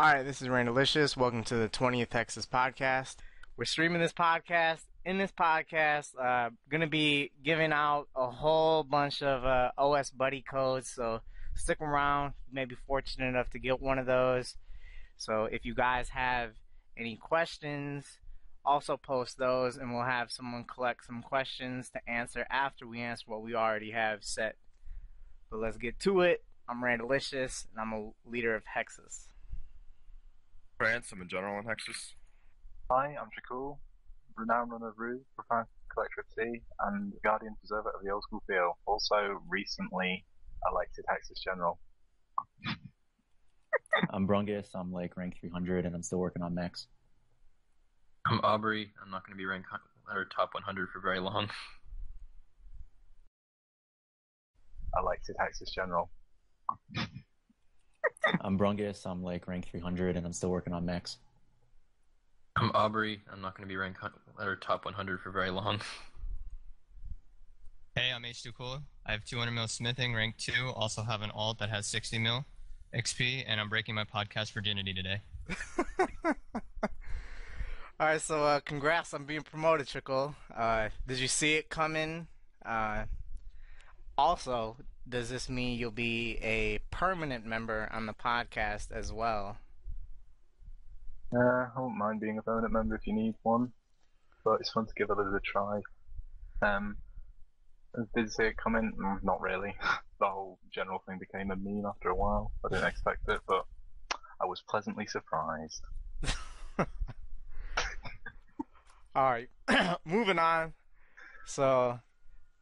Hi, this is Randallicious. Welcome to the 20th Hexus podcast. We're streaming this podcast. In this podcast, uh, going to be giving out a whole bunch of uh, OSBuddy codes. So stick around. You may be fortunate enough to get one of those. So if you guys have any questions, also post those, and we'll have someone collect some questions to answer after we answer what we already have set. But let's get to it. I'm Randallicious, and I'm a leader of Hexus. France, I'm a general in Hexus. Hi, I'm Shakul, renowned runner of Rue, profound collector of tea, and guardian preserver of the old school feel. Also, recently elected Hexus General. I'm Brungus. I'm like rank 300, and I'm still working on max. I'm Aubrey. I'm not going to be ranked or top 100 for very long. Elected Hexus General. I'm Brungus. I'm like rank 300, and I'm still working on max. I'm Aubrey. I'm not going to be ranked at or top 100 for very long. Hey, I'm H2 Cool. I have 200 mil smithing, rank 2. Also have an alt that has 60 mil XP, and I'm breaking my podcast virginity today. All right, so uh, congrats on being promoted, Trickle. Uh, did you see it coming? Uh, also, does this mean you'll be a permanent member on the podcast as well? Uh, I won't mind being a permanent member if you need one, but it's fun to give others a try. Um, did you see it coming? Mm, not really. the whole general thing became a meme after a while. I didn't expect it, but I was pleasantly surprised. All right, moving on. So,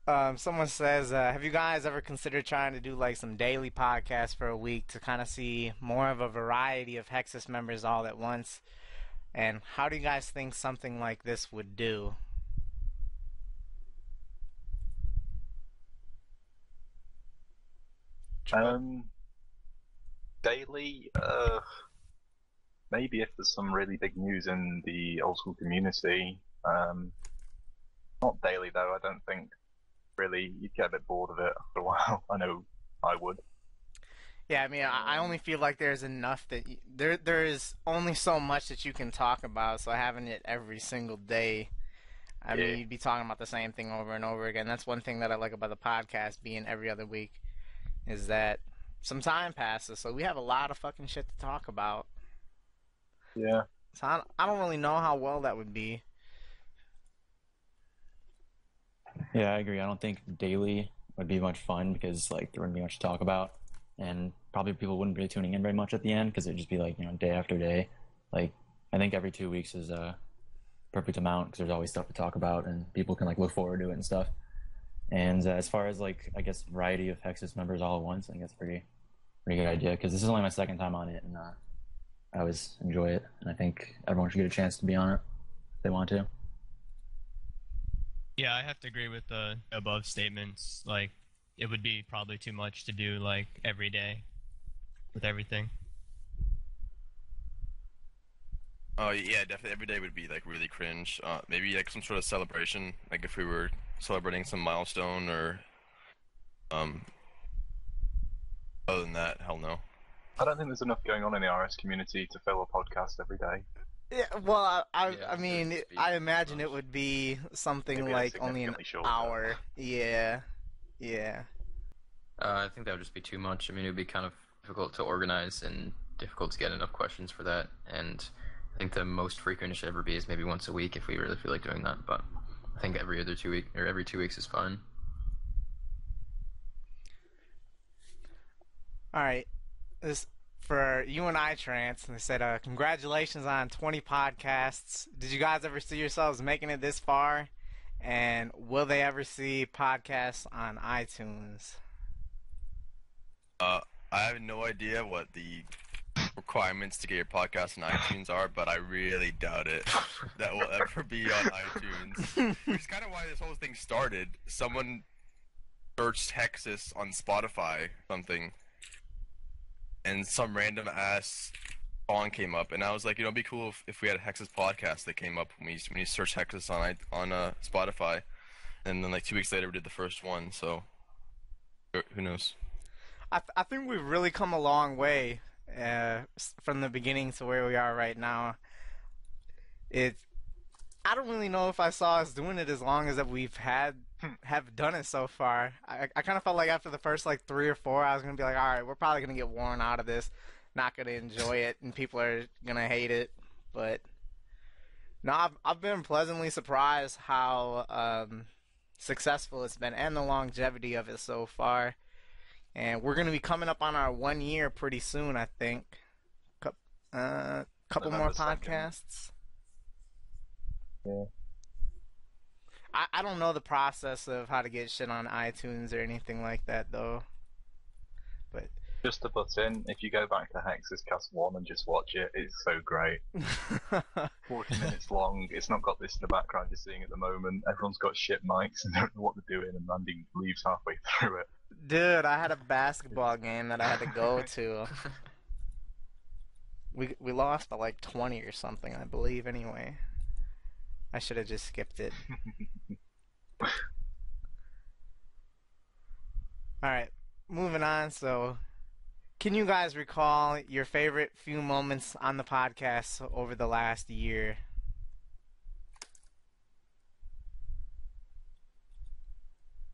um, someone says, uh, have you guys ever considered trying to do like some daily podcasts for a week to kind of see more of a variety of Hexus members all at once? And how do you guys think something like this would do? Um, daily, uh, maybe if there's some really big news in the old school community. Um, not daily though. I don't think really you'd get a bit bored of it after a while. I know I would. Yeah, I mean, I only feel like there's enough that y there there is only so much that you can talk about. So having it every single day, I Yeah. mean, you'd be talking about the same thing over and over again. That's one thing that I like about the podcast being every other week, is that some time passes, so we have a lot of fucking shit to talk about. Yeah. So I, I don't really know how well that would be. Yeah, I agree. I don't think daily would be much fun because like there wouldn't be much to talk about, and probably people wouldn't be tuning in very much at the end because it'd just be like you know day after day. Like I think every two weeks is a perfect amount because there's always stuff to talk about and people can like look forward to it and stuff. And uh, as far as like I guess variety of Hexus members all at once, I think that's pretty pretty good idea because this is only my second time on it and uh, I always enjoy it and I think everyone should get a chance to be on it if they want to. Yeah, I have to agree with the above statements. Like, it would be probably too much to do like every day with everything. Oh yeah, definitely. Every day would be like really cringe. Uh, maybe like some sort of celebration, like if we were celebrating some milestone or, um. Other than that, hell no. I don't think there's enough going on in the RS community to fill a podcast every day. Yeah, well, I, I, Yeah, I mean, it- I imagine it would be something Maybe like only an significantly shorter. hour. Yeah, yeah. Uh, I think that would just be too much. I mean, it would be kind of difficult to organize and difficult to get enough questions for that. And I think the most frequent it should ever be is maybe once a week if we really feel like doing that. But I think every other two week or every two weeks is fine. All right. This for you and I, Trance. And they said, uh, "Congratulations on 20 podcasts. Did you guys ever see yourselves making it this far? And will they ever see podcasts on iTunes?" Uh, I have no idea what the requirements to get your podcast on iTunes are, but I really doubt it that will ever be on iTunes. Which is kind of why this whole thing started. Someone searched Hexus on Spotify, something, and some random ass song came up, and I was like, you know, it'd be cool if, if we had a Hexus podcast that came up when we when you search Hexus on on uh, Spotify, and then like two weeks later we did the first one. So who- knows? I, th- I think we've really come a long way uh, from the beginning to where we are right now. It, I don't really know if I saw us doing it as long as that we've had have done it so far. I, I kind of felt like after the first like three or four, I was gonna be like, all right, we're probably gonna get worn out of this, not gonna enjoy it, and people are gonna hate it. But no, I've I've been pleasantly surprised how um, successful it's been and the longevity of it so far. And we're gonna be coming up on our one year pretty soon, I think. Uh, couple more November 2nd. podcasts. Yeah. I, I don't know the process of how to get shit on iTunes or anything like that though. But Just to butt in, if you go back to Hex's Cast 1 and just watch it, it's so great. 40 minutes long, it's not got this in the background you're seeing at the moment. Everyone's got shit mics and don't know what they're doing, and Randy leaves halfway through it. dude, I had a basketball game that I had to go to. We we lost by like 20 or something, I believe anyway. I should have just skipped it. All right, moving on. So, can you guys recall your favorite few moments on the podcast over the last year?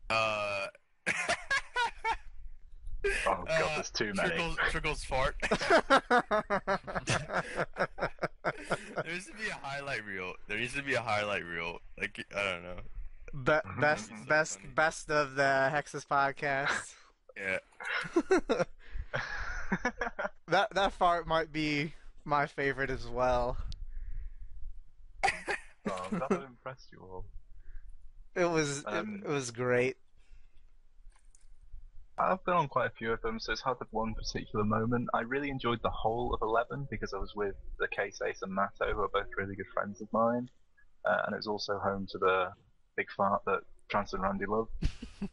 Uh. Oh god, there's too many. Trickles, Trickles fart. there used to be a highlight reel. There used to be a highlight reel. Like I don't know. Be- best So best funny. best of the Hexus podcast. Yeah. that that fart might be my favorite as well. oh, I'm glad I impressed you all. It was it- Um, it, was great. I've been on quite a few of them, so it's hard to one particular moment. I really enjoyed the whole of Eleven because I was with the Case Ace and Matto, who are both really good friends of mine, uh, and it was also home to the big fart that Trans and Randy love.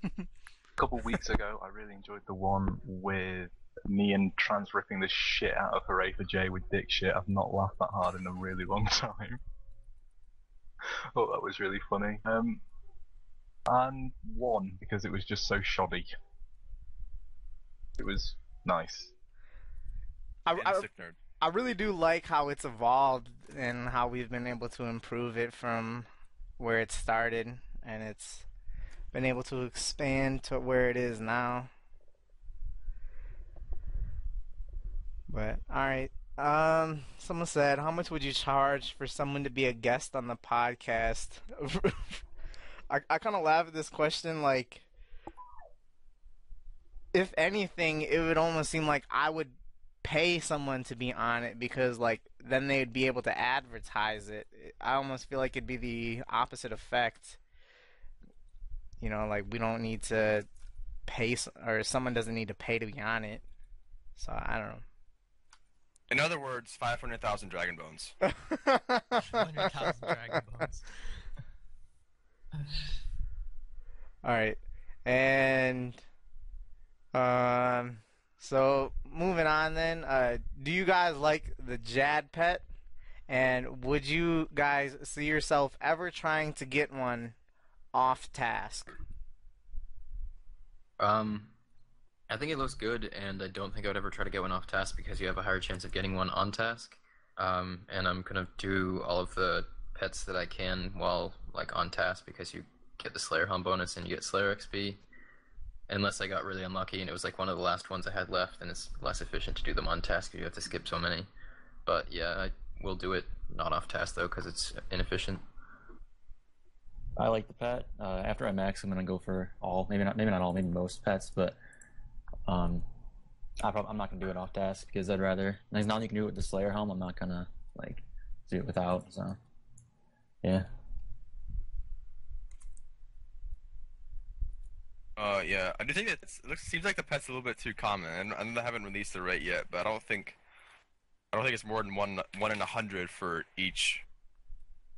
a couple of weeks ago, I really enjoyed the one with me and Trans ripping the shit out of Hooray for Jay with dick shit. I've not laughed that hard in a really long time. oh, that was really funny. Um, and one because it was just so shoddy. It was nice. I, I, sick nerd. I really do like how it's evolved and how we've been able to improve it from where it started, and it's been able to expand to where it is now. But all right. Um, someone said, "How much would you charge for someone to be a guest on the podcast?" I I kind of laugh at this question. Like, if anything, it would almost seem like I would pay someone to be on it because, like, then they'd be able to advertise it. I almost feel like it'd be the opposite effect. You know, like we don't need to pay, s- or someone doesn't need to pay to be on it. So I don't know. In other words, 500,000 Dragon Bones. know. 100,000 Dragon Bones. All right, and um, so moving on then. Uh, do you guys like the Jad pet? And would you guys see yourself ever trying to get one off task? Um, I think it looks good, and I don't think I would ever try to get one off task because you have a higher chance of getting one on task. Um, and I'm gonna do all of the pets that I can while like on task because you get the Slayer Helm bonus and you get Slayer XP. Unless I got really unlucky and it was like one of the last ones I had left, and it's less efficient to do them on task if you have to skip so many. But yeah, I will do it not off task though because it's inefficient. I like the pet. Uh, after I max, I'm gonna go for all. Maybe not. Maybe not all. Maybe most pets, but um, I I'm not gonna do it off task because I'd rather. Now that you can do it with the Slayer helm, I'm not gonna like do it without. So yeah. Uh, yeah, I do think it's, it looks, seems like the pet's a little bit too common, and, and they haven't released the rate yet. But I don't think, I don't think it's more than one one in a hundred for each,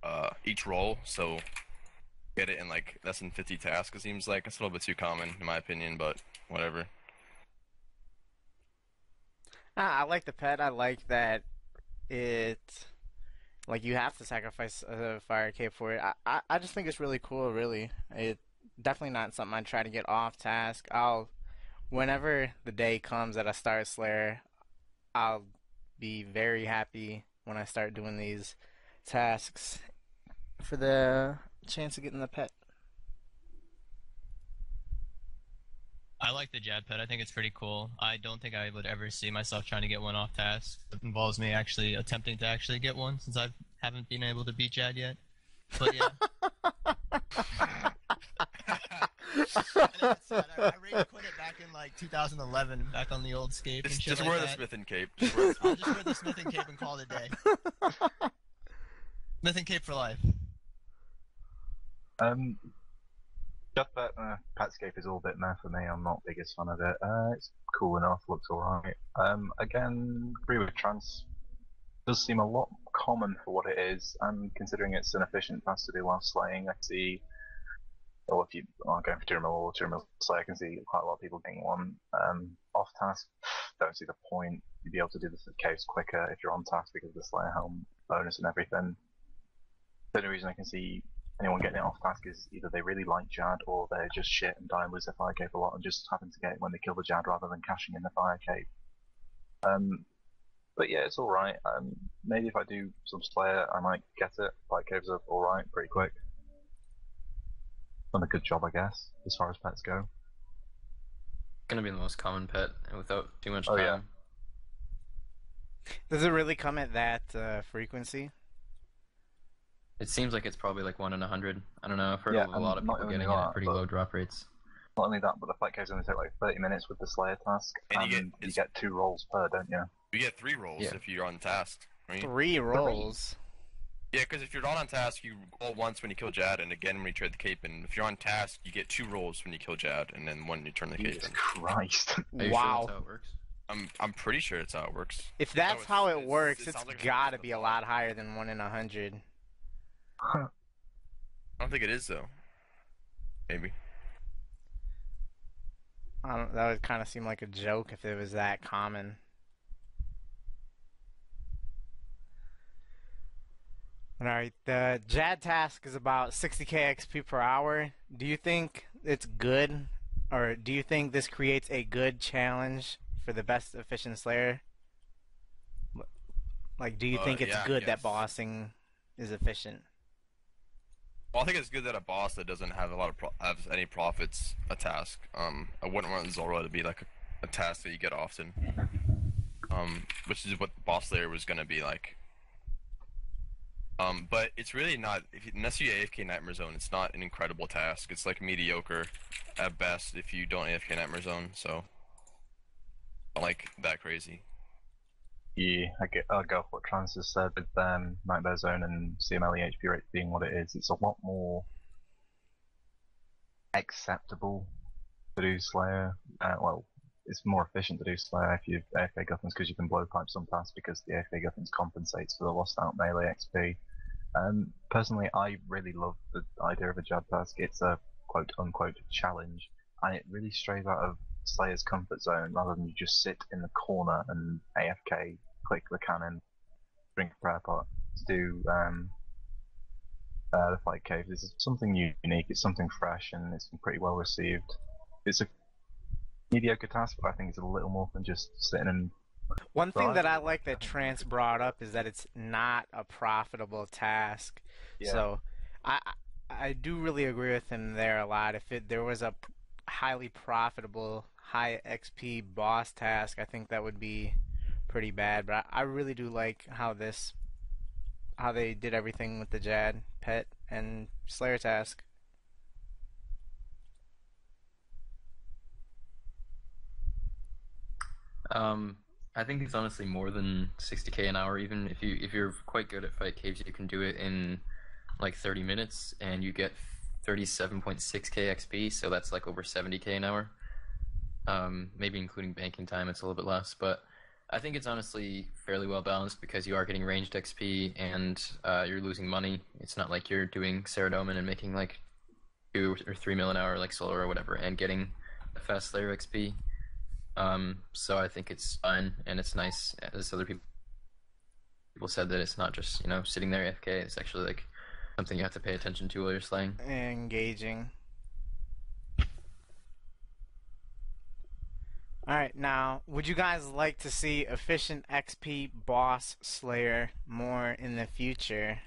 uh, each roll. So get it in like less than fifty tasks. It seems like it's a little bit too common in my opinion, but whatever. Ah, I like the pet. I like that it, like you have to sacrifice a fire cape for it. I, I, I just think it's really cool. Really, it definitely not something I try to get off task. I'll, whenever the day comes that I start Slayer, I'll be very happy when I start doing these tasks for the chance of getting the pet. I like the Jad pet. I think it's pretty cool. I don't think I would ever see myself trying to get one off task. It involves me actually attempting to actually get one since I haven't been able to beat Jad yet. But yeah. I know it's. I, I rage quit it back in like 2011, back on the old scape Just, just like wear the that. smithing cape. Just wear the I'll just wear the smithing cape and call it a day. Smithing cape for life. Um, just that uh, Petscape is all a bit meh for me. I'm not the biggest fan of it. Uh, it's cool enough, looks alright. Um, again, agree with Trans. Does seem a lot common for what it is, and considering it's an efficient task to do while slaying, I see. Or if you aren't going for Tyrmil or Tyrmil Slay, I can see quite a lot of people getting one. Um, off task, don't see the point. You'd be able to do the caves quicker if you're on task because of the Slayer Helm bonus and everything. The only reason I can see anyone getting it off task is either they really like Jad or they're just shit and and lose their fire cape a lot and just happen to get it when they kill the Jad rather than cashing in the fire cape. Um, but yeah, it's alright. Um, maybe if I do some Slayer, I might get it. Fire caves are alright, pretty quick. Done a good job, I guess, as far as pets go. Gonna be the most common pet without too much Oh, time. yeah. Does it really come at that uh, frequency? It seems like it's probably like one in a hundred. I don't know. I've heard Yeah, a lot of people only getting it at pretty low drop rates. Not only that, but the fight caves only take like 30 minutes with the Slayer task, And and, you get- you get two rolls per, don't you? You get three rolls Yeah. if you're on task. Right? Three rolls. Yeah, because if you're not on task, you roll once when you kill Jad, and again when you trade the cape. And if you're on task, you get two rolls when you kill Jad, and then one when you turn the cape Jesus in. Christ. Are you wow. Sure that's how it works? I'm I'm pretty sure that's how it works. If that's it's- how it it's- works, it it's sounds like it's gotta be a lot higher than one in a hundred. I don't think it is though. Maybe. I don't, that would kind of seem like a joke if it was that common. All right, the Jad task is about 60k XP per hour. Do you think it's good, or do you think this creates a good challenge for the best efficient Slayer? Like, do you Uh, think it's yeah, good that bossing is efficient? Well, I think it's good that a boss that doesn't have a lot of pro- have any profits a task. Um, I wouldn't want Zulrah to be like a, a task that you get often. Um, which is what the Boss Slayer was gonna be like. Um, but it's really not. If you, unless you AFK Nightmare Zone, it's not an incredible task. It's like mediocre at best if you don't AFK Nightmare Zone. So, like that crazy. Yeah, I get, I'll go for what Trans has said with um, Nightmare Zone and CML EHP rate being what it is. It's a lot more acceptable to do Slayer. Uh, well, it's more efficient to do Slayer if you've AFK Guthans because you can blow pipe sometimes because the AFK Guthans compensates for the lost out melee XP. Um, personally, I really love the idea of a Jad task. It's a quote unquote challenge, and it really strays out of Slayer's comfort zone rather than you just sit in the corner and AFK, click the cannon, drink a prayer pot to do um, uh, the fight cave. This is something unique, it's something fresh, and it's been pretty well received. It's a mediocre task, but I think it's a little more than just sitting and One thing that I like that Trance brought up is that it's not a profitable task. Yeah. So I I do really agree with him there a lot. If it there was a highly profitable high XP boss task, I think that would be pretty bad. But I, I really do like how this how they did everything with the Jad pet and Slayer task. Um, I think it's honestly more than 60k an hour. Even if you if you're quite good at fight caves, you can do it in like 30 minutes, and you get 37.6k XP. So that's like over 70k an hour. Um, maybe including banking time, it's a little bit less, but I think it's honestly fairly well balanced because you are getting ranged XP and uh, you're losing money. It's not like you're doing Saradomin and making like two or three mil an hour like Zulrah or whatever, and getting a fast Slayer XP. Um, so I think it's fun and it's nice. As other people people said that it's not just you know sitting there AFK. It's actually like something you have to pay attention to while you're slaying. Engaging. All right, now, would you guys like to see efficient XP boss slayer more in the future?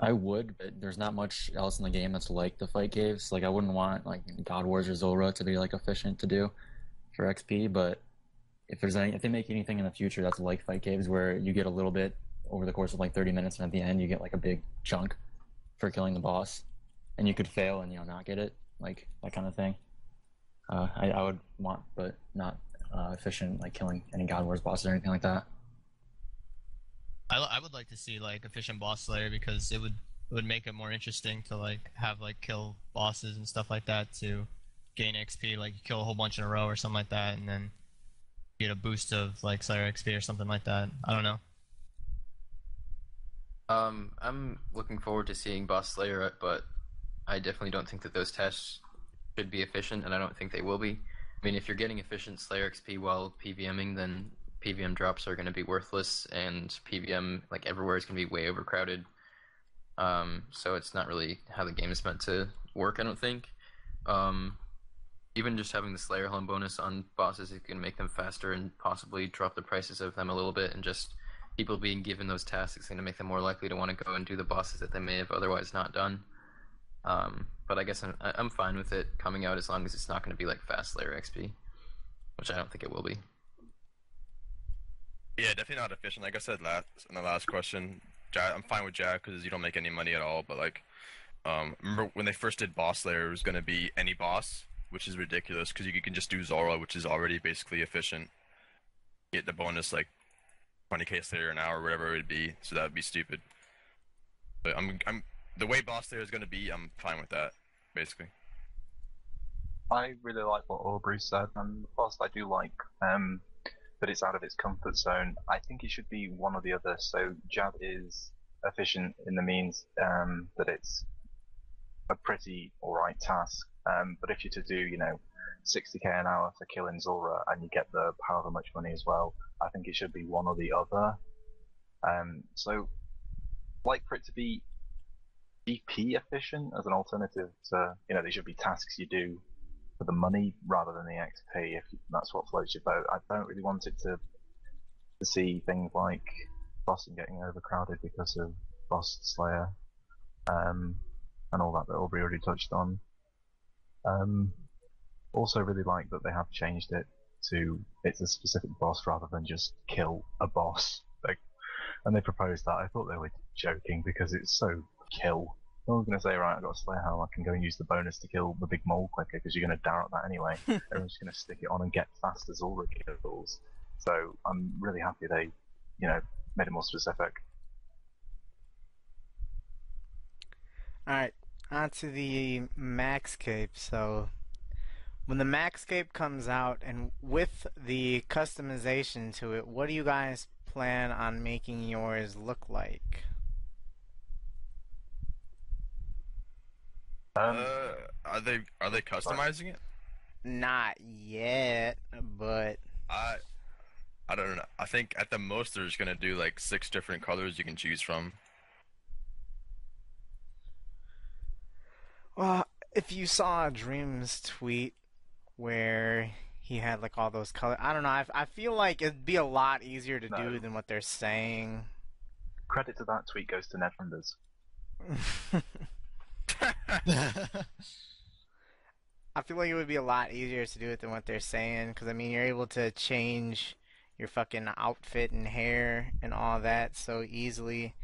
I would, but there's not much else in the game that's like the fight caves. Like I wouldn't want like God Wars or Zulrah to be like efficient to do for XP, but if there's any, if they make anything in the future that's like fight caves where you get a little bit over the course of like 30 minutes and at the end you get like a big chunk for killing the boss, and you could fail and you know not get it, like that kind of thing. Uh, I, I would want, but not uh, efficient like killing any God Wars bosses or anything like that. I, I would like to see like efficient boss slayer because it would it would make it more interesting to like have like kill bosses and stuff like that to gain XP. Like you kill a whole bunch in a row or something like that, and then get a boost of like Slayer XP or something like that. I don't know. Um, I'm looking forward to seeing Boss Slayer, but I definitely don't think that those tests should be efficient, and I don't think they will be. I mean, if you're getting efficient Slayer XP while PVMing, then PVM drops are going to be worthless, and PVM like everywhere is going to be way overcrowded. Um, so it's not really how the game is meant to work. I don't think. Um, even just having the Slayer Helm bonus on bosses, it can make them faster and possibly drop the prices of them a little bit. And just people being given those tasks is going to make them more likely to want to go and do the bosses that they may have otherwise not done. Um, but I guess I'm, I'm fine with it coming out as long as it's not going to be like fast Slayer XP, which I don't think it will be. Yeah, definitely not efficient. Like I said last in the last question, Jad, I'm fine with Jad because you don't make any money at all. But like, um, remember when they first did Boss Slayer, it was going to be any boss, which is ridiculous because you can just do Zulrah, which is already basically efficient. Get the bonus like 20k Slayer an hour, whatever it would be. So that would be stupid. But I'm, I'm the way Boss Slayer is going to be. I'm fine with that, basically. I really like what Aubrey said, and whilst I do like um, that it's out of its comfort zone, I think it should be one or the other. So Jad is efficient in the means um, that it's a pretty alright task, um, but if you're to do, you know, 60k an hour for killing Zulrah and you get the however much money as well, I think it should be one or the other. Um, so, like for it to be GP efficient as an alternative to, you know, they should be tasks you do for the money rather than the XP if that's what floats your boat. I don't really want it to to see things like Boston getting overcrowded because of Boss Slayer um, and all that that Aubrey already touched on. Um, also, really like that they have changed it to it's a specific boss rather than just kill a boss. Like, and they proposed that. I thought they were joking because it's so kill. No one's going to say, right, I've got a Slayer Helm, I can go and use the bonus to kill the big mole quicker because you're going to dart that anyway. Everyone's going to stick it on and get fast as all the kills. So I'm really happy they, you know, made it more specific. Alright, on to the Max Cape. So, when the Max Cape comes out and with the customization to it, what do you guys plan on making yours look like? Um, Uh, are they are they customizing it? Not yet, but I I don't know. I think at the most they're just gonna do like six different colors you can choose from. well, if you saw Dream's tweet where he had like all those colors, I don't know. I, I feel like it'd be a lot easier to No. do than what they're saying. credit to that tweet goes to Netfunders. I feel like it would be a lot easier to do it than what they're saying because I mean you're able to change your fucking outfit and hair and all that so easily.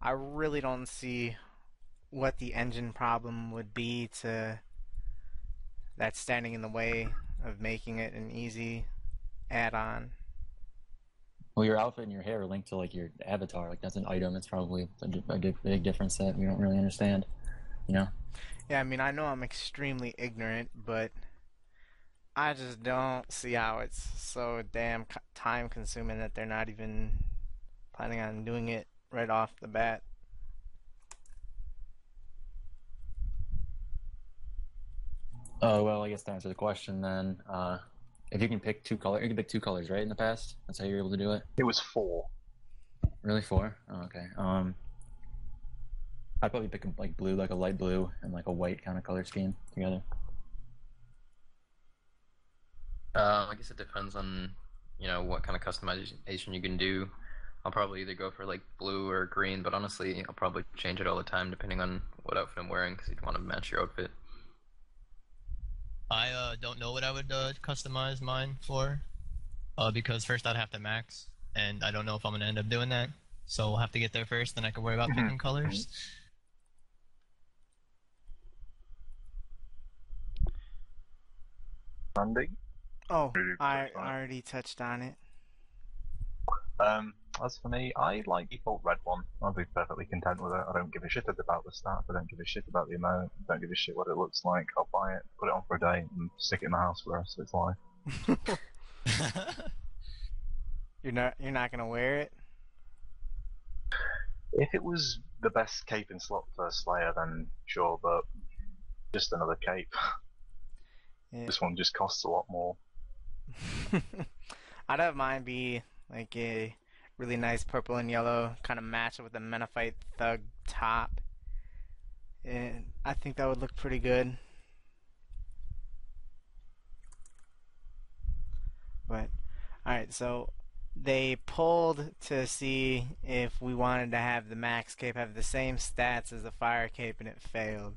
I really don't see what the engine problem would be to that's standing in the way of making it an easy add-on. Well, your outfit and your hair are linked to like your avatar. Like that's an item. It's probably a, a big difference that we don't really understand. You know. Yeah, I mean I know I'm extremely ignorant, but I just don't see how it's so damn time consuming that they're not even planning on doing it right off the bat. Oh well, I guess to answer the question then, uh, if you can pick two colors, you can pick two colors, right? In the past, that's how you're able to do it. It was four. Really, four? Oh, okay. Um, I'd probably pick like blue, like a light blue, and like a white kind of color scheme together. Uh, I guess it depends on you know what kind of customization you can do. I'll probably either go for like blue or green, but honestly, I'll probably change it all the time depending on what outfit I'm wearing because you'd want to match your outfit. I uh, don't know what I would uh, customize mine for, uh, because first I'd have to max, and I don't know if I'm gonna end up doing that. So we'll have to get there first, then I can worry about Mhm. picking colors. Andy? Oh, Really I touched on it. already touched on it. Um, as for me, I like default red one. I'll be perfectly content with it. I don't give a shit about the stats. I don't give a shit about the amount. I don't give a shit what it looks like. I'll buy it, put it on for a day, and stick it in my house for the rest of its life. You're not you're not gonna wear it. If it was the best cape in slot for Slayer, then sure, but just another cape. Yeah. This one just costs a lot more. I'd have mine be like a really nice purple and yellow kind of match with the Menaphite Thug top. And I think that would look pretty good. But, alright, so they pulled to see if we wanted to have the Max Cape have the same stats as the Fire Cape and it failed.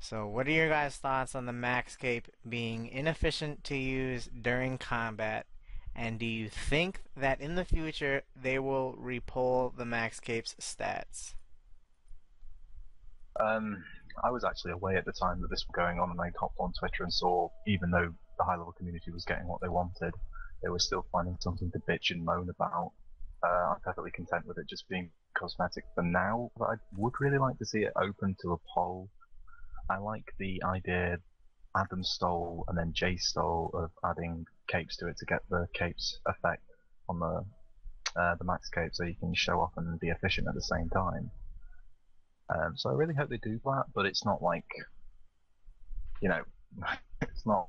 So, what are your guys' thoughts on the Max Cape being inefficient to use during combat? And do you think that in the future they will repull the Max Cape's stats? Um, I was actually away at the time that this was going on, and I hopped on Twitter and saw, even though the high level community was getting what they wanted, they were still finding something to bitch and moan about. Uh, I'm perfectly content with it just being cosmetic for now, but I would really like to see it open to a poll. I like the idea Adam stole and then Jay stole of adding capes to it to get the capes effect on the uh, the max cape, so you can show off and be efficient at the same time. Um, so I really hope they do that, but it's not like, you know, it's not.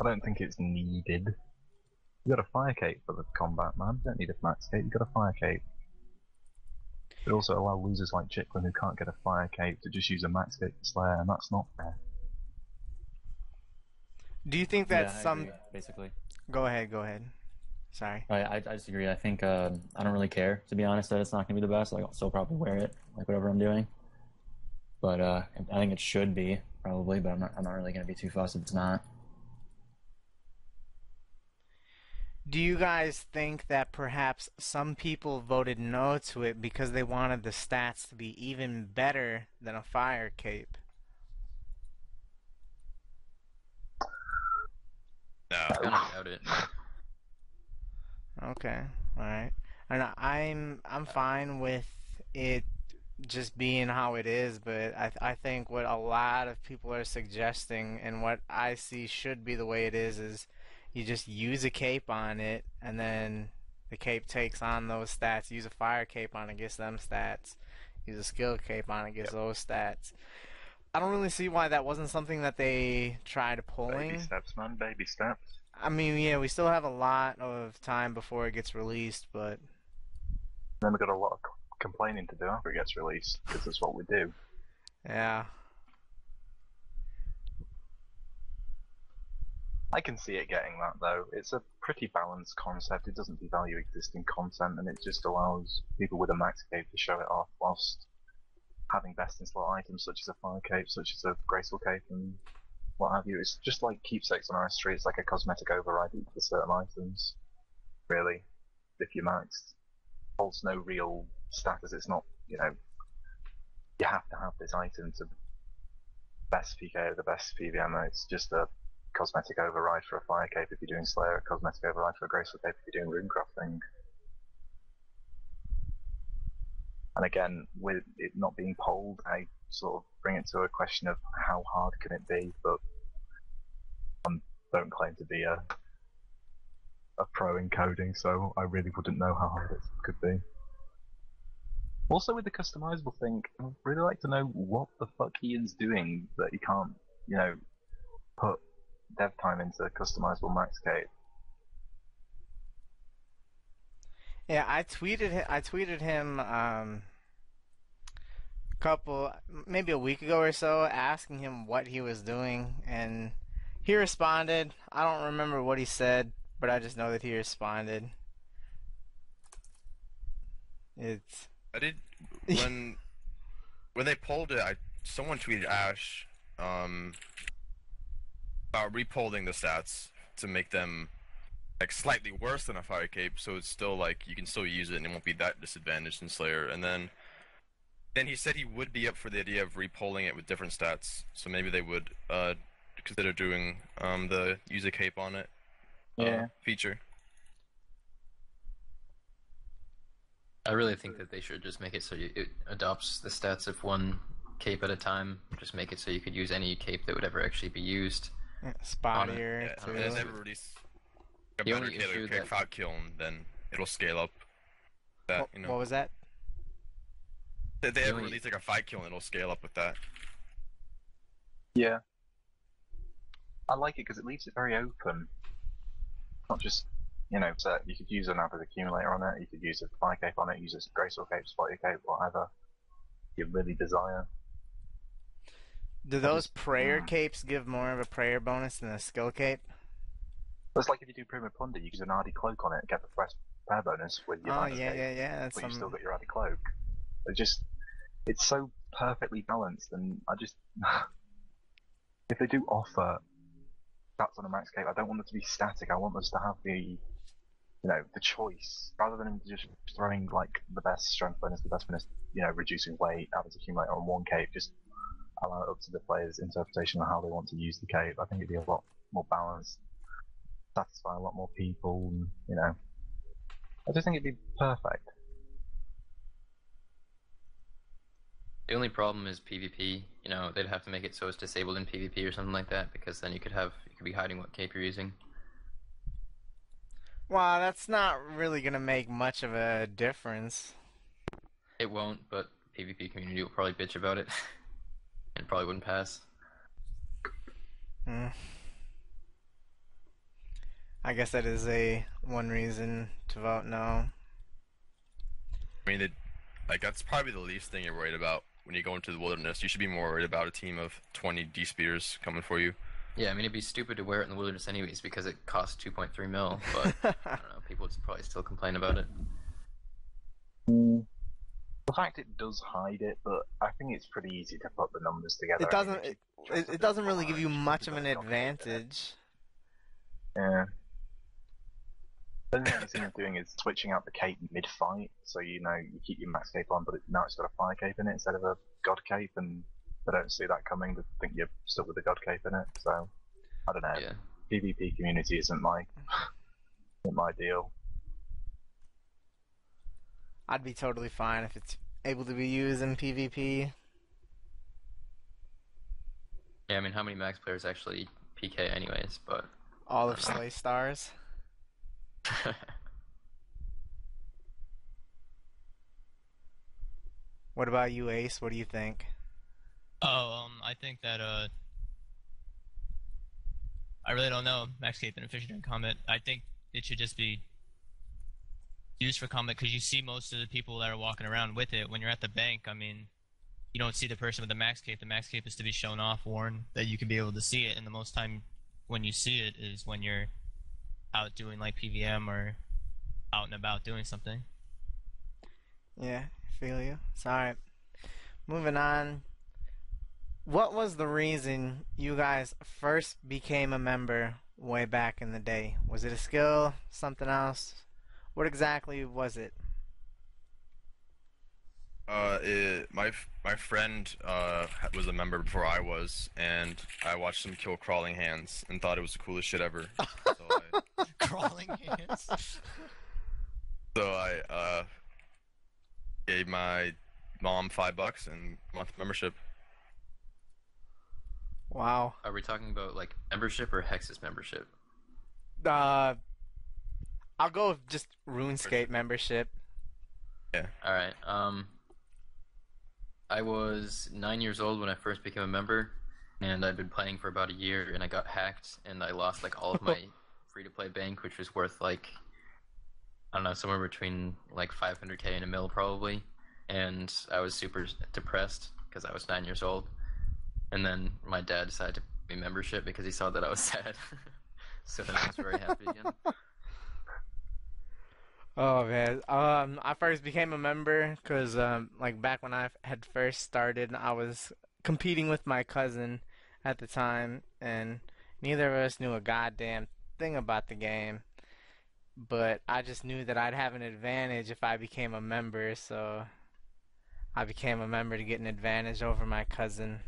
I don't think it's needed. You got a fire cape for the combat, man. You don't need a max cape. You got a fire cape. But also allow losers like Chicklin who can't get a fire cape to just use a max cape for Slayer, and that's not fair. Do you think that Yeah, some. agree, basically. Go ahead, go ahead. Sorry. I, I, I disagree. I think uh, I don't really care to be honest that it's not going to be the best. Like, I'll still probably wear it, like whatever I'm doing. But uh, I think it should be probably, but I'm not. I'm not really going to be too fussed if it's not. Do you guys think that perhaps some people voted no to it because they wanted the stats to be even better than a fire cape? No. I kind of doubt it. Okay, all right. And I'm I'm fine with it just being how it is, but I I think what a lot of people are suggesting and what I see should be the way it is is you just use a cape on it and then the cape takes on those stats. Use a fire cape on it, gets them stats. Use a skill cape on it, gets those stats. I don't really see why that wasn't something that they tried pulling. Baby steps, man. Baby steps. I mean, yeah, we still have a lot of time before it gets released, but Then we've got a lot of complaining to do after it gets released, because that's what we do. yeah. I can see it getting that though. It's a pretty balanced concept. It doesn't devalue existing content, and it just allows people with a max cape to show it off whilst having best in slot items such as a fire cape, such as a graceful cape, and what have you. It's just like keepsakes on RS3. It's like a cosmetic override for certain items. Really, if you're maxed, holds no real status. It's not, you know, you have to have this item to best PK or the best PVM. It's just a cosmetic override for a fire cape if you're doing Slayer, a cosmetic override for a graceful cape if you're doing rune crafting. And again, with it not being polled, I sort of bring it to a question of how hard can it be, but I don't claim to be a a pro in coding, so I really wouldn't know how hard it could be. Also, with the customizable thing, I'd really like to know what the fuck Ian's doing that he can't, you know, put dev time into customizable max cape. Yeah, I tweeted I tweeted him um a couple maybe a week ago or so asking him what he was doing and He responded. I don't remember what he said, but I just know that he responded. It's I did when when they pulled it. I someone tweeted Ash um about repolling the stats to make them like slightly worse than a fire cape, so it's still like you can still use it and it won't be that disadvantaged in Slayer. And then then he said he would be up for the idea of repolling it with different stats, so maybe they would uh consider doing um the use a cape on it uh, Yeah. feature. I really think that they should just make it so you, it adopts the stats of one cape at a time. Just make it so you could use any cape that would ever actually be used. Spottier Yeah, too. and if they ever release a better only killer issue kick that- cloud kiln, then it'll scale up. That What, you know, what was that? if they the ever only- release like a fight kill, it'll scale up with that. Yeah. I like it because it leaves it very open. Not just, you know, set. You could use an Ava's accumulator on it, you could use a fire cape on it, use a graceful cape, spotty cape, whatever you really desire. Do those prayer capes give more of a prayer bonus than a skill cape? It's like if you do Pyramid Plunder, you use an Ardy cloak on it, and get the fresh prayer bonus with your Oh yeah, cape, yeah, yeah. That's but you still got your Ardy cloak. It just, it's so perfectly balanced, and I just, if they do offer stats on a max cape, I don't want them to be static. I want us to have the, you know, the choice rather than just throwing like the best strength bonus, the best bonus, you know, reducing weight, Ava's accumulator on one cape. Just allow it up to the player's interpretation of how they want to use the cape. I think it'd be a lot more balanced, satisfy a lot more people. And, you know, I just think it'd be perfect. The only problem is PvP. You know, they'd have to make it so it's disabled in PvP or something like that, because then you could have you could be hiding what cape you're using. Well, that's not really gonna make much of a difference. It won't, but PvP community will probably bitch about it, and probably wouldn't pass. Hmm. I guess that is a one reason to vote no. I mean, it, like that's probably the least thing you're worried about when you go into the wilderness. You should be more worried about a team of 20 D speeders coming for you. Yeah, I mean it'd be stupid to wear it in the wilderness anyways because it costs 2.3 mil, but I don't know, people would probably still complain about it. The fact it does hide it, but I think it's pretty easy to put the numbers together. It doesn't. It, it, it doesn't really give you much of an it's got cape in it. advantage. Yeah. The only thing I see them doing is switching out the cape mid-fight, so you know you keep your max cape on, but it, now it's got a fire cape in it instead of a god cape, and they don't see that coming. They think you're stuck with the god cape in it. So I don't know. Yeah. PvP community isn't my isn't my deal. I'd be totally fine if it's able to be used in PvP. Yeah, I mean how many max players actually PK anyways, but All of Slay Stars. What about you, Ace? What do you think? Oh, um, I think that uh, I really don't know Max Cape and Efficient in Combat. I think it should just be used for combat because you see most of the people that are walking around with it. When you're at the bank, I mean, you don't see the person with the Max Cape. The Max Cape is to be shown off, worn, that you can be able to see it. And the most time when you see it is when you're out doing like PVM or out and about doing something. Yeah, feel you. Alright. Moving on. What was the reason you guys first became a member way back in the day? Was it a skill? Something else? What exactly was it? Uh, it, my my friend uh was a member before I was, and I watched him kill crawling hands and thought it was the coolest shit ever. so I, Crawling hands. so I uh gave my mom five bucks and month membership. Wow. are we talking about like membership or Hexus membership? Uh, I'll go with just RuneScape membership. Yeah. All right. Um, I was nine years old when I first became a member, and I'd been playing for about a year, and I got hacked, and I lost like all of my free-to-play bank, which was worth like I don't know, somewhere between like 500k and a mil probably, and I was super depressed because I was nine years old, and then my dad decided to put me membership because he saw that I was sad. so then I was very happy again. Oh man, um, I first became a member because um, like back when I had first started, I was competing with my cousin at the time, and neither of us knew a goddamn thing about the game. But I just knew that I'd have an advantage if I became a member, so I became a member to get an advantage over my cousin.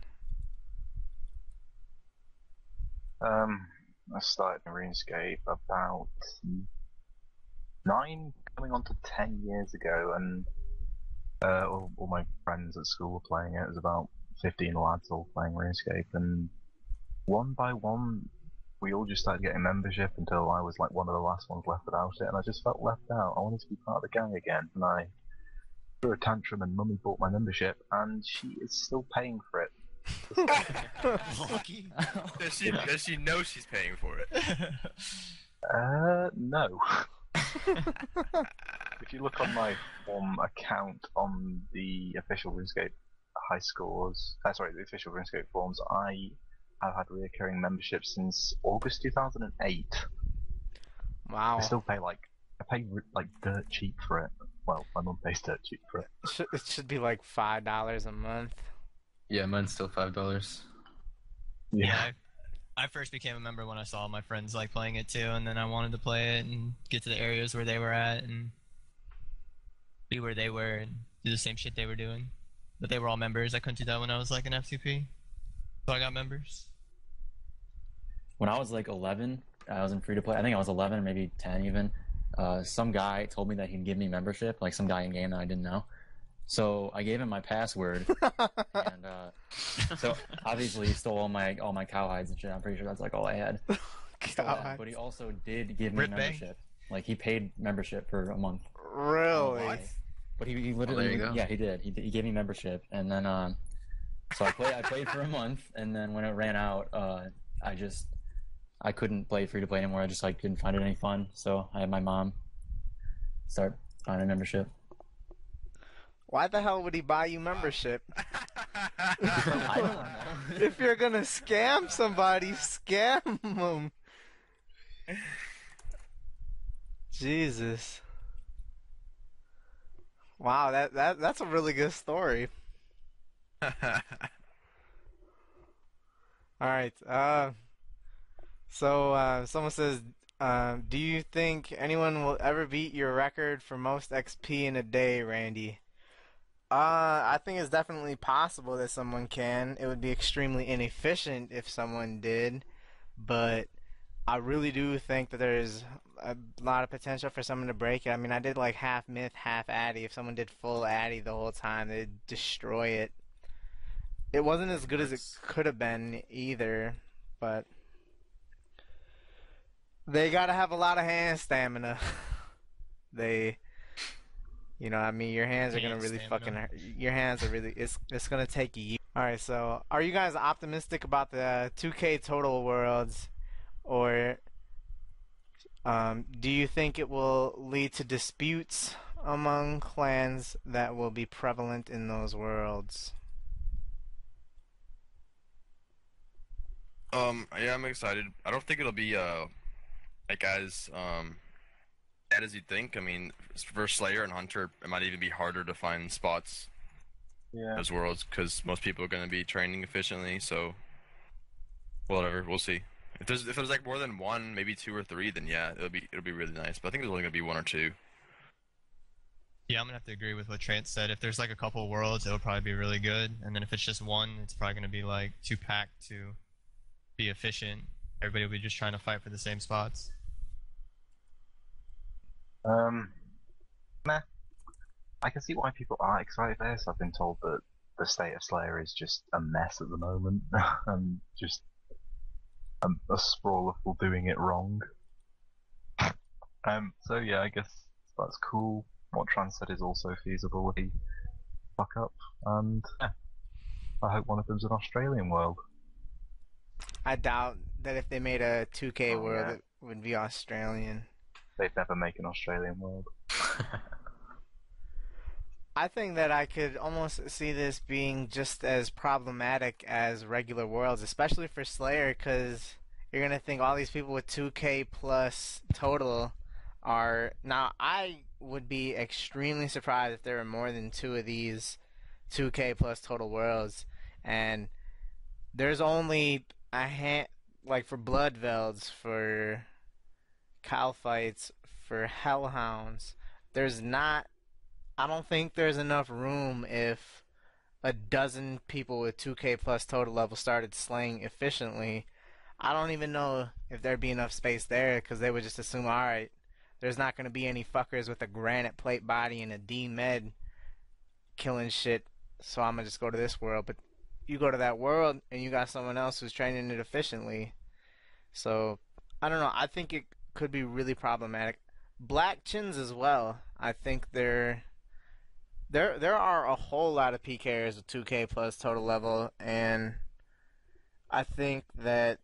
Um, I started RuneScape about nine, coming on to ten years ago, and uh, all, all my friends at school were playing it. It was about fifteen lads all playing RuneScape, and one by one, we all just started getting membership until I was like one of the last ones left without it, and I just felt left out. I wanted to be part of the gang again, and I threw a tantrum, and Mummy bought my membership, and she is still paying for it. Lucky. Does she, does she know she's paying for it? Uh, no. if you look on my form account on the official RuneScape high scores, uh, sorry, the official RuneScape forms, I have had recurring membership since August 2008. Wow, I still pay like I pay like dirt cheap for it. Well, my mum pays dirt cheap for it. it should, it should be like five dollars a month. Yeah, mine's still five dollars. Yeah, I, I first became a member when I saw my friends like playing it too, and then I wanted to play it and get to the areas where they were at and be where they were and do the same shit they were doing. But they were all members. I couldn't do that when I was like an FCP, so I got members. when I was like 11, I was in free to play. I think I was 11 or maybe 10 even. Uh, some guy told me that he'd give me membership, like some guy in game that I didn't know. So I gave him my password, and uh, so obviously he stole all my all my cowhides and shit. I'm pretty sure that's like all I had. That. But he also did give me Rip Bang? membership. Like he paid membership for a month. really? What? But he, he literally, there you go. yeah, he did. He, he gave me membership, and then um, so I played. I played for a month, and then when it ran out, uh, I just I couldn't play free to play anymore. I just like didn't find it any fun. So I had my mom start buying a membership. Why the hell would he buy you membership? I don't know. if you're gonna scam somebody, scam them. Jesus. Wow, that, that that's a really good story. All right. Uh, so uh, someone says, uh, "Do you think anyone will ever beat your record for most XP in a day, Randy?" Uh, I think it's definitely possible that someone can. It would be extremely inefficient if someone did, but I really do think that there's a lot of potential for someone to break it. I mean, I did like half myth, half addy. If someone did full addy the whole time, they'd destroy it. It wasn't as good as it could have been either, but they gotta have a lot of hand stamina. they, you know, I mean, your hands are gonna really stamina. fucking hurt. Your hands are really. It's it's gonna take you. All right, so are you guys optimistic about the 2K Total Worlds, or um, do you think it will lead to disputes among clans that will be prevalent in those worlds? Um, yeah, I'm excited. I don't think it'll be uh like as um bad as you'd think. I mean, for Slayer and Hunter, it might even be harder to find spots Yeah. as worlds because most people are going to be training efficiently. So, whatever, we'll see. If there's if there's like more than one, maybe two or three, then yeah, it'll be it'll be really nice. But I think there's only going to be one or two. Yeah, I'm gonna have to agree with what Trent said. If there's like a couple worlds, it'll probably be really good, and then if it's just one, it's probably gonna be like too packed to be efficient. Everybody will be just trying to fight for the same spots. Um, meh. I can see why people are excited for this. I've been told that the state of Slayer is just a mess at the moment, and just a, a sprawl of people doing it wrong. Um, so yeah, I guess that's cool. What Trance said is also feasible if he fuck up, and yeah, I hope one of them's an Australian world. I doubt that if they made a 2K Oh, world, yeah. it would be Australian. They'd never make an Australian world. I think that I could almost see this being just as problematic as regular worlds, especially for Slayer, because you're gonna think all these people with 2K plus total are now. I would be extremely surprised if there were more than two of these 2K plus total worlds, and there's only a hand like for Bloodvelds, for Kalphites, for Hellhounds. There's not I don't think there's enough room if a dozen people with 2k plus total level started slaying efficiently. I don't even know if there'd be enough space there because they would just assume, alright, there's not going to be any fuckers with a granite plate body and a D med killing shit, so I'm going to just go to this world. But you go to that world and you got someone else who's training it efficiently. So, I don't know. I think it could be really problematic. Black chins as well. I think they're there there are a whole lot of PKers with 2K plus total level, and I think that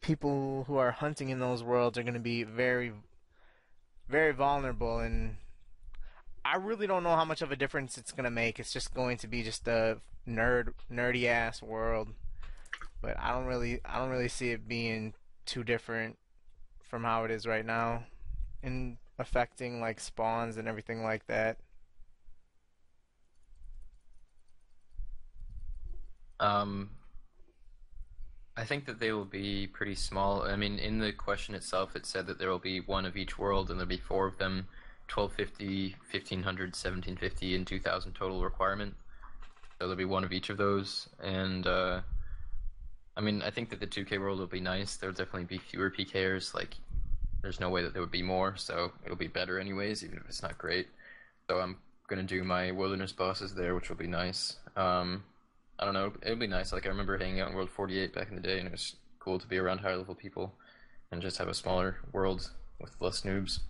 people who are hunting in those worlds are going to be very, very vulnerable, and I really don't know how much of a difference it's going to make. It's just going to be just a nerd, nerdy ass world, but I don't really, I don't really see it being too different from how it is right now, in affecting like spawns and everything like that. Um, I think that they will be pretty small. I mean, in the question itself, it said that there will be one of each world, and there'll be four of them 1250, 1500, 1750, and 2000 total requirement. So there'll be one of each of those. And, uh, I mean, I think that the 2K world will be nice. There'll definitely be fewer PKers. Like, there's no way that there would be more, so it'll be better anyways, even if it's not great. So I'm going to do my wilderness bosses there, which will be nice. Um, I don't know. it'll be nice. Like I remember hanging out in World 48 back in the day, and it was cool to be around higher level people and just have a smaller world with less noobs.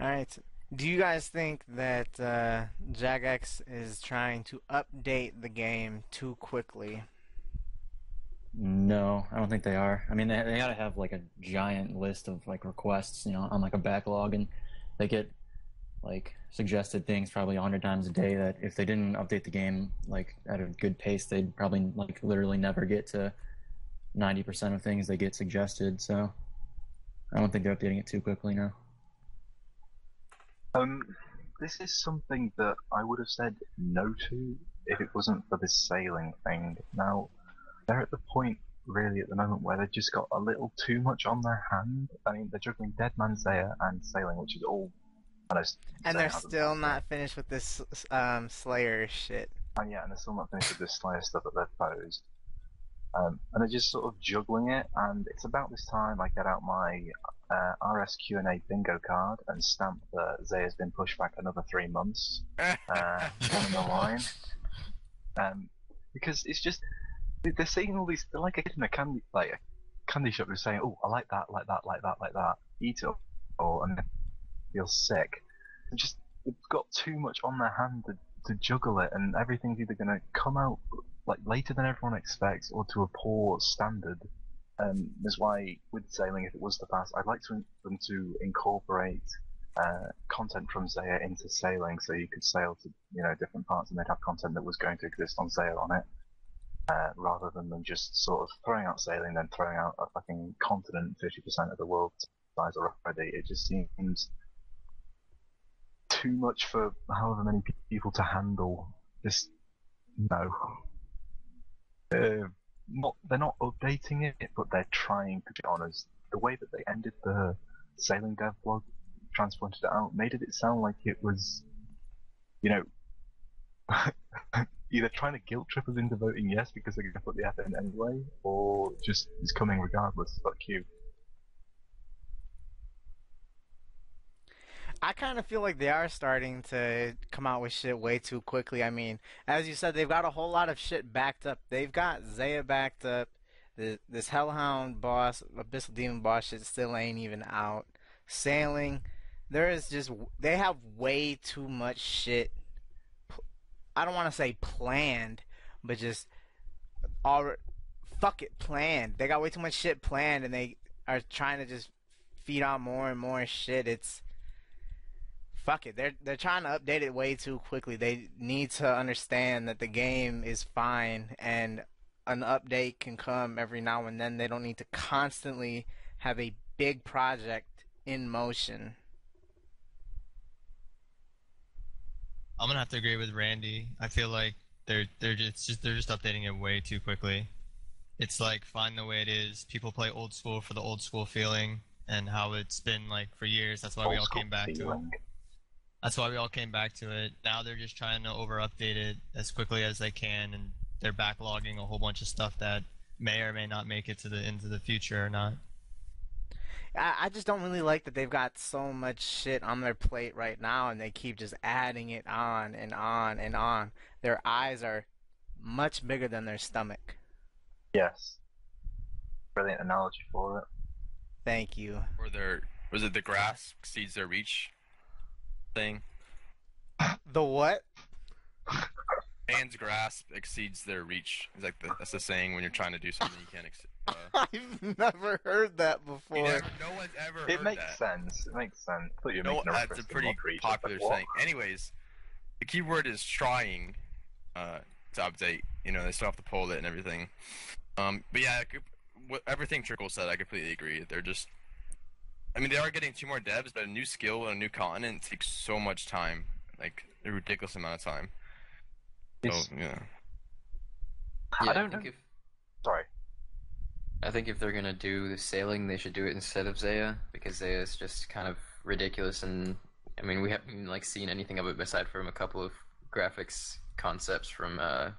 All right. Do you guys think that uh, Jagex is trying to update the game too quickly? No, I don't think they are. I mean, they, they gotta have like a giant list of like requests, you know, on like a backlog, and they get like suggested things probably a hundred times a day. That if they didn't update the game like at a good pace, they'd probably like literally never get to ninety percent of things they get suggested. So I don't think they're updating it too quickly now. Um, this is something that I would have said no to if it wasn't for this sailing thing. Now, they're at the point really at the moment where they've just got a little too much on their hand. I mean, they're juggling Dead Man Zeah and sailing, which is all. I And they're still not finished with this um, Slayer shit. it. And yeah, and they're still not finished with this Slayer stuff that they've posed. Um, and they're just sort of juggling it, and it's about this time I get out my uh, RSQ&A bingo card and stamp that Zay has been pushed back another three months uh, the line. Um, because it's just they- they're saying all these. They're like a kid in a candy like a candy shop who's saying, "Oh, I like that, like that, like that, like that." Eat it, or and feel sick. They just they've got too much on their hand to, to juggle it, and everything's either going to come out like later than everyone expects, or to a poor standard. Um, is why with sailing, if it was to pass, I'd like to, them to incorporate uh, content from Zeah into sailing, so you could sail to you know different parts, and they'd have content that was going to exist on Zeah on it, uh, rather than them just sort of throwing out sailing, then throwing out a fucking continent, fifty percent of the world's size already. It just seems too much for however many people to handle. Just no. Not they're not updating it, but they're trying to get on as the way that they ended the sailing dev blog, transplanted it out, made it sound like it was, you know, either trying to guilt trip us into voting yes because they're going to put the effort in anyway, or just it's coming regardless. Fuck you. I kind of feel like they are starting to come out with shit way too quickly. I mean, as you said, they've got a whole lot of shit backed up. They've got Zeah backed up. The, this Hellhound boss, Abyssal Demon boss shit still ain't even out. Sailing, there is just they have way too much shit. I don't want to say planned, but just all fuck it planned. They got way too much shit planned, and they are trying to just feed on more and more shit, it's fuck it. They're they're trying to update it way too quickly. They need to understand that the game is fine and an update can come every now and then. They don't need to constantly have a big project in motion. I'm gonna have to agree with Randy. I feel like they're they're just, just they're just updating it way too quickly. It's like fine the way it is. People play old school for the old school feeling and how it's been like for years. That's why we all came back to it. Feeling. That's why we all came back to it. Now they're just trying to over update it as quickly as they can, and they're backlogging a whole bunch of stuff that may or may not make it to the into the future or not. I, I just don't really like that they've got so much shit on their plate right now and they keep just adding it on and on and on. Their eyes are much bigger than their stomach. Yes. Brilliant analogy for it. Thank you. Or their was it the grass exceeds their reach thing? The what? Man's grasp exceeds their reach. It's like the, that's the saying when you're trying to do something you can't. Ex- uh, I've never heard that before. never- no one's ever It heard makes that. sense. It makes sense. You No, that's a pretty popular but saying. Anyways, the key word is trying uh, to update. You know, they still have to pull it and everything. Um, but yeah, could, what, everything Trickle said, I completely agree. They're just, I mean, they are getting two more devs, but a new skill and a new continent takes so much time, like a ridiculous amount of time. So It's- yeah, Yeah, I don't think know. if Sorry. I think if they're gonna do the sailing, they should do it instead of Zeah because Zeah is just kind of ridiculous, and I mean we haven't like seen anything of it aside from a couple of graphics concepts from uh,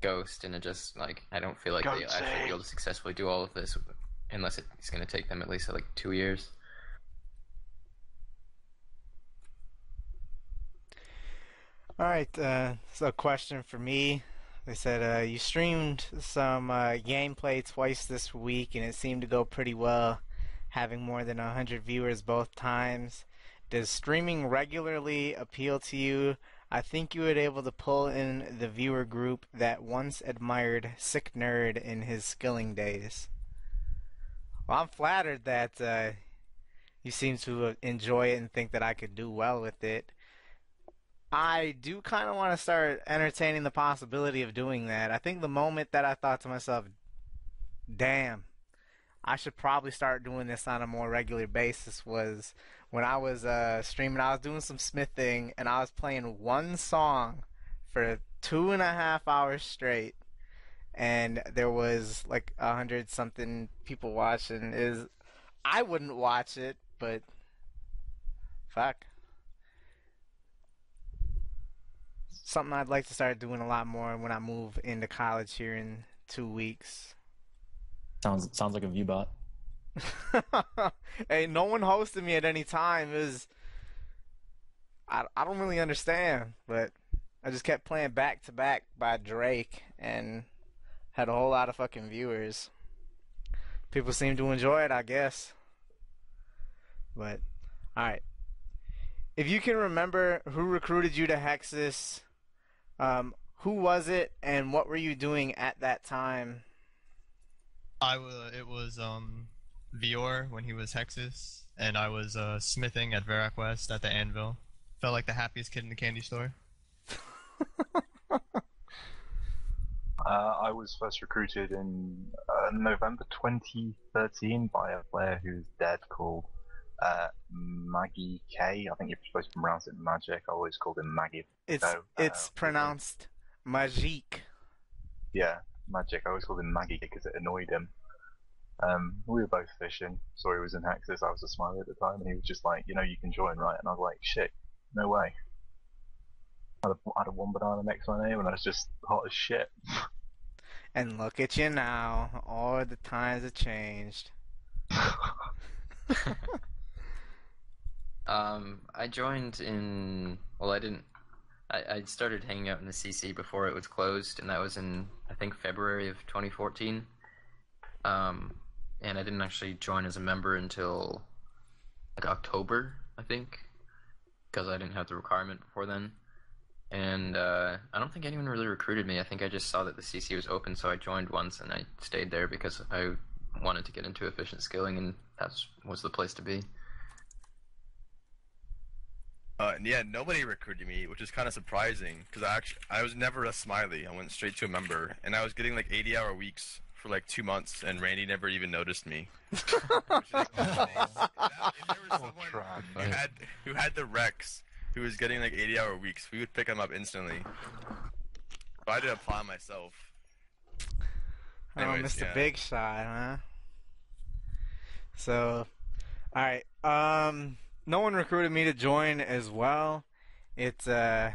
Ghost, and it just like I don't feel like they actually eh? be able to successfully do all of this unless it's gonna take them at least like two years. All right, uh, so question for me. They said uh, you streamed some uh, gameplay twice this week, and it seemed to go pretty well, having more than 100 viewers both times. Does streaming regularly appeal to you? I think you were able to pull in the viewer group that once admired Sick Nerd in his skilling days. Well, I'm flattered that uh, you seem to enjoy it and think that I could do well with it. I do kind of want to start entertaining the possibility of doing that. I think the moment that I thought to myself, damn, I should probably start doing this on a more regular basis was when I was uh, streaming. I was doing some smithing and I was playing one song for two and a half hours straight. And there was like a hundred something people watching. Is I wouldn't watch it, but fuck. something I'd like to start doing a lot more when I move into college here in two weeks. Sounds sounds like a viewbot. hey, no one hosted me at any time. It was I I don't really understand, but I just kept playing back to back by Drake and had a whole lot of fucking viewers. People seem to enjoy it, I guess. But all right. If you can remember who recruited you to Hexus, um, who was it, and what were you doing at that time? I wa it was um Vior when he was Hexus, and I was uh, smithing at Varrock West at the Anvil. Felt like the happiest kid in the candy store. Uh, I was first recruited in uh, November 2013 by a player who's dead called uh, Maggie K. I think you're supposed to pronounce it Magic. I always called him Maggie. It's So, uh, it's pronounced Magique. Yeah, Magic. I always called him Maggie because it annoyed him. Um, we were both fishing. Sorry, he was in Hexus. I was a smiley at the time, and he was just like, you know, you can join, right? And I was like, shit, no way. I had a, I had a one banana next to my name, and I was just hot as shit. And look at you now. All the times have changed. Um, I joined in. Well, I didn't. I, I started hanging out in the CC before it was closed, and that was in I think February of 2014. Um, and I didn't actually join as a member until like October, I think, because I didn't have the requirement before then. And uh, I don't think anyone really recruited me. I think I just saw that the CC was open, so I joined once, and I stayed there because I wanted to get into efficient skilling, and that was the place to be. Uh, and yeah, nobody recruited me, which is kind of surprising because I actually I was never a smiley. I went straight to a member, and I was getting like 80 hour weeks for like two months, and Randy never even noticed me. Which is insane. If if there was someone trash. who had who had the reqs, who was getting like 80 hour weeks, we would pick him up instantly. But I to apply myself. Oh, Anyways, Mr. yeah. Big Shot, huh? So, all right. Um, no one recruited me to join as well. It uh,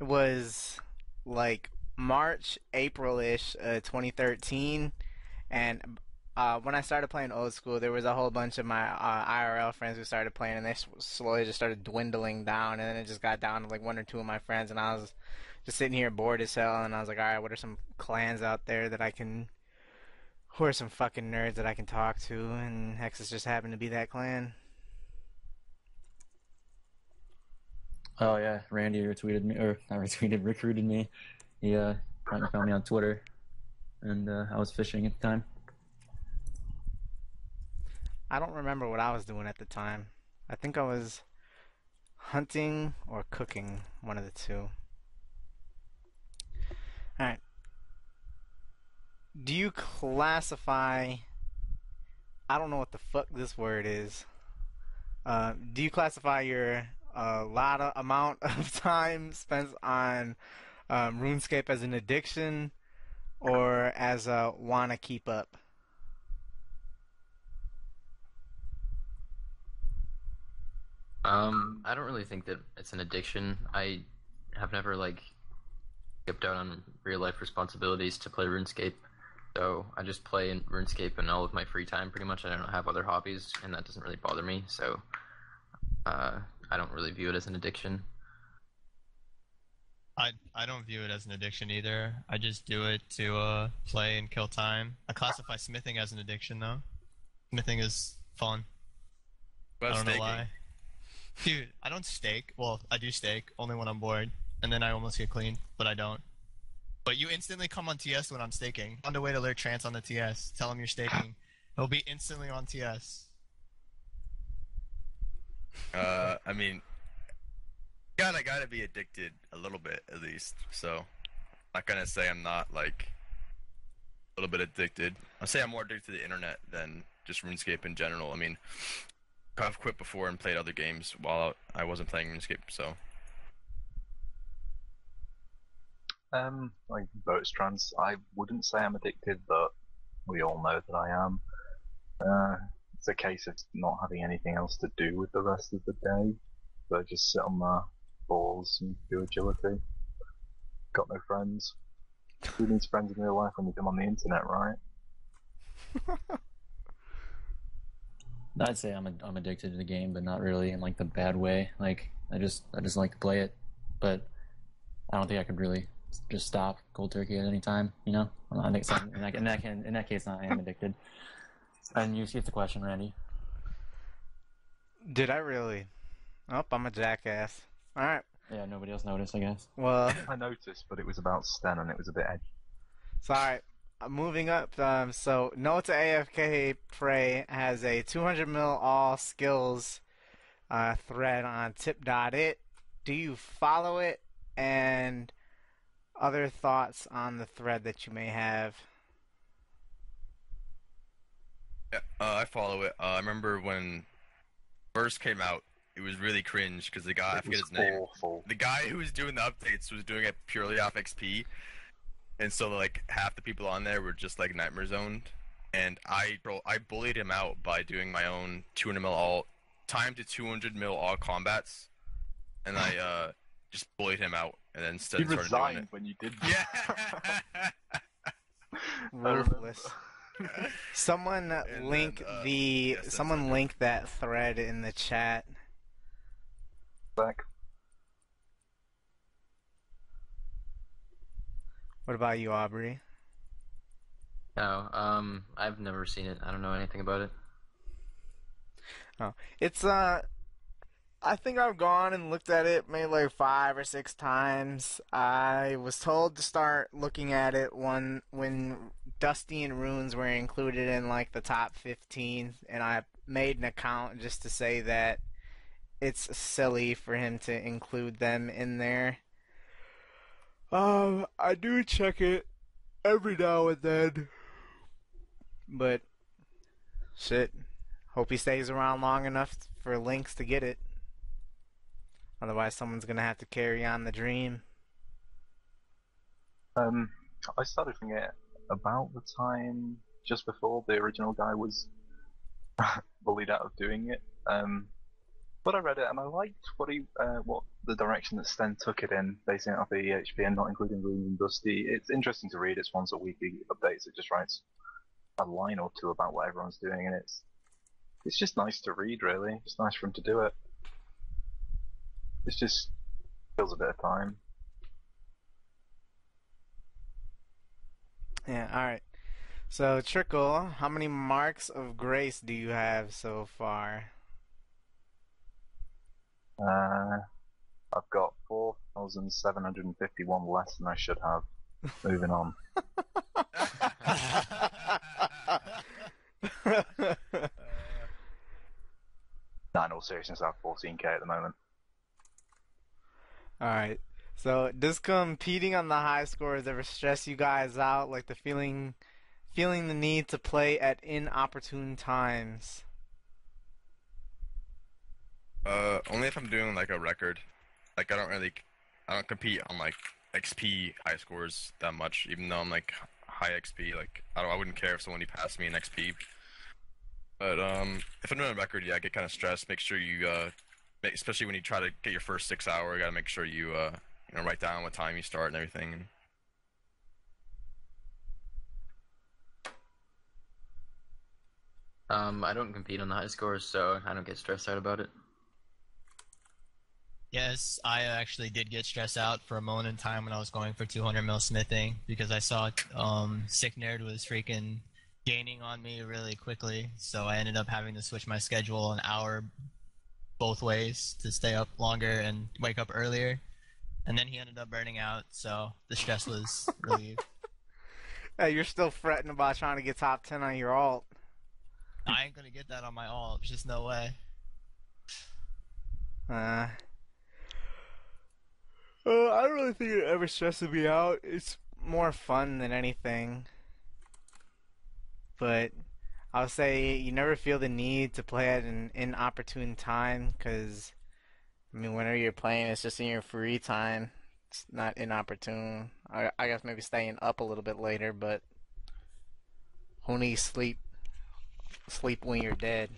it was like March, April-ish, uh, 2013, and uh, when I started playing old school, there was a whole bunch of my uh, IRL friends who started playing, and they slowly just started dwindling down, and then it just got down to like one or two of my friends, and I was just sitting here bored as hell, and I was like, all right, what are some clans out there that I can who are some fucking nerds that I can talk to, and Hexus just happened to be that clan. Oh yeah, Randy retweeted me or not retweeted, recruited me. He uh found me on Twitter, and uh, I was fishing at the time. I don't remember what I was doing at the time. I think I was hunting or cooking, one of the two. Alright. Do you classify. I don't know what the fuck this word is. Uh, do you classify your uh, lot of amount of time spent on um, RuneScape as an addiction or as a wanna keep up? Um, I don't really think that it's an addiction. I have never like skipped out on real life responsibilities to play RuneScape. So I just play in RuneScape in all of my free time pretty much. I don't have other hobbies and that doesn't really bother me. So uh, I don't really view it as an addiction. I I don't view it as an addiction either. I just do it to uh, play and kill time. I classify smithing as an addiction though. Smithing is fun. But I don't staking. know why. Dude, I don't stake. Well, I do stake only when I'm bored, and then I almost get clean, but I don't. But you instantly come on TS when I'm staking. On the way to alert Trance on the TS. Tell him you're staking. He'll be instantly on TS. Uh, I mean, God, I gotta be addicted a little bit at least. So, I'm not gonna say I'm not like a little bit addicted. I'll say I'm more addicted to the internet than just RuneScape in general. I mean, I've quit before and played other games while I wasn't playing RuneScape. So, Um, like vote trans, I wouldn't say I'm addicted, but we all know that I am. Uh, it's a case of not having anything else to do with the rest of the day, so I just sit on my balls and do agility. Got no friends. Who needs friends in real life when you come on the internet, right? I'd say I'm a, I'm addicted to the game, but not really in like the bad way. Like I just I just like to play it, but I don't think I could really just stop cold turkey at any time. You know, I think so. in, that, in that can- in that case, I am addicted. And you see the question, Randy. Did I really? Oh, I'm a jackass. Alright. Yeah, nobody else noticed, I guess. Well, I noticed, but it was about Sten and it was a bit edgy. so alright. Uh, Moving up, um, so No to AFK Prey has a 200 mil all skills uh, thread on tip.it. Do you follow it? And other thoughts on the thread that you may have? yeah, uh, I follow it. Uh, I remember when first came out, it was really cringe because the guy I forget was his name. the guy who was doing the updates was doing it purely off XP, and so like half the people on there were just like nightmare zoned, and I bro I bullied him out by doing my own 200 mil all time to 200 mil all combats, and I uh just bullied him out, and then instead You started doing resigned when you did that. Yeah. I. Ruthless. Someone And link then, uh, the yes, someone link that thread in the chat. Back. What about you, Aubrey? No, um, I've never seen it. I don't know anything about it. Oh, it's uh I think I've gone and looked at it maybe like five or six times. I was told to start looking at it when when Dusty and Runes were included in like the top 15, and I made an account just to say that it's silly for him to include them in there. Um, I do check it every now and then, but shit. Hope he stays around long enough for Lynx to get it. Otherwise, someone's gonna have to carry on the dream. Um, I started doing it about the time just before the original guy was bullied out of doing it. Um, but I read it and I liked what he, uh, what the direction that Sten took it in, basing it off the EHP and not including Rune and Dusty. It's interesting to read. It's once a week he updates. It just writes a line or two about what everyone's doing, and it's it's just nice to read. Really, it's nice for him to do it. It's just kills a bit of time. Yeah, alright. So, Trickle, how many marks of grace do you have so far? Uh, I've got 4,751 less than I should have. Moving on. Nah, in all seriousness, I have 14k at the moment. Alright. So, does competing on the high scores ever stress you guys out? Like the feeling, feeling the need to play at inopportune times? Uh, only if I'm doing like a record. Like I don't really, I don't compete on like XP high scores that much. Even though I'm like high XP, like I don't, I wouldn't care if someone passed me an XP. But um, if I'm a record, yeah, I get kind of stressed. Make sure you, uh, especially when you try to get your first six hour, you gotta make sure you, uh, you know, write down what time you start and everything. Um, I don't compete on the high scores, so I don't get stressed out about it. Yes, I actually did get stressed out for a moment in time when I was going for 200 mil smithing because I saw um, Sick Nerd was freaking gaining on me really quickly. So I ended up having to switch my schedule an hour both ways to stay up longer and wake up earlier. And then he ended up burning out, so the stress was relieved. Hey, you're still fretting about trying to get top 10 on your alt. I ain't gonna get that on my alt. There's just no way. Uh, uh, I don't really think it ever stresses me out. It's more fun than anything. But I'll say you never feel the need to play at an inopportune time because, I mean, whenever you're playing, it's just in your free time. It's not inopportune. I, I guess maybe staying up a little bit later, but needs sleep? Sleep when you're dead.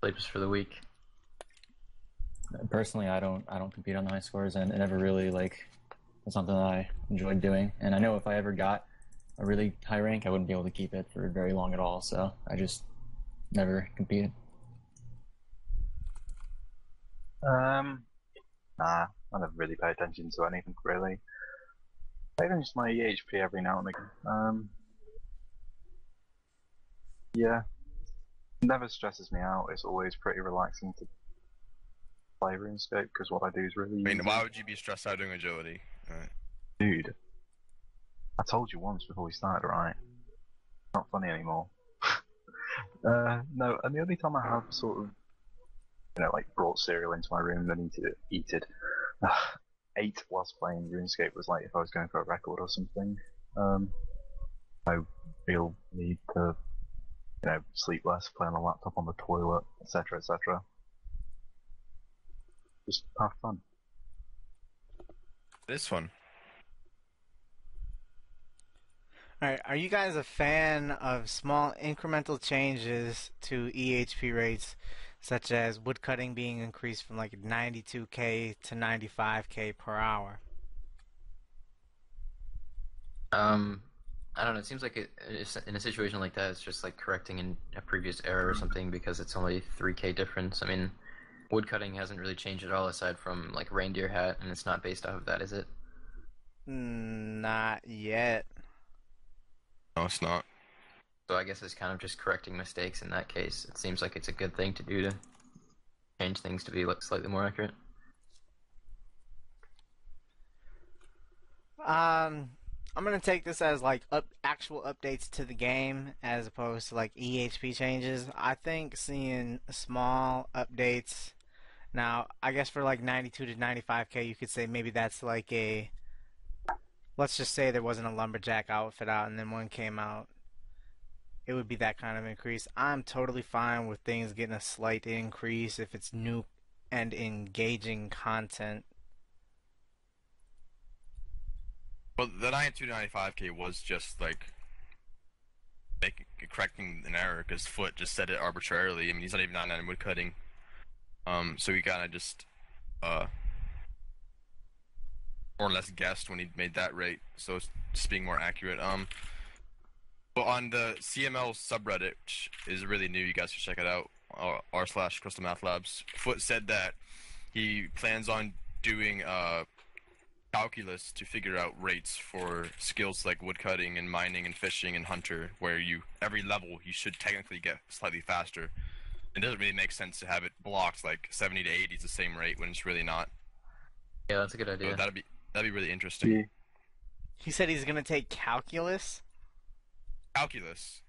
Sleep is for the weak. Personally, I don't I don't compete on the high scores, and it never really like was something that I enjoyed doing. And I know if I ever got a really high rank, I wouldn't be able to keep it for very long at all. So I just never competed. Um, nah, I never really pay attention to anything really. Even just my EHP every now and again. Um, yeah, never stresses me out. It's always pretty relaxing to play RuneScape because what I do is really. I mean, why would you be stressed out doing agility? Uh, Dude, I told you once before we started, right? Not funny anymore. uh, no, and the only time I have sort of, you know, like brought cereal into my room and eat it, eat it, ate whilst playing RuneScape was like if I was going for a record or something. Um, no real need to, you know, sleep less, play on the laptop on the toilet, etc., etc. Just have fun. this one. Alright, are you guys a fan of small incremental changes to EHP rates, such as woodcutting being increased from like 92k to 95k per hour? Um, I don't know. It seems like it, in a situation like that, it's just like correcting in a previous error or something because it's only 3k difference. I mean, woodcutting hasn't really changed at all aside from like reindeer hat, and it's not based off of that, is it? Mm, Not yet. No, it's not. So I guess it's kind of just correcting mistakes in that case. It seems like it's a good thing to do to change things to be like slightly more accurate. Um, I'm gonna take this as like up actual updates to the game as opposed to like EHP changes. I think seeing small updates. Now, I guess for like 92 to 95k, you could say maybe that's like a. Let's just say there wasn't a lumberjack outfit out, and then one came out. It would be that kind of increase. I'm totally fine with things getting a slight increase if it's new and engaging content. Well, the 92 to 95k was just like making correcting an error because Foot just said it arbitrarily. I mean, he's not even on wood cutting. Um, so he kind of just uh more or less guessed when he made that rate. So it's just being more accurate. Um, but on the CML subreddit, which is really new, you guys should check it out. uh, R slash Crystal Math Labs. Foot said that he plans on doing uh calculus to figure out rates for skills like woodcutting and mining and fishing and hunter, where you every level you should technically get slightly faster. It doesn't really make sense to have it blocked like 70 to 80 is the same rate when it's really not. Yeah, that's a good So idea. that'd be that'd be really interesting. Yeah. He said he's gonna take calculus. Calculus,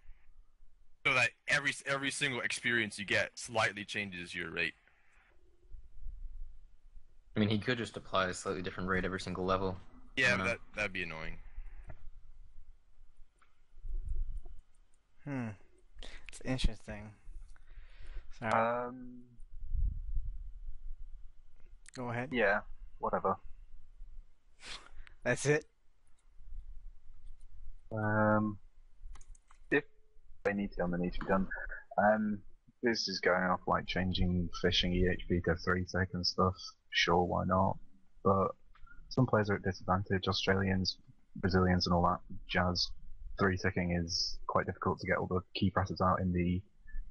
so that every every single experience you get slightly changes your rate. I mean, he could just apply a slightly different rate every single level. Yeah, but that that'd be annoying. Hmm, it's interesting. Sorry, Um, go ahead. yeah, whatever. That's it. Um, if they need to, then they need to be done. Um, this is going off like changing fishing EHP to three sec and stuff. Sure, why not? But some players are at disadvantage. Australians, Brazilians, and all that jazz. Three ticking is quite difficult to get all the key presses out in the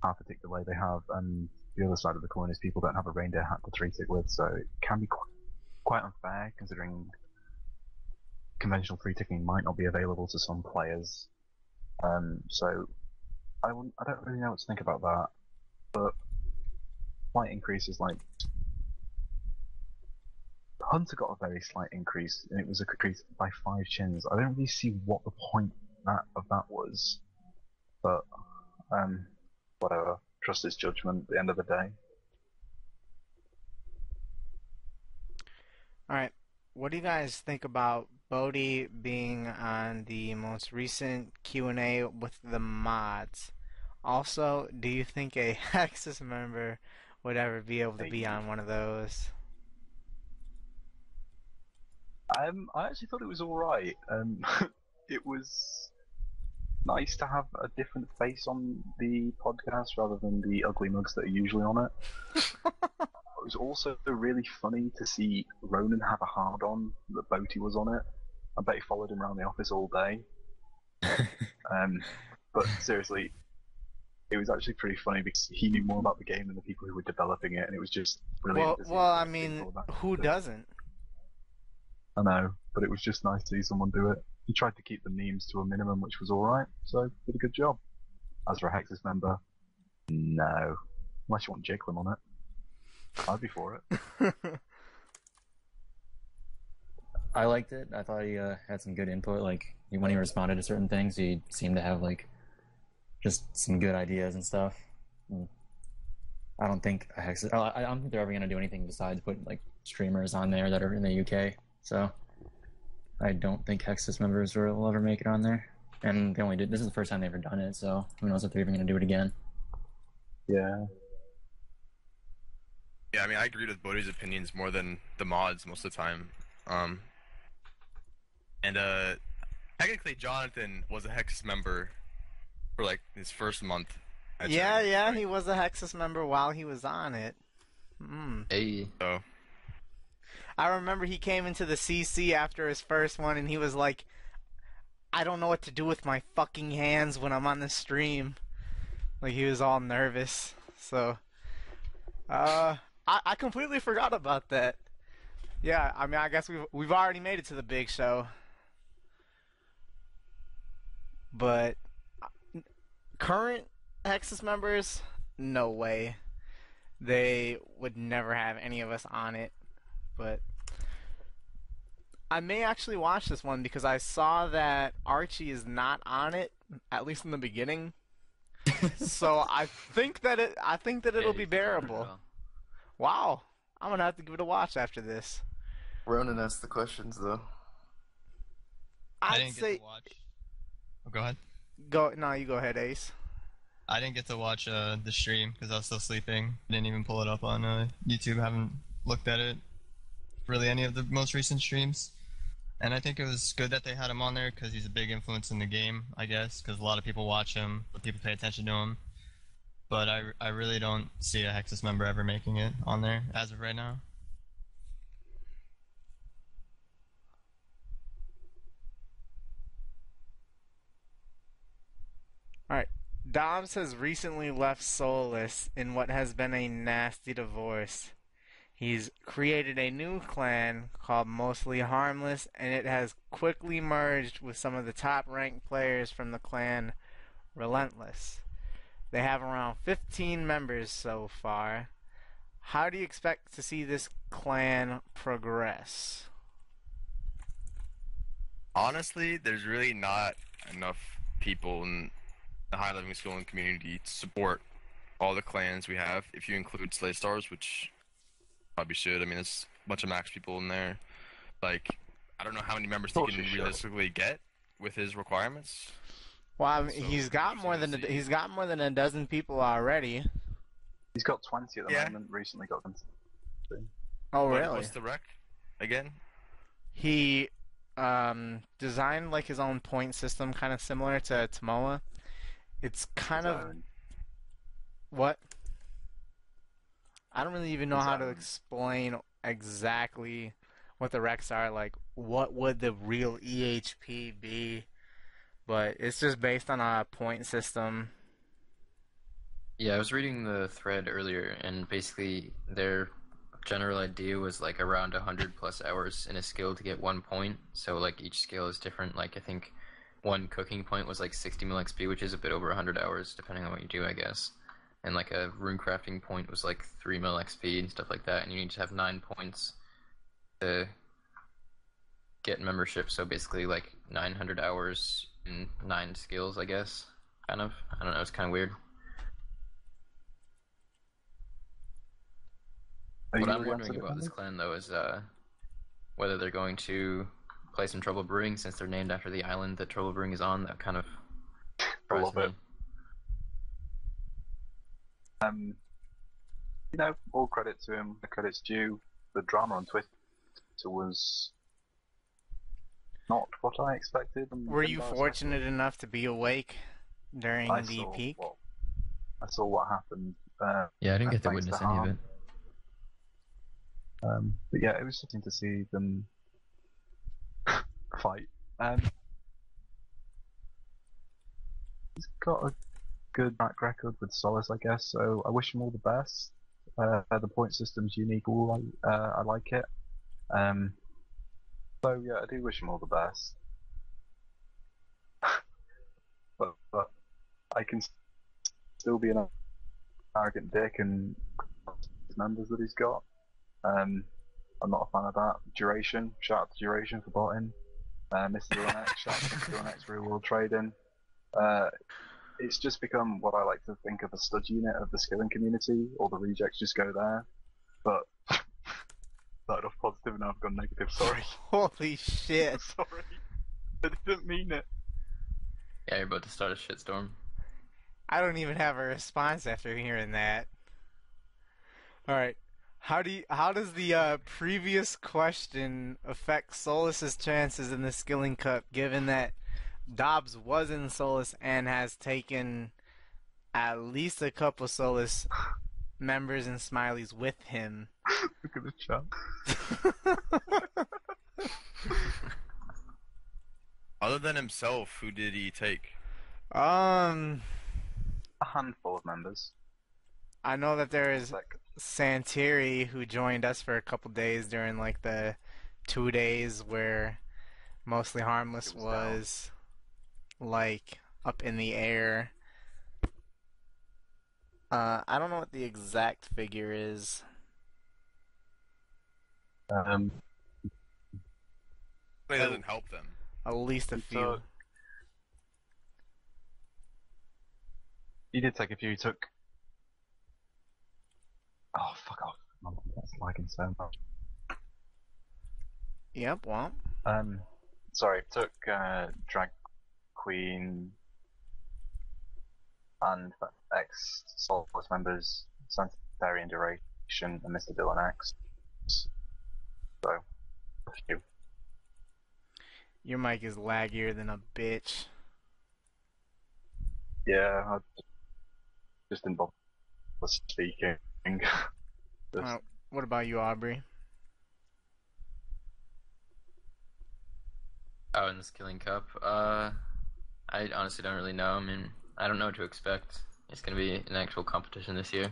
half a tick delay they have, and the other side of the coin is people don't have a reindeer hat to three tick with, so it can be qu- quite unfair considering conventional free ticking might not be available to some players. Um, so I I don't really know what to think about that. But slight increases like Hunter got a very slight increase, and it was a increase by five chins. I don't really see what the point that of that was, but um, whatever. Trust his judgment. At the end of the day. All right. What do you guys think about Boaty being on the most recent Q&A with the mods? Also, do you think a Hexus member would ever be able to be on one of those? Um, I actually thought it was alright. Um, it was nice to have a different face on the podcast rather than the ugly mugs that are usually on it. it was also really funny to see Ronan have a hard on that Boaty was on it. I bet he followed him around the office all day. um, but seriously, it was actually pretty funny because he knew more about the game than the people who were developing it, and it was just brilliant. Well, well, I mean, who doesn't? I know, but it was just nice to see someone do it. He tried to keep the memes to a minimum, which was alright, so did a good job. As for a Hexus member, no. Unless you want Jiglim on it. I'd be for it. I liked it. I thought he uh, had some good input. Like when he responded to certain things, he seemed to have like just some good ideas and stuff. Mm. I don't think a Hex. I I don't think they're ever gonna do anything besides put like streamers on there that are in the UK. So I don't think Hexus members will ever make it on there. And they only did. This is the first time they've ever done it, so who knows if they're even gonna do it again. Yeah. Yeah, I mean, I agreed with Boaty's opinions more than the mods most of the time. Um, and uh, technically, Jonathan was a Hexus member for like his first month. at yeah, Dragon, yeah, he was a Hexus member while he was on it. Hmm. Hey, So I remember he came into the CC after his first one and he was like, I don't know what to do with my fucking hands when I'm on the stream. Like he was all nervous. So, uh, I, I completely forgot about that. Yeah, I mean, I guess we've we've already made it to the big show, but current Hexus members, no way. they would never have any of us on it. But I may actually watch this one because I saw that Archie is not on it, at least in the beginning. so I think that it I think that it'll Yeah, be you can cover it bearable. Wow. I'm gonna have to give it a watch after this. Ronan asked the questions though. I I'd didn't get say to watch. Oh, go ahead. go no, you go ahead, Ace. I didn't get to watch uh, the stream because I was still sleeping. Didn't even pull it up on uh, YouTube. Haven't looked at it. Really, any of the most recent streams. And I think it was good that they had him on there because he's a big influence in the game. I guess because a lot of people watch him, people pay attention to him. But I, I really don't see a Hexus member ever making it on there as of right now. Alright. Dobbs has recently left Soulless in what has been a nasty divorce. He's created a new clan called Mostly Harmless, and it has quickly merged with some of the top ranked players from the clan Relentless. They have around 15 members so far. How do you expect to see this clan progress? Honestly, there's really not enough people in the high living skilling community to support all the clans we have. If you include Slay Stars, which probably should. I mean, there's a bunch of max people in there. Like, I don't know how many members he course can you should. realistically get with his requirements. Well, I mean, So, he's got more than a, interesting to see. he's got more than a dozen people already. He's got 20 at the Yeah. moment. Recently got them. Oh, What- really? What's the rec again? he um, designed like his own point system, kind of similar to Tomoa. It's kind His of own. what I don't really even know how to explain exactly what the recs are. Like, what would the real EHP be? But it's just based on a point system. Yeah, I was reading the thread earlier, and basically their general idea was like around 100 plus hours in a skill to get one point. So, like, each skill is different. Like, I think one cooking point was like 60 mil XP, which is a bit over 100 hours, depending on what you do, I guess. And like a rune crafting point was like 3 mil XP and stuff like that, and you need to have 9 points to get membership. So, basically, like 900 hours in 9 skills, I guess. Kind of. I don't know, it's kind of weird. Are What I'm wondering about this clan? though, is uh, whether they're going to play some Trouble Brewing since they're named after the island that Trouble Brewing is on. That kind of surprised me. it. Um, you know, all credit to him. The credit's due. The drama on Twitter was not what I expected. Were you I fortunate enough to be awake during I the saw peak? What, I saw what happened. Uh, Yeah, I didn't get to Thanks to witness any of it. Um, but yeah, it was something to see them fight. Um, he's got a good track record with Solace, I guess. So I wish him all the best. Uh, the point system's unique. All I, uh, I like it. Um, so yeah, I do wish him all the best. but but I can still be an arrogant dick and members that he's got. Um, I'm not a fan of that. Duration, shout out to Duration for botting. Uh, Mr. X, shout out to Mr. Real World Trading. Uh, it's just become what I like to think of a stud unit of the skilling community. All the rejects just go there. But started off positive and now I've gone negative. Sorry. Holy shit! Sorry. I didn't mean it. Yeah, you're about to start a shitstorm. I don't even have a response after hearing that. All right. How do you, how does the uh, previous question affect Solus's chances in the Skilling Cup, given that Dobbs was in Solus and has taken at least a couple Solus members and Smileys with him? Look at the chat. Other than himself, who did he take? um, A handful of members. I know that there is Like, Santiri who joined us for a couple days during like the two days where mostly harmless It was was like up in the air. Uh, I don't know what the exact figure is. Um, It doesn't help them. At least a few. took- you did take a few. You took. Oh fuck off! That's lagging so much. Yep. Well, Um, sorry, took uh, drag queen and ex Solace members Sanitarian Duration and Mr. Dylan X. So, a few. your mic is laggier than a bitch. Yeah, I just didn't bother speaking. Just- Uh, what about you, Aubrey? Oh, in this Skilling Cup, uh, I honestly don't really know. I mean, I don't know what to expect. It's gonna be an actual competition this year.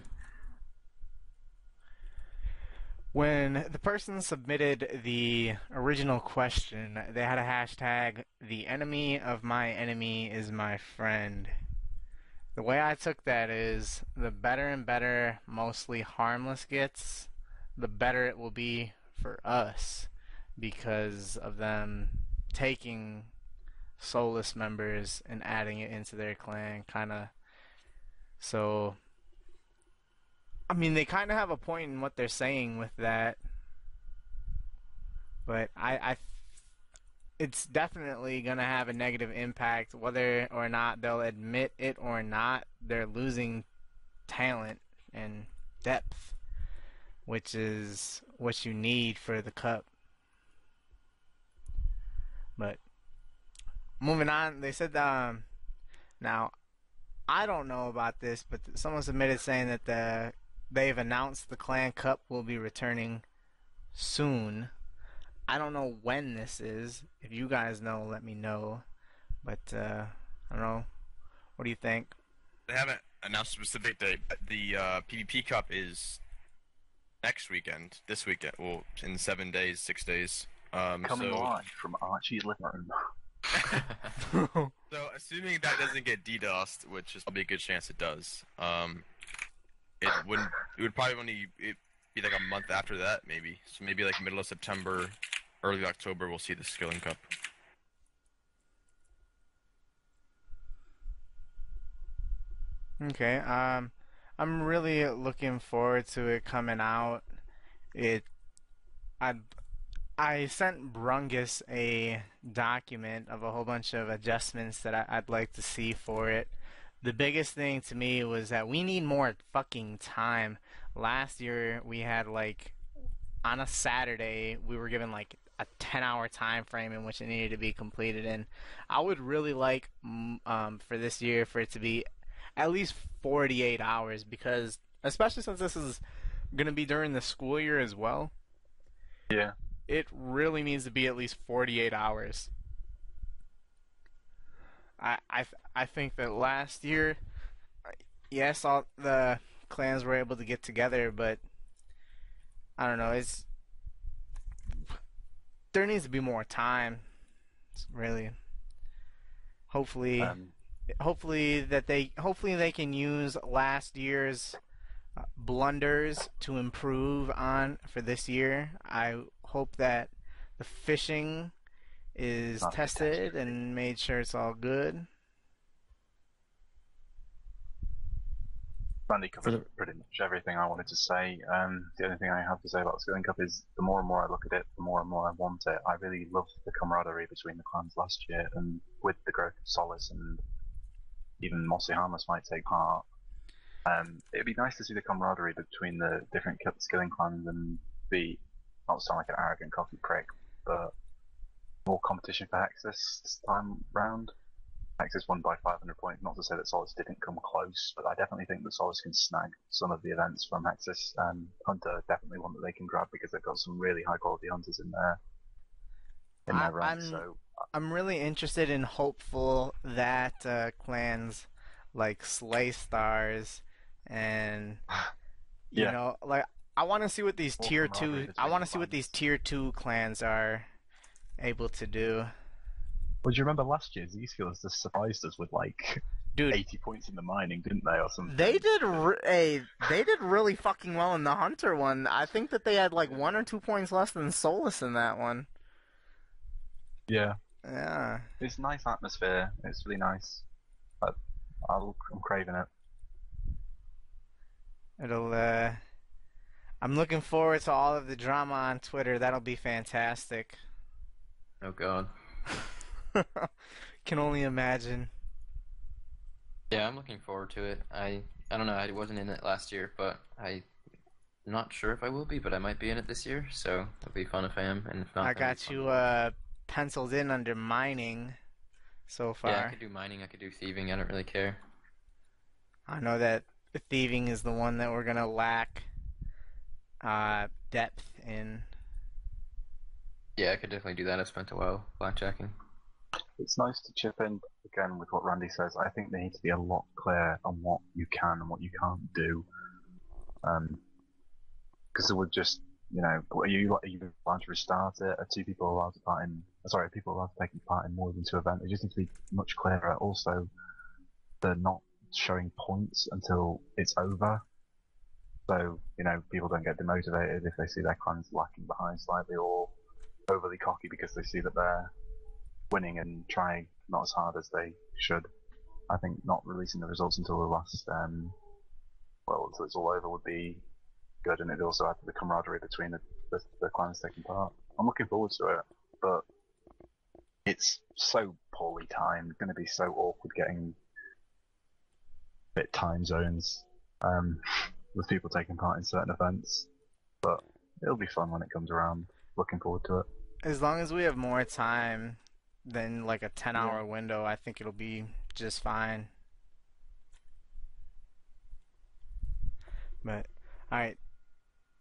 When the person submitted the original question, they had a hashtag, the enemy of my enemy is my friend. The way I took that is the better and better mostly harmless gets, the better it will be for us because of them taking soulless members and adding it into their clan kind of so I mean, they kind of have a point in what they're saying with that, but I, I, it's definitely gonna have a negative impact, whether or not they'll admit it or not. They're losing talent and depth, which is what you need for the cup. But moving on, they said um, now I don't know about this, but someone submitted saying that the they've announced the Clan Cup will be returning soon. I don't know when this is. If you guys know, let me know. But uh, I don't know. What do you think? They haven't announced a specific date. The uh, PvP Cup is next weekend. This weekend. Well, in seven days, six days. Um, Coming so, live from Archie's living room. so assuming that doesn't get DDoSed, which is probably a good chance it does. Um, it wouldn't. It would probably only it be like a month after that, maybe. So maybe like middle of September, early October, we'll see the Skilling Cup. Okay. Um, I'm really looking forward to it coming out. It, I, I sent Brungus a document of a whole bunch of adjustments that I, I'd like to see for it. The biggest thing to me was that we need more fucking time. Last year we had like on a Saturday we were given like a 10 hour time frame in which it needed to be completed and I would really like um, for this year for it to be at least 48 hours because especially since this is going to be during the school year as well Yeah. It really needs to be at least 48 hours i i, th- I think that last year yes all the clans were able to get together but i don't know it's there needs to be more time it's really hopefully Um, hopefully that they hopefully they can use last year's uh, blunders to improve on for this year. I hope that the fishing is Not tested tested. and made sure it's all good. Randy covered pretty much everything I wanted to say. Um, the only thing I have to say about the Skilling Cup is the more and more I look at it, the more and more I want it. I really love the camaraderie between the clans last year, and with the growth of Solace and even Mostly Harmless might take part. Um, it'd be nice to see the camaraderie between the different Ki- Skilling clans and be not sound like an arrogant cocky prick, but more competition for Hexus this time round. Hexus won by 500 points. Not to say that Solus didn't come close, but I definitely think that Solus can snag some of the events from Hexus. and Hunter definitely one that they can grab because they've got some really high quality hunters in there in their ranks. I'm- So I'm really interested and hopeful that uh, clans like Slay Stars and you Yeah. know like I want to see what these More tier two I want to see what clans. these tier two clans are able to do. Well, do you remember last year Zskillers just surprised us with like Dude, 80 points in the mining, didn't they, or something? They did re- a they did really fucking well in the Hunter one. I think that they had like one or two points less than Solus in that one. Yeah. Yeah. It's nice atmosphere. It's really nice. I, I'll, I'm craving it. It'll uh I'm looking forward to all of the drama on Twitter. That'll be fantastic. Oh god. Can only imagine. Yeah, I'm looking forward to it. I I don't know. I wasn't in it last year, but I. Not sure if I will be, but I might be in it this year, so it'll be fun if I am, and if not, I got you uh penciled in under mining so far. Yeah, I could do mining. I could do thieving. I don't really care. I know that thieving is the one that we're gonna lack uh, depth in. Yeah, I could definitely do that. I've spent a while blackjacking. It's nice to chip in again with what Randy says. I think they need to be a lot clearer on what you can and what you can't do. Um, because it would just, you know, are you are you allowed to restart it? Are two people allowed to part in? Sorry, are people allowed to take part in more than two events? It just needs to be much clearer. Also, they're not showing points until it's over. So, you know, people don't get demotivated if they see their clans lacking behind slightly or overly cocky because they see that they're winning and trying not as hard as they should. I think not releasing the results until the last, um, well, until it's all over would be good, and it also add to the camaraderie between the, the, the clans taking part. I'm looking forward to it, but it's so poorly timed. Going to be so awkward getting bit time zones um, with people taking part in certain events, but it'll be fun when it comes around. Looking forward to it. As long as we have more time than like a 10 hour window, I think it'll be just fine. But, alright.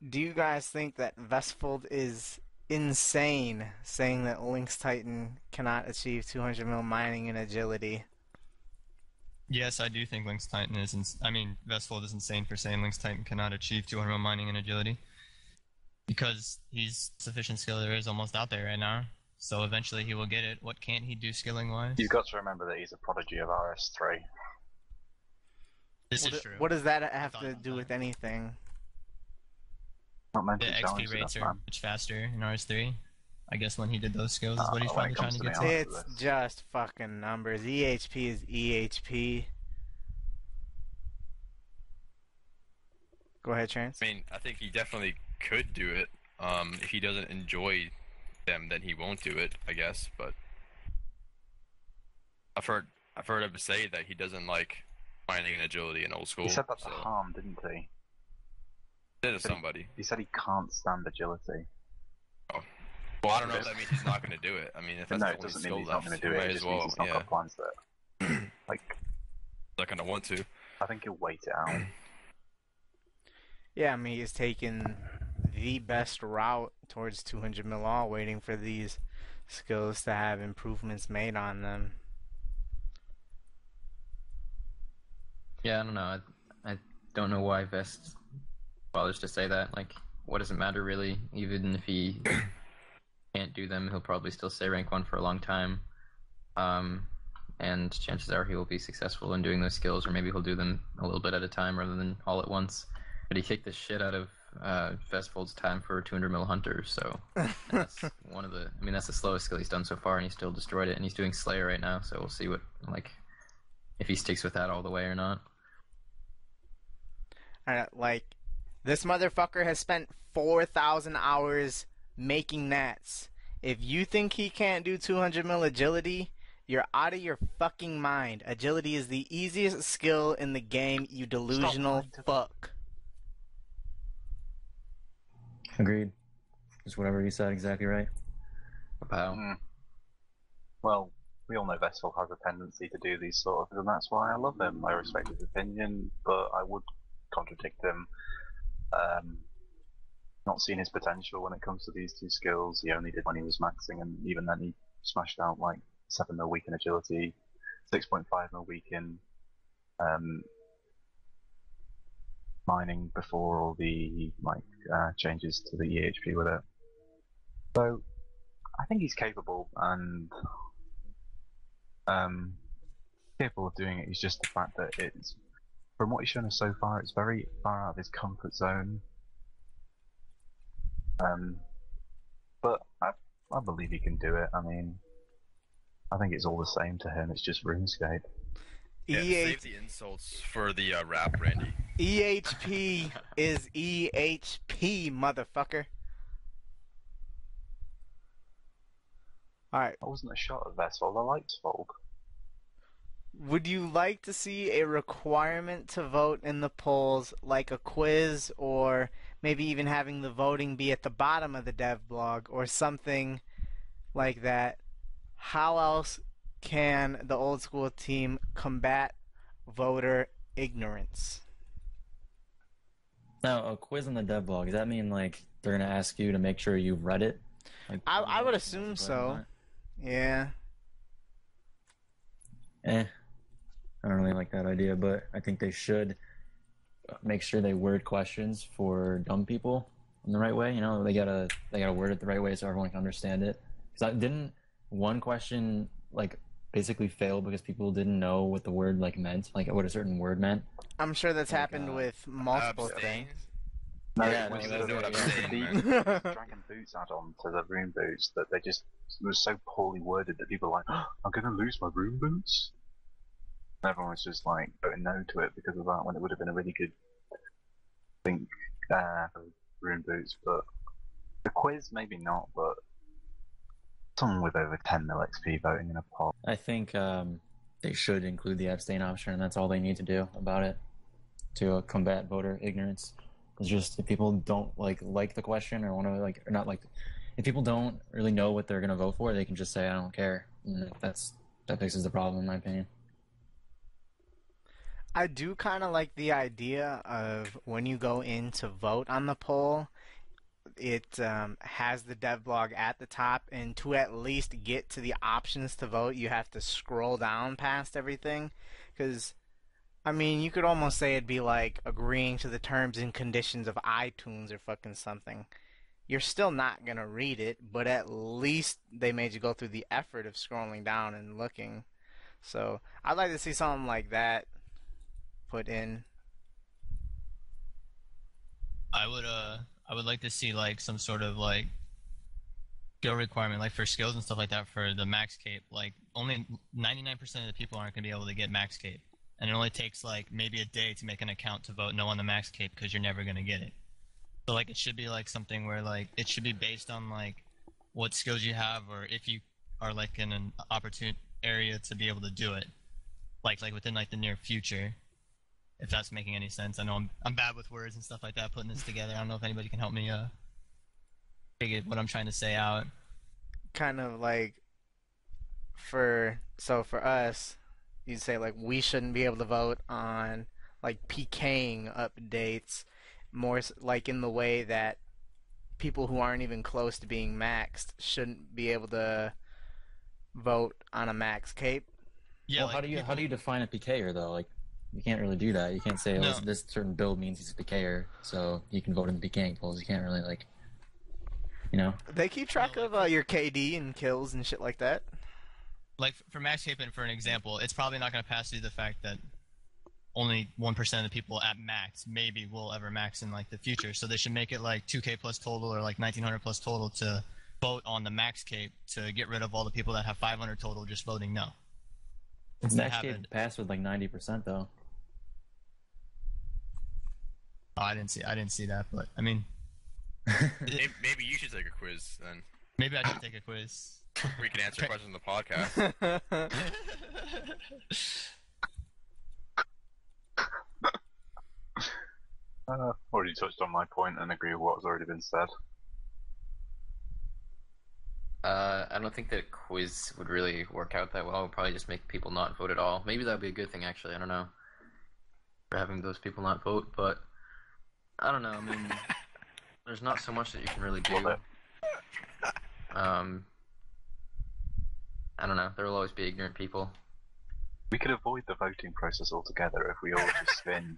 Do you guys think that Vestfold is insane saying that Lynx Titan cannot achieve 200 mil mining and agility? Yes, I do think Lynx Titan is. Ins- I mean, Vestfold is insane for saying Lynx Titan cannot achieve 200 mil mining and agility because he's sufficient skill there is almost out there right now. So eventually he will get it. What can't he do skilling wise? You've got to remember that he's a prodigy of RS3. This What, is do- true. what does that have to do that. with anything? Not the XP rates are man. much faster in RS3. I guess when he did those skills is Uh, what he's when probably trying to to get to. It's just fucking numbers. EHP is EHP. Go ahead, Trance. I mean, I think he definitely could do it. Um, if he doesn't enjoy them, then he won't do it. I guess, but I've heard I've heard him say that he doesn't like finding and agility in old school. He said that to so Harm, didn't he? did it to somebody. He said he can't stand agility. Well, I don't know if that means he's not going to do it. I mean, if that's no, the only doesn't skill mean he's not going to he do it. might It as well. he's not Yeah, got plans there. like, not going to want to. I think he'll wait it out. Yeah, I mean, he's taken the best route towards 200 mil all, waiting for these skills to have improvements made on them. Yeah, I don't know. I, I don't know why Vest bothers to say that. Like, what does it matter really? Even if he can't do them, he'll probably still stay rank one for a long time. Um, and chances are he will be successful in doing those skills, or maybe he'll do them a little bit at a time rather than all at once. But he kicked the shit out of uh, Vestfold's time for 200 mil hunter, so that's one of the. I mean, that's the slowest skill he's done so far, and he still destroyed it. And he's doing Slayer right now, so we'll see what like if he sticks with that all the way or not. Uh, like, this motherfucker has spent 4,000 hours making nats. If you think he can't do 200 mil agility, you're out of your fucking mind. Agility is the easiest skill in the game, you delusional lying to them. fuck. Agreed. Just whatever you said, exactly right. About. Mm. Well, we all know Vessel has a tendency to do these sort of, things, and that's why I love him. I respect his opinion, but I would contradict him. Um, not seen his potential when it comes to these two skills. He only did when he was maxing, and even then he smashed out like seven mil weak in agility, six point five mil week in um, mining before all the like uh, changes to the EHP with it. So I think he's capable, and um, capable of doing it. It's just the fact that it's, from what he's shown us so far, it's very far out of his comfort zone. Um, but I, I believe he can do it. I mean, I think it's all the same to him. It's just RuneScape. Yeah, EH save the insults for the uh, rap, Randy. EHP is EHP, motherfucker. Alright, That wasn't a shot at Vestfold. I liked Volk. would you like to see a requirement to vote in the polls, like a quiz, or maybe even having the voting be at the bottom of the dev blog, or something like that? How else can the old school team combat voter ignorance? Now, a quiz on the dev blog, does that mean like they're gonna ask you to make sure you've read it? Like, I- I would assume so. Yeah. Eh, I don't really like that idea, but I think they should make sure they word questions for dumb people in the right way. You know, they gotta they gotta word it the right way so everyone can understand it. Because I didn't one question like basically fail because people didn't know what the word like meant, like what a certain word meant. I'm sure that's Like, happened uh, with multiple Abstain. things. No, Yeah, it was no, the, that's know it I'm was saying, the man. deep Dragon Boots add-on to the Rune Boots that they just it was so poorly worded that people were like, oh, I'm gonna lose my Rune Boots. Everyone was just like voting no to it because of that when it would have been a really good thing uh, Rune Boots. But the quiz, maybe not, but someone with over 10 mil XP voting in a poll. I think um, they should include the abstain option, and that's all they need to do about it to uh, combat voter ignorance. It's just if people don't like like the question or want to like or not like if people don't really know what they're gonna vote for, they can just say I don't care. And that's that fixes the problem in my opinion. I do kind of like the idea of when you go in to vote on the poll, it um, has the dev blog at the top, and to at least get to the options to vote, you have to scroll down past everything. Because, I mean, you could almost say it'd be like agreeing to the terms and conditions of iTunes or fucking something. You're still not gonna read it, but at least they made you go through the effort of scrolling down and looking. So I'd like to see something like that put in. I would uh I would like to see like some sort of like skill requirement like for skills and stuff like that for the max cape. Like only 99% of the people aren't going to be able to get max cape. And it only takes like maybe a day to make an account to vote no on the max cape because you're never going to get it. So like it should be like something where like it should be based on like what skills you have or if you are like in an opportune area to be able to do it. Like like within like the near future if that's making any sense. I know I'm I'm bad with words and stuff like that putting this together. I don't know if anybody can help me uh figure what I'm trying to say out. kind of like for so for us you'd say like we shouldn't be able to vote on like PKing updates more like in the way that people who aren't even close to being maxed shouldn't be able to vote on a max cape Yeah, well, like how do you how do you define a PKer though? Like you can't really do that. You can't say oh, No. this, this certain build means he's a PKer, so you can vote in the PKing polls. You can't really like, you know. they keep track of uh, your KD and kills and shit like that like for Max Capen, for an example, it's probably not going to pass due to the fact that only one percent of the people at max maybe will ever max in like the future. So they should make it like 2K plus total or like 1900 plus total to vote on the max cape to get rid of all the people that have 500 total just voting no. It's Max happened. Cape passed with like ninety percent though. Oh, I didn't see. I didn't see that, but I mean, Maybe, maybe you should take a quiz then. maybe I should take a quiz. We can answer questions on the podcast. Uh, already touched on my point and agree with what's already been said. Uh, I don't think that a quiz would really work out that well. It would probably just make people not vote at all. Maybe that would be a good thing, actually. I don't know. For having those people not vote, but I don't know. I mean, there's not so much that you can really do. Um, I don't know. There will always be ignorant people. We could avoid the voting process altogether if we all just spin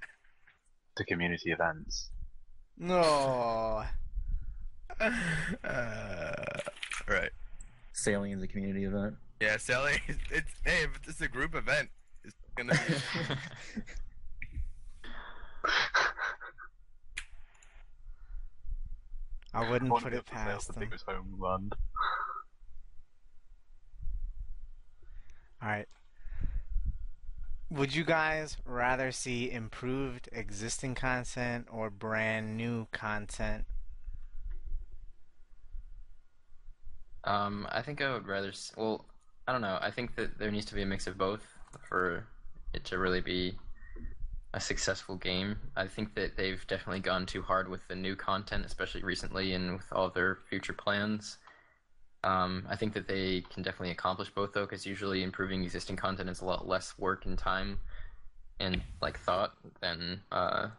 to community events. no uh, right. Sailing is a community event. Yeah, selling. It's, it's hey, if it's a group event. It's Gonna be I wouldn't put it the sales past the them. biggest homeland. All right. Would you guys rather see improved existing content or brand new content? Um, I think I would rather. Well, I don't know. I think that there needs to be a mix of both for it to really be a successful game. I think that they've definitely gone too hard with the new content, especially recently, and with all their future plans. Um, I think that they can definitely accomplish both, though, because usually improving existing content is a lot less work and time and like thought than uh,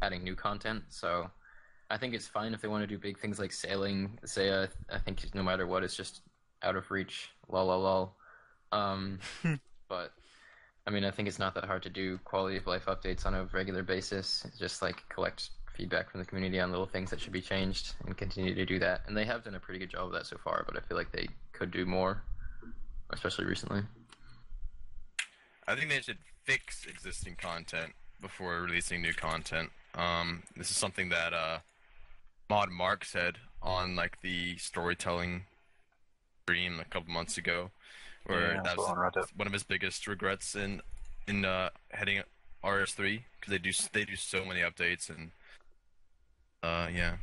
adding new content. So. I think it's fine if they want to do big things like sailing. Say, uh, I think no matter what, it's just out of reach. Lol, lol, lol. Um, but I mean, I think it's not that hard to do quality of life updates on a regular basis. Just like collect feedback from the community on little things that should be changed and continue to do that. And they have done a pretty good job of that so far. But I feel like they could do more, especially recently. I think they should fix existing content before releasing new content. Um, this is something that uh, Mod Mark said on like the storytelling stream a couple months ago, where Yeah, that was on Reddit. one of his biggest regrets in in uh, heading RS3 because they do they do so many updates and uh, yeah,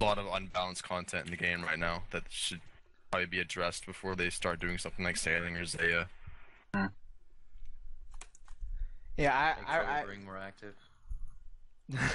a lot of unbalanced content in the game right now that should probably be addressed before they start doing something like sailing or Zeah. Yeah, Make I, Troll I, Brewing more active. I,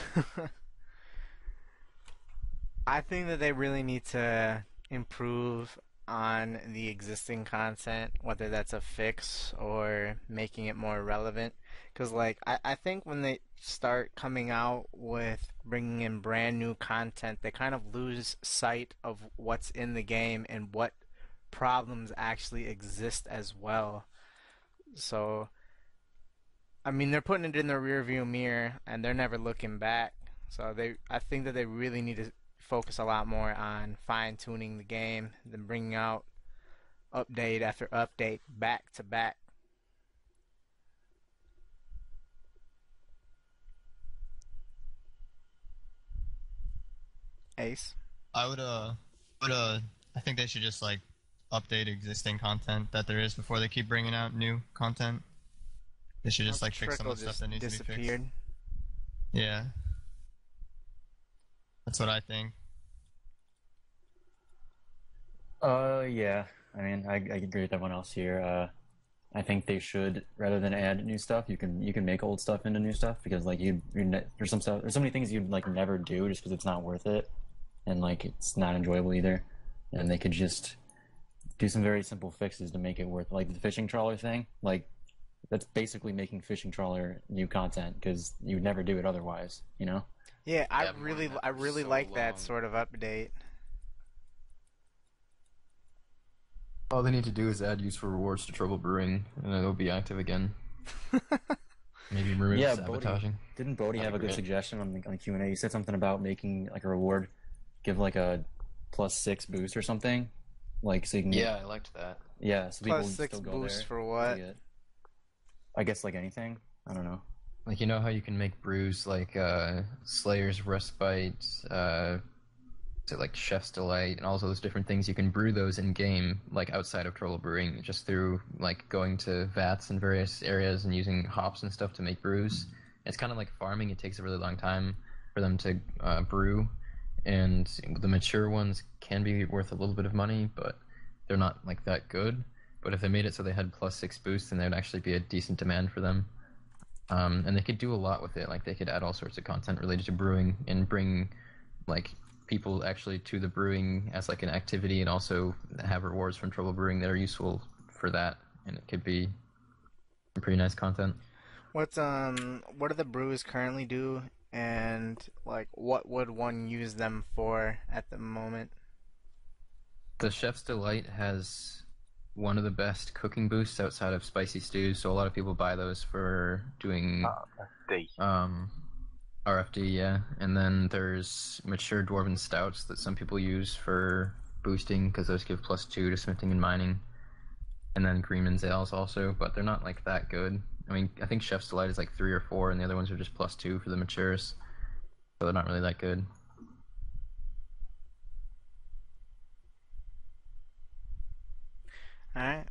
I think that they really need to improve on the existing content, whether that's a fix or making it more relevant. Because, like, I, I think when they start coming out with bringing in brand new content, they kind of lose sight of what's in the game and what problems actually exist as well. So, I mean, they're putting it in the rearview mirror and they're never looking back. So they, I think that they really need to focus a lot more on fine tuning the game than bringing out update after update back to back. Ace. I would uh, would uh, I think they should just like update existing content that there is before they keep bringing out new content. They should just like fix some of the stuff that needs to be fixed. disappeared. Yeah, that's what I think. Uh, yeah. I mean, I, I agree with everyone else here. Uh, I think they should, rather than add new stuff, you can you can make old stuff into new stuff because like you ne- there's some stuff there's so many things you'd like never do just because it's not worth it, and like it's not enjoyable either, and they could just do some very simple fixes to make it worth like the fishing trawler thing like that's basically making fishing trawler new content because you would never do it otherwise you know Yeah, I Yeah, really, I really so like that sort of update. All they need to do is add useful rewards to Trouble Brewing, and it'll be active again. Maybe remove Yeah, Boaty- Didn't Boaty have a good great. suggestion on the on Q and A? You said something about making like a reward, give like a plus six boost or something, like so you can get- Yeah, I liked that. yeah, so people Plus would six still go boosts there for what? I guess like anything. I don't know. Like you know how you can make brews like uh, Slayer's Respite, uh, it like Chef's Delight, and all those different things. You can brew those in game, like outside of Trouble Brewing, just through like going to vats in various areas and using hops and stuff to make brews. It's kind of like farming. It takes a really long time for them to uh, brew, and the mature ones can be worth a little bit of money, but they're not like that good. But if they made it so they had plus six boosts, then there'd actually be a decent demand for them. Um, and they could do a lot with it. Like they could add all sorts of content related to brewing and bring like people actually to the brewing as like an activity, and also have rewards from Trouble Brewing that are useful for that. And it could be pretty nice content. What's um what do the brews currently do and like what would one use them for at the moment? The Chef's Delight has one of the best cooking boosts outside of spicy stews, so a lot of people buy those for doing Ah, D. Um, RFD, yeah. And then there's mature dwarven stouts that some people use for boosting because those give plus two to smithing and mining. And then Greenman's ales also, but they're not like that good. I mean, I think Chef's Delight is like three or four, and the other ones are just plus two for the matures. So they're not really that good. Alright.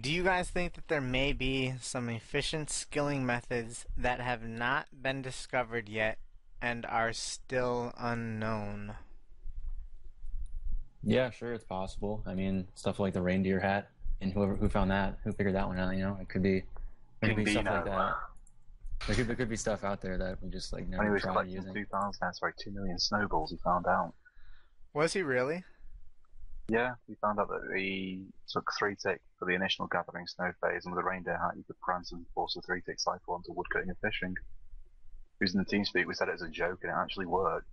Do you guys think that there may be some efficient skilling methods that have not been discovered yet and are still unknown? Yeah, sure, it's possible. I mean, stuff like the reindeer hat, and whoever who found that, who figured that one out, you know, it could be, it could be stuff like that. There could, there could be stuff out there that we just like When he never was tried collecting using. 2,000, uh, sorry, 2 million snowballs, he found out. Was he really? Yeah, we found out that he took three tick for the initial gathering snow phase, and with a reindeer hat, you could grant and force a three tick cycle onto woodcutting and fishing. Using the team speak, we said it as a joke, and it actually worked.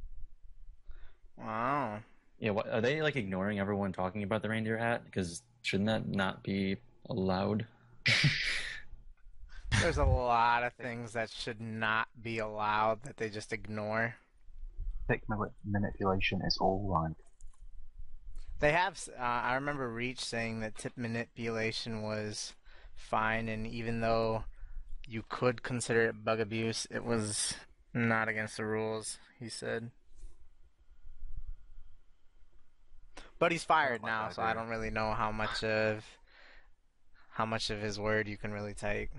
Wow. Yeah, what, are they like ignoring everyone talking about the reindeer hat? Because shouldn't that not be allowed? There's a lot of things that should not be allowed that they just ignore. Tick manipulation is all right. They have. Uh, I remember Reach saying that tick manipulation was fine, and even though you could consider it bug abuse, it was not against the rules. He said. But he's fired like now, that so I don't really know how much of how much of his word you can really take.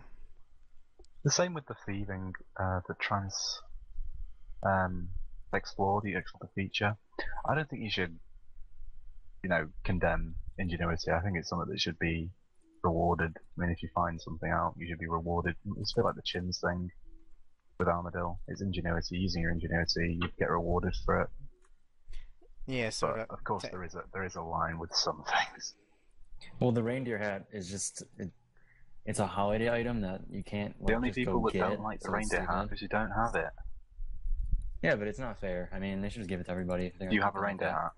The same with the thieving, uh, the trans um, explore, the explore the feature. I don't think you should, you know, condemn ingenuity. I think it's something that should be rewarded. I mean, if you find something out, you should be rewarded. It's a bit like the chins thing with Armadillo. It's ingenuity. Using your ingenuity, you get rewarded for it. Yeah, sort But of. of course, ta- there is a there is a line with some things. Well, the reindeer hat is just it, it's a holiday item that you can't. The only just people go that get, don't like the so reindeer hat stupid. is you don't have it. Yeah, but it's not fair. I mean, they should just give it to everybody. if Do you have a keep it like reindeer that. hat?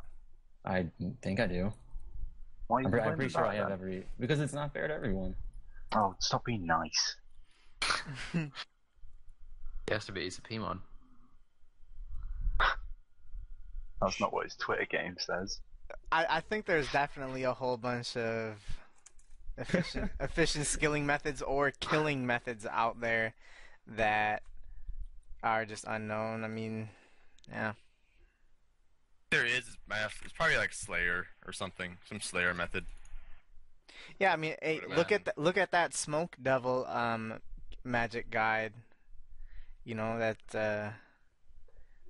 I think I do. Why are you I'm, pre- I'm pretty sure I have that? every because it's not fair to everyone. Oh, stop being nice. It has to be He's a Pimon. That's not what his Twitter game says. I, I think there's definitely a whole bunch of efficient efficient skilling methods or killing methods out there that are just unknown. I mean, yeah. There is math. It's probably like Slayer or something, some Slayer method. Yeah, I mean, hey, look at th- look at that smoke devil um magic guide. You know that uh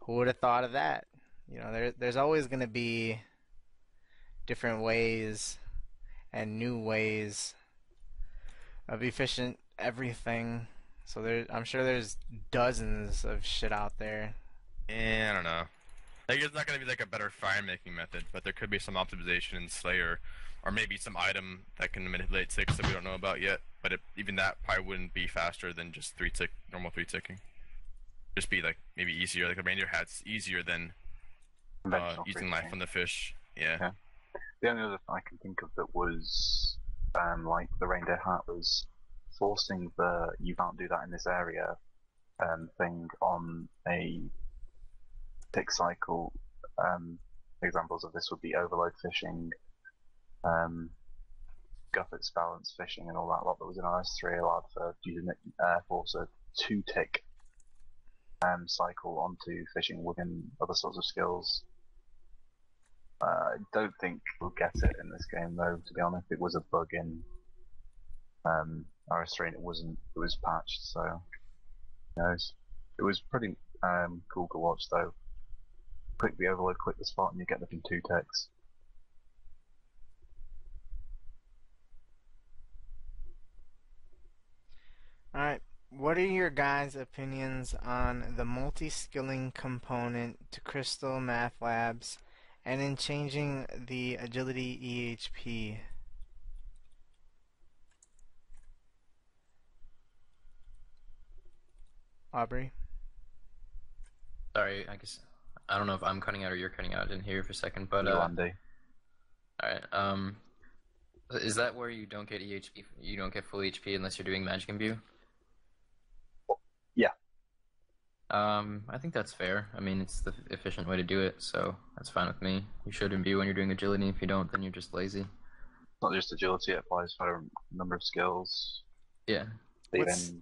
who would have thought of that? You know, there there's always going to be different ways and new ways of efficient everything. So there I'm sure there's dozens of shit out there. Eh, I don't know. Like, it's not gonna be like a better fire making method, but there could be some optimization in Slayer, or maybe some item that can manipulate ticks that we don't know about yet. But it, even that probably wouldn't be faster than just three tick, normal three ticking. Just be like maybe easier. Like the reindeer hat's easier than uh, using life on the fish. Yeah. Yeah. The only other thing I can think of that was um, like the reindeer hat was forcing the you can't do that in this area um, thing on a tick cycle. Um, examples of this would be overload fishing, um, balance fishing, and all that lot that was in RS3 allowed for using Air Force a two tick um, cycle onto fishing within other sorts of skills. Uh, I don't think we'll get it in this game, though. To be honest, it was a bug in um, RS3, and it wasn't. It was patched, so. It was pretty um, cool to watch, though. Click the overload, click the spot, and you get them in two ticks. All right. What are your guys' opinions on the multi-skilling component to Crystal Math Labs and in changing the agility EHP? Aubrey? Sorry, I guess I don't know if I'm cutting out or you're cutting out. I didn't hear you for a second, but You, uh, Andy. all right. Um, is that where you don't get EHP? You don't get full HP unless you're doing Magic Imbue? Yeah. Um, I think that's fair. I mean, it's the efficient way to do it, so that's fine with me. You should imbue when you're doing agility. If you don't, then you're just lazy. It's not just agility; it applies for a number of skills. Yeah. What's-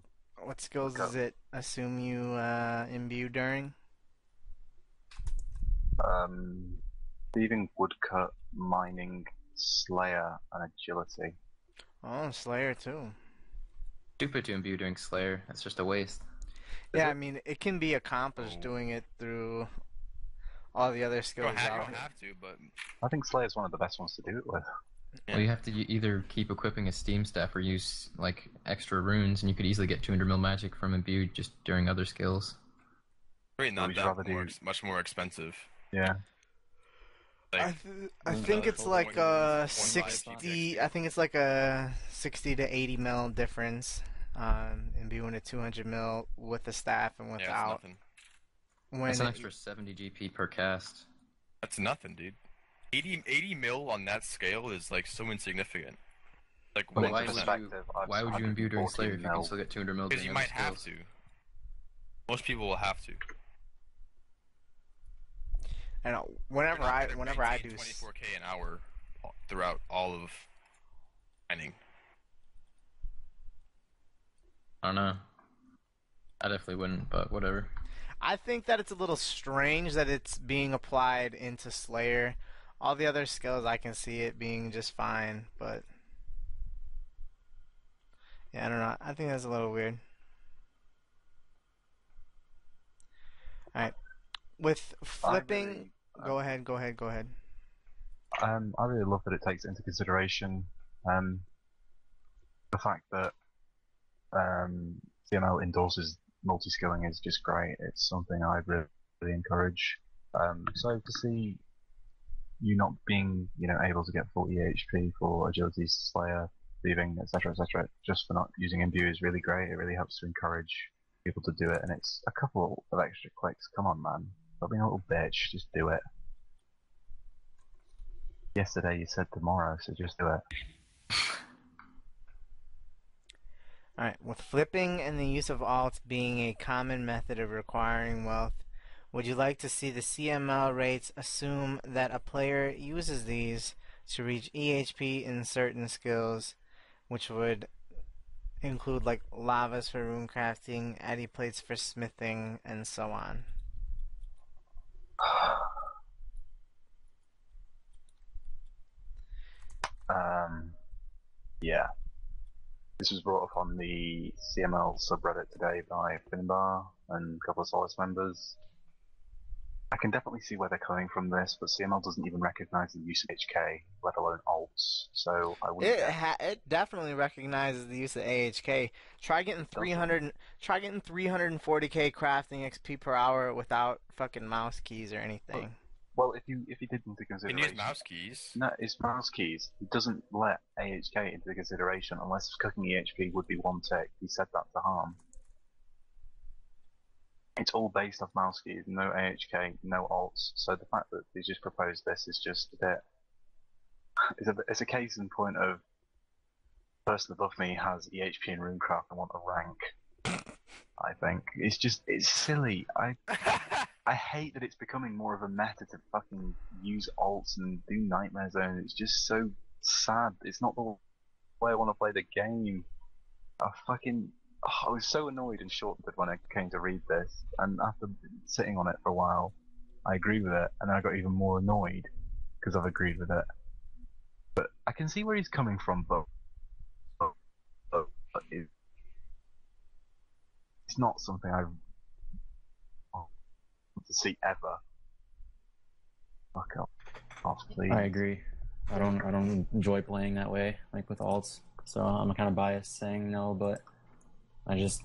What skills Go. does it assume you uh, imbue during? Um, thieving, woodcut, mining, slayer, and agility. Oh, Slayer too. Stupid to imbue during Slayer. That's just a waste. Yeah, I mean, it can be accomplished Oh. doing it through all the other You skills don't, have, you don't have to, but I think Slayer is one of the best ones to do it with. Yeah. Well, you have to either keep equipping a Steam staff or use like extra runes, and you could easily get 200 mil magic from imbue just during other skills. really not that more, do- much more expensive. Yeah. I, th- I think it's like a runes, one five, 60. I think it's like a 60 to 80 mil difference. Um, imbuing a 200 mil with the staff and yeah, it's without. nothing. when That's an it- extra 70 GP per cast. That's nothing, dude. 80, 80 mil on that scale is like so insignificant. Like Put Well, it one why would you- Why would you imbue during 14 Slayer if you can still get 200 mil Because you other might have to. Most people will have to. And whenever You're I gonna whenever I do 24k an hour throughout all of mining. I don't know. I definitely wouldn't, but whatever. I think that it's a little strange that it's being applied into Slayer. All the other skills I can see it being just fine, but yeah, I don't know. I think that's a little weird. All right, with flipping, really- go ahead, go ahead, go ahead. Um, I really love that it takes into consideration um, the fact that um, CML endorses multi-skilling is just great. It's something I really, really encourage. Um, so to see you not being, you know, able to get 40 HP for agility, slayer, thieving, etc., etc., just for not using imbue is really great. It really helps to encourage people to do it, and it's a couple of extra clicks. Come on, man! Stop being a little bitch. Just do it. Yesterday you said tomorrow, so just do it. All right, with flipping and the use of alts being a common method of acquiring wealth, would you like to see the CML rates assume that a player uses these to reach EHP in certain skills, which would include like lavas for rune crafting, addy plates for smithing, and so on? Um, yeah. This was brought up on the CML subreddit today by Finbar and a couple of Solace members. I can definitely see where they're coming from this, but CML doesn't even recognize the use of AHK, let alone alts. So I wouldn't. It ha- it definitely recognizes the use of AHK. Try getting 300 and- try getting 340k crafting XP per hour without fucking mouse keys or anything. well, if you if you did into You can consideration, use mouse keys. No, it's mouse keys. It doesn't let AHK into consideration unless cooking EHP would be one tick. He said that to harm. It's all based off mouse keys, no AHK, no alts. So the fact that they just proposed this is just a bit. It's a, it's a case in point of person above me has EHP and Runecraft and want a rank. I think it's just it's silly. I I hate that it's becoming more of a meta to fucking use alts and do Nightmare Zone. It's just so sad. It's not the way I want to play the game. I fucking. Oh, I was so annoyed and shorted when I came to read this, and after sitting on it for a while, I agree with it, and I got even more annoyed because I've agreed with it. But I can see where he's coming from, but, but, but, but it, it's not something I want to see ever. Fuck up, off, please. I agree. I don't I don't enjoy playing that way, like with alts. So I'm kind of biased saying no, but I just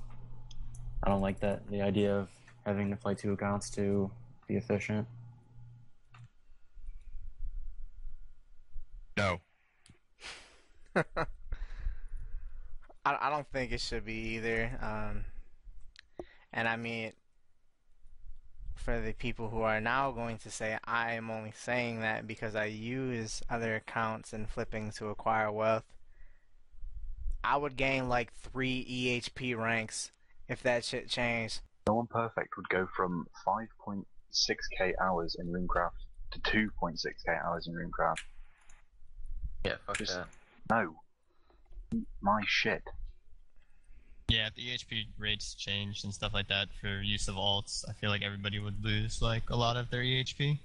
I don't like that the idea of having to play two accounts to be efficient. No. I, I don't think it should be either. Um, and I mean, for the people who are now going to say, I am only saying that because I use other accounts and flipping to acquire wealth, I would gain like three EHP ranks if that shit changed. No one perfect would go from 5.6k hours in Runecraft to 2.6k hours in Runecraft. Yeah, fuck Just- that. No. Eat My shit. Yeah, if the EHP rates changed and stuff like that for use of alts, I feel like everybody would lose like a lot of their EHP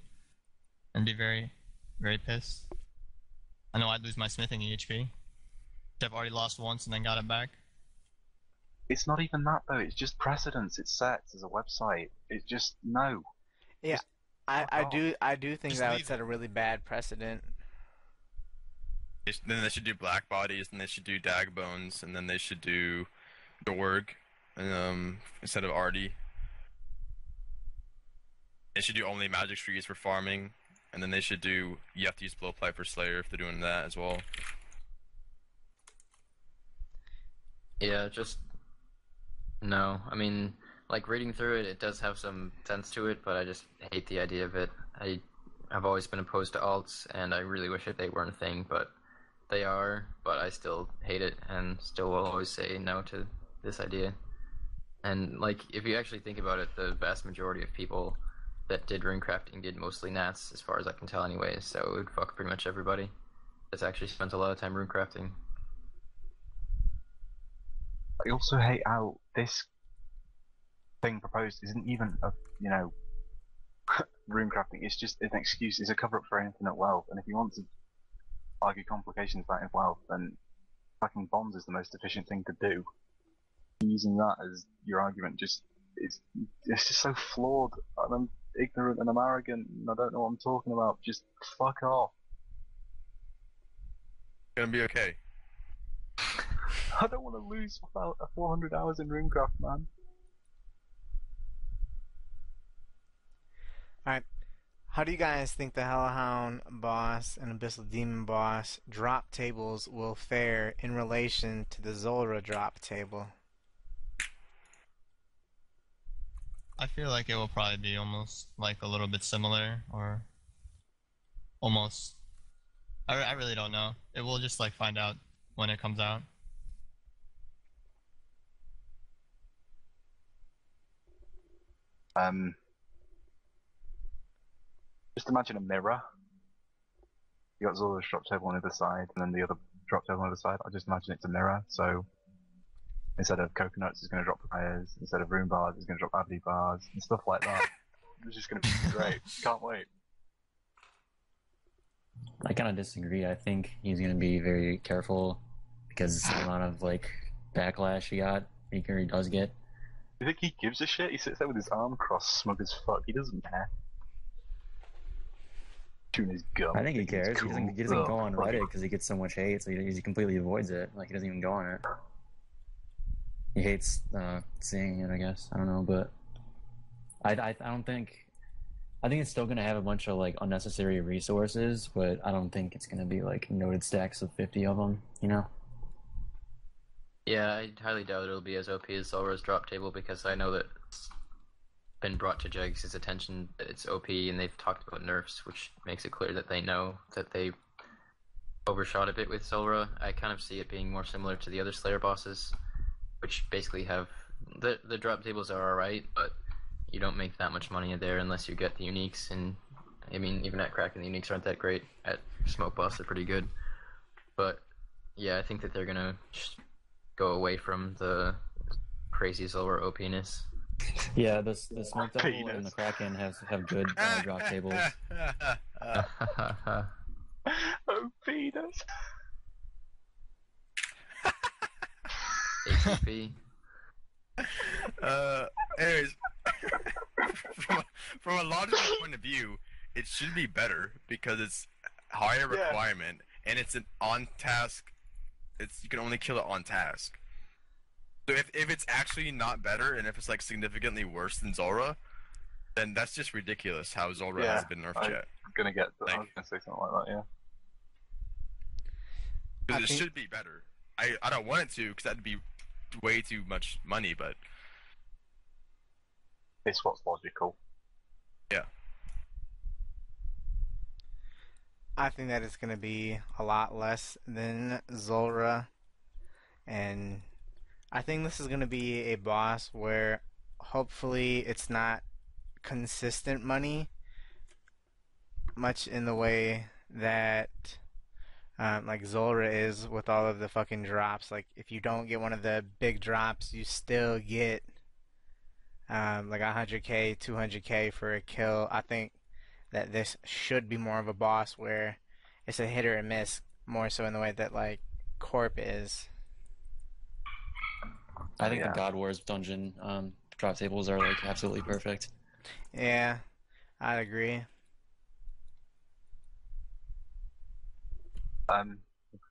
and be very, very pissed. I know I'd lose my smithing EHP. I've already lost once and then got it back. It's not even that though. It's just precedence. It sets as a website. It's just no. Yeah. I, I off. do I do think Just that leave would set a really bad precedent. They Then they should do black bodies, and they should do dag bones, and then they should do Dorg, um, instead of Ardy. They should do only magic trees for farming, and then they should do you have to use blowpipe for Slayer if they're doing that as well. Yeah, just no. I mean, like reading through it, it does have some sense to it, but I just hate the idea of it. I I've always been opposed to alts, and I really wish that they weren't a thing, but they are. But I still hate it, and still will always say no to this idea. And like, if you actually think about it, the vast majority of people that did rune crafting did mostly Nats, as far as I can tell, anyways. So it would fuck pretty much everybody that's actually spent a lot of time rune crafting. I also hate how this thing proposed isn't even a you know rune crafting. It's just an excuse. It's a cover up for infinite wealth. And if you want to argue complications about wealth, then fucking bombs is the most efficient thing to do. Using that as your argument just it's it's just so flawed. And I'm ignorant and I'm arrogant and I don't know what I'm talking about. Just fuck off. Gonna be okay. I don't want to lose about 400 hours in Runecraft, man. Alright. How do you guys think the Hellhound boss and Abyssal Demon boss drop tables will fare in relation to the Zulrah drop table? I feel like it will probably be almost like a little bit similar or almost. I, I really don't know. It will just like find out when it comes out. Um, just imagine a mirror. You got Zulrah's drop table on either side, and then the other drop table on the other side. I just imagine it's a mirror. So instead of coconuts, it's going to drop papayas. Instead of room bars, it's going to drop addy bars and stuff like that. it's just going to be great. Can't wait. I kind of disagree. I think he's going to be very careful because the amount of like backlash he got, he he does get. You think he gives a shit? He sits there with his arm crossed, smug as fuck. He doesn't care. Chewing his gum. I think he cares. He doesn't, he doesn't Ugh, go on. Reddit because he gets so much hate, so he, he completely avoids it. Like he doesn't even go on it. He hates uh, seeing it, I guess. I don't know, but I, I, I don't think. I think it's still going to have a bunch of like unnecessary resources, but I don't think it's going to be like noted stacks of fifty of them. You know? Yeah, I highly doubt it'll be as OP as Zulrah's drop table because I know that it's been brought to Jags' attention that it's OP and they've talked about nerfs, which makes it clear that they know that they overshot a bit with Zulra. I kind of see it being more similar to the other Slayer bosses, which basically have the the drop tables are alright, but you don't make that much money there unless you get the uniques and I mean even at Kraken the uniques aren't that great. At Smoke Boss they're pretty good. But yeah, I think that they're gonna go away from the crazy Zulrah OPness. Yeah, the the smoke devil and the kraken have have good uh, drop tables. oh, penis. ATP. uh, anyways, from a, from a logical point of view, it should be better because it's higher Yeah. requirement and it's an on task. It's you can only kill it on task. So if if it's actually not better and if it's like significantly worse than Zulrah, then that's just ridiculous how Zulrah Yeah, has been nerfed I- yet. I'm gonna get. I Like- was gonna say something like that. Yeah. Because it think- should be better. I I don't want it to because that'd be way too much money, but It's what's logical. I think that it's going to be a lot less than Zulrah. And I think this is going to be a boss where hopefully it's not consistent money, much in the way that um, like Zulrah is with all of the fucking drops. Like if you don't get one of the big drops, you still get um, like 100k, 200k for a kill. I think that this should be more of a boss where it's a hit or a miss, more so in the way that like Corp is. I think Yeah. the God Wars dungeon um, drop tables are like absolutely perfect. Yeah, I'd agree. Um,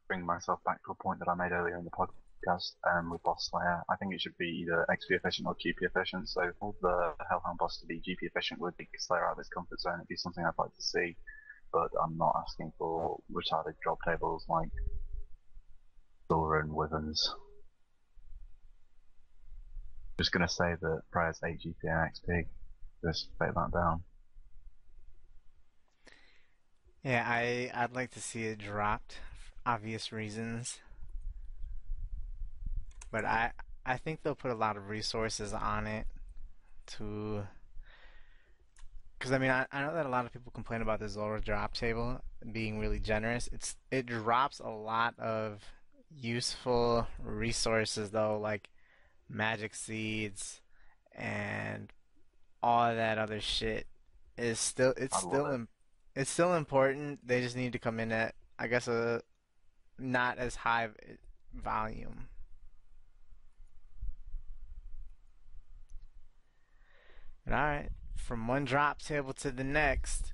bring myself back to a point that I made earlier in the podcast um, with Boss Slayer. I think it should be either XP efficient or GP efficient. So for the Hellhound boss to be GP efficient would be Slayer out of his comfort zone. It'd be something I'd like to see, but I'm not asking for retarded drop tables like Silver and Withens. Just gonna say that Prayer's 8 GP and XP. Just fade that down. Yeah, I I'd like to see it dropped obvious reasons. But I I think they'll put a lot of resources on it to because I mean I, I know that a lot of people complain about the Zulrah drop table being really generous. It's it drops a lot of useful resources though, like magic seeds and all that other shit is still it's still it. im- it's still important. They just need to come in at I guess a not as high volume. All right, from one drop table to the next,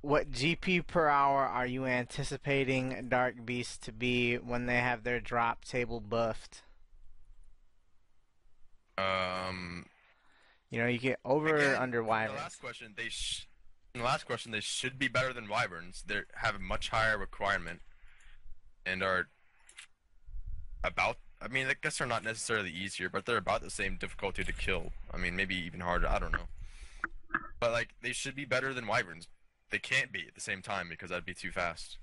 what GP per hour are you anticipating Dark Beast to be when they have their drop table buffed? Um, You know, you get over again, or under wyverns. The last question, they sh- in the last question, they should be better than wyverns. They have a much higher requirement, and are about. I mean, I guess they're not necessarily easier, but they're about the same difficulty to kill. I mean, maybe even harder. I don't know. But like, they should be better than wyverns. They can't be at the same time because that'd be too fast.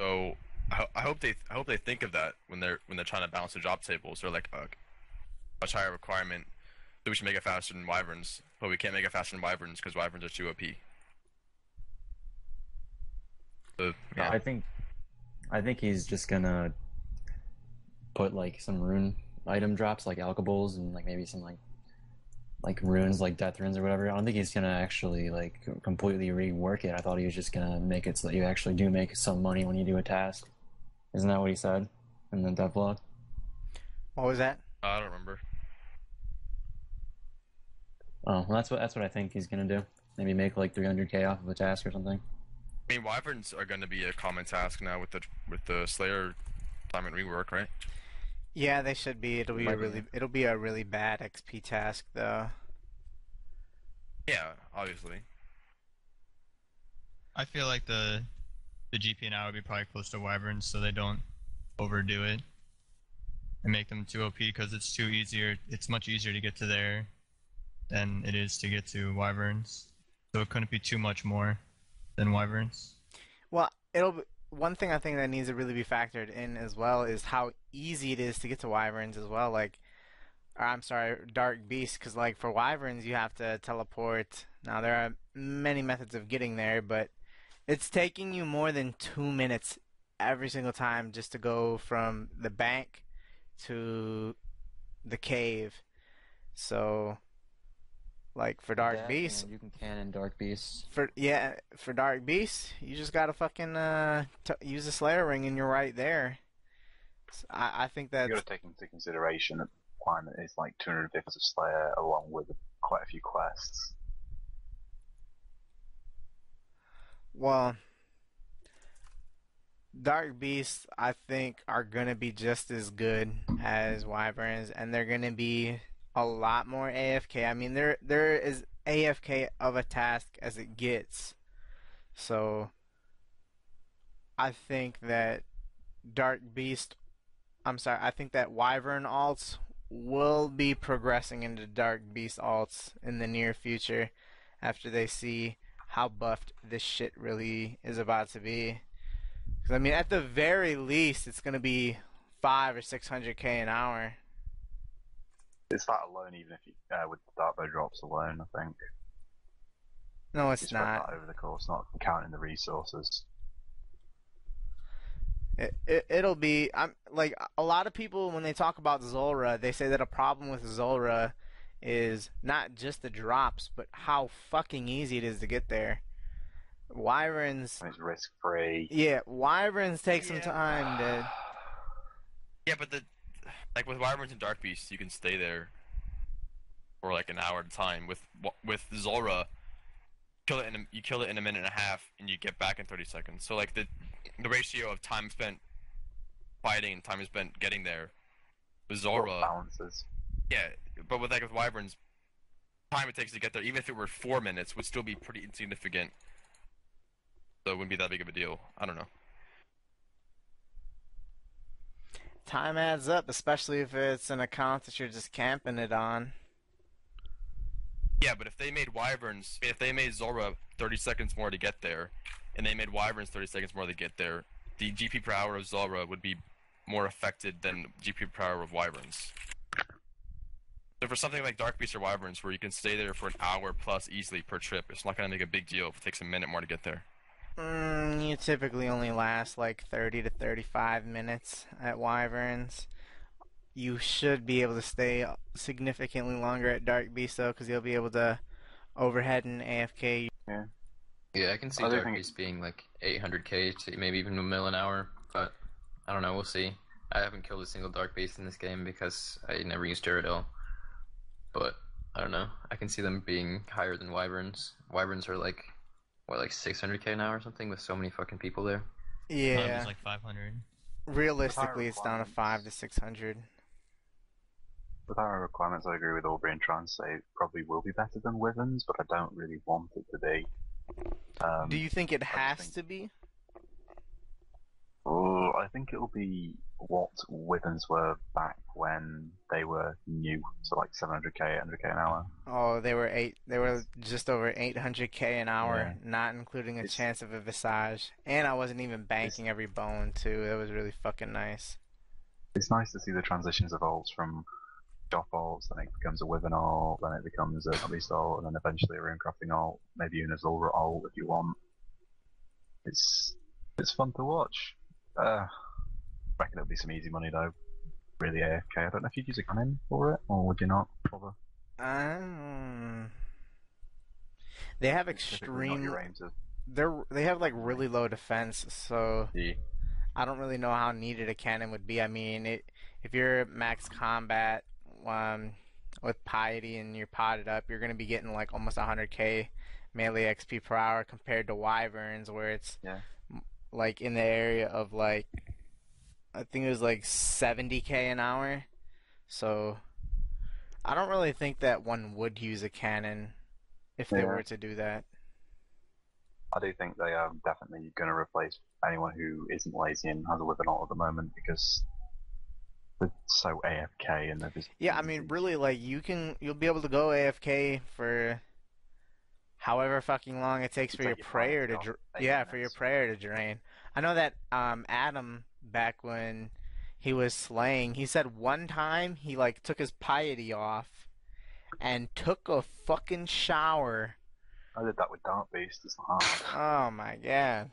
So I, I hope they I hope they think of that when they're when they're trying to balance the drop tables. They're like a much higher requirement, so we should make it faster than wyverns, but we can't make it faster than wyverns because wyverns are too OP. So, yeah. I think, I think he's just gonna put like some rune item drops, like alchables, and like maybe some like like runes, like death runes or whatever. I don't think he's gonna actually like completely rework it. I thought he was just gonna make it so that you actually do make some money when you do a task. Isn't that what he said in the devlog? What was that? I don't remember. Oh, well, that's what that's what I think he's gonna do. Maybe make like 300k off of a task or something. I mean, wyverns are going to be a common task now with the with the Slayer Diamond rework, right? Yeah, they should be. It'll be a Might be. really it'll be a really bad XP task though. Yeah, obviously. I feel like the the GP now would be probably close to wyverns, so they don't overdo it and make them too OP because it's too easier. It's much easier to get to there than it is to get to wyverns. So it couldn't be too much more than wyverns. Well, it'll be, one thing I think that needs to really be factored in as well is how easy it is to get to wyverns as well. Like, I'm sorry, dark beasts, because like for wyverns you have to teleport. Now there are many methods of getting there, but it's taking you more than two minutes every single time just to go from the bank to the cave. So, like for dark Yeah, beasts, and you can cannon dark beasts. for yeah, for Dark Beast, you just gotta fucking uh t- use the Slayer ring and you're right there. So I I think You that's got to take into consideration that the requirement is like 250 of Slayer along with quite a few quests. well, Dark Beasts I think are gonna be just as good as Wyverns, and they're gonna be a lot more AFK. I mean, there there is AFK of a task as it gets. So I think that Dark Beast I'm sorry, I think that Wyvern alts will be progressing into Dark Beast alts in the near future after they see how buffed this shit really is about to be. 'Cause, I mean, at the very least, it's gonna be five or six hundred k an hour. It's that alone, even if you uh, with the Darkbow drops alone, I think. No, You it's spread not. that over the course, not counting the resources. It, it it'll be I'm like a lot of people when they talk about Zulrah, they say that a problem with Zulrah is not just the drops, but how fucking easy it is to get there. Wyverns, It's risk free. yeah, Wyverns take some time to. Yeah, but the like with Wyverns and Dark Beasts, you can stay there for like an hour at a time. With with Zulrah, kill it in a, you kill it in a minute and a half, and you get back in thirty seconds. So like the the ratio of time spent fighting and time spent getting there with Zulrah, balances. yeah. But with like with Wyverns, time it takes to get there, even if it were four minutes, would still be pretty insignificant. So it wouldn't be that big of a deal. I don't know. Time adds up, especially if it's an account that you're just camping it on. Yeah, but if they made Wyverns, if they made Zulrah 30 seconds more to get there, and they made Wyverns 30 seconds more to get there, the GP per hour of Zulrah would be more affected than GP per hour of Wyverns. So for something like Dark Beast or Wyverns, where you can stay there for an hour plus easily per trip, it's not going to make a big deal if it takes a minute more to get there. Mm, you typically only last like 30 to 35 minutes at Wyverns. You should be able to stay significantly longer at Dark Beast though, because you'll be able to overhead and AFK. Yeah, Yeah, I can see I don't Dark think- Beast being like 800k to maybe even a mil an hour, but I don't know. We'll see. I haven't killed a single Dark Beast in this game because I never used Gyarados. But I don't know. I can see them being higher than Wyverns. Wyverns are like what, like 600k now or something with so many fucking people there. Mine Yeah, was like 500. realistically, it's down to requirements. five to 600. With our requirements, I agree with Aubrey and trying to say it probably will be better than Wyverns, but I don't really want it to be. Um, Do you think it has think- to be? I think it'll be what Wyverns were back when they were new, so like 700k, 800k an hour. Oh, they were eight. They were just over 800k an hour, not including a It's- chance of a visage. And I wasn't even banking every bone too. That was really fucking nice. It's nice to see the transitions of ults from Chop ults, then it becomes a Wyvern ult, then it becomes a Beast ult, and then eventually a Runecrafting ult, maybe even a Zulrah ult if you want. It's it's fun to watch. Uh, reckon it'll be some easy money though. Really AFK. I don't know if you'd use a cannon for it, or would you not? Bother? Um, they have It's typically not extreme. your aim to They're they have like really low defense, so see. I don't really know how needed a cannon would be. I mean, it if you're max combat um, with piety and you're potted up, you're gonna be getting like almost 100k melee XP per hour compared to wyverns, where it's Yeah. Like in the area of like I think it was like 70k an hour. So I don't really think that one would use a cannon if they Yeah. were to do that. I do think they are definitely going to replace anyone who isn't lazy and has a Wyvern ult at the moment because they're so AFK and they're just Yeah, I mean, really, like you can, you'll be able to go AFK for however fucking long it takes You for take your your prayer to, time, dr- eight yeah, for your prayer to drain. I know that um Adam back when he was slaying, he said one time he like took his piety off and took a fucking shower. I did that with Dark Beast. It's not hard. Oh my god!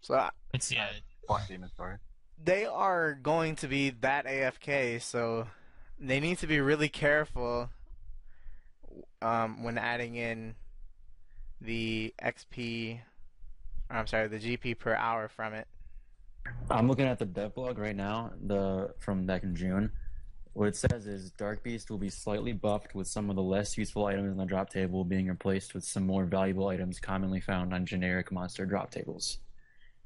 So I- It's yeah. Black Demon, sorry. they are going to be that AFK, so they need to be really careful um, when adding in the XP. I'm sorry, the GP per hour from it. I'm looking at the dev blog right now, the from back in June. What it says is Dark Beast will be slightly buffed with some of the less useful items in the drop table being replaced with some more valuable items commonly found on generic monster drop tables.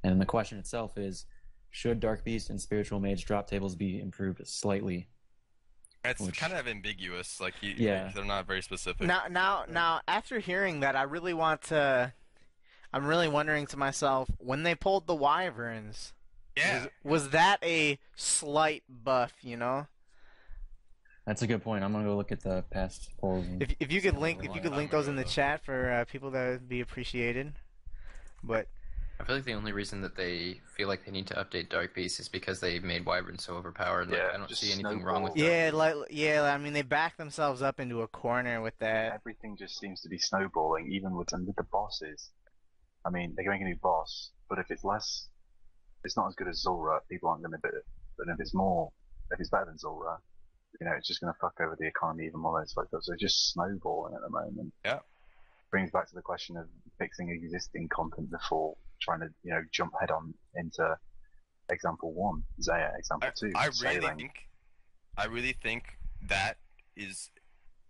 And the question itself is should Dark Beast and Spiritual Mage drop tables be improved slightly? It's Which- kind of ambiguous. Like, you, Yeah. like, they're not very specific. Now, now, now, after hearing that, I really want to. I'm really wondering to myself when they pulled the wyverns. yeah. Was, was that a slight buff? You know, That's a good point. I'm gonna go look at the past polls. if if you could link if you could link those in the chat for uh, people that would be appreciated. But I feel like the only reason that they feel like they need to update Dark Beast is because they made Wyvern so overpowered. Like, Yeah, I don't see anything wrong with snowball. that. Yeah, like yeah, I mean they back themselves up into a corner with that. Everything just seems to be snowballing, even with and with the bosses. I mean, they're going to make a new boss, but if it's less it's not as good as Zulrah. people aren't going to bid it. But if it's more, if it's better than Zulrah, you know, it's just going to fuck over the economy even more it's fucked up. So it's just snowballing at the moment. Yeah. Brings back to the question of fixing existing content before trying to, you know, jump head on into example one, Zeah, example I, two, I really sailing. think, I really think that is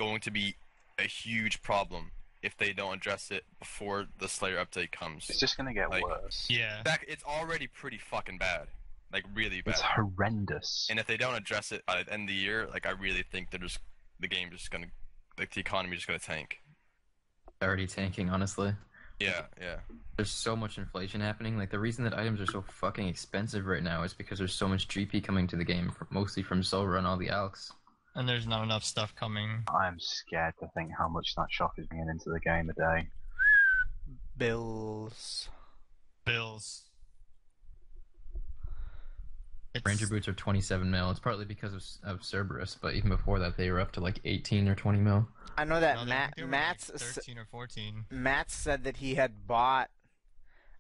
going to be a huge problem if they don't address it before the Slayer update comes. It's just going to get like- worse. Yeah. Back, it's already pretty fucking bad, like really bad. It's horrendous. And if they don't address it by the end of the year, like I really think they're just the game just gonna, like the economy just gonna tank. Already tanking, honestly. Yeah, yeah. There's so much inflation happening. Like the reason that items are so fucking expensive right now is because there's so much GP coming to the game, fr- mostly from Zulrah and all the alks. And there's not enough stuff coming. I'm scared to think how much that shop is bringing into the game a day. Bills. Bills. It's, Ranger boots are 27 mil. It's partly because of, of Cerberus, but even before that, they were up to like 18 or 20 mil. I know that no, Matt Matt's like 13 or 14. Matt said that he had bought.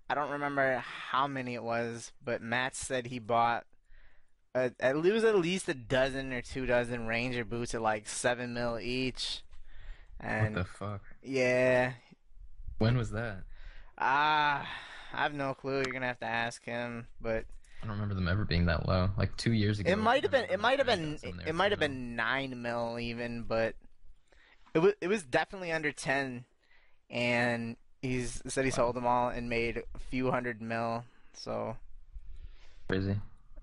I don't remember how many it was, but Matt said he bought. Uh, at least at least a dozen or two dozen Ranger boots at like seven mil each, and what the fuck? yeah, When was that? ah, I have no clue. You're gonna have to ask him, but I don't remember them ever being that low. Like two years ago. it might have been. It might have been. was some there It might have been nine mil even, but it was. It was definitely under ten, and he's said he Wow. sold them all and made a few hundred mil. So crazy.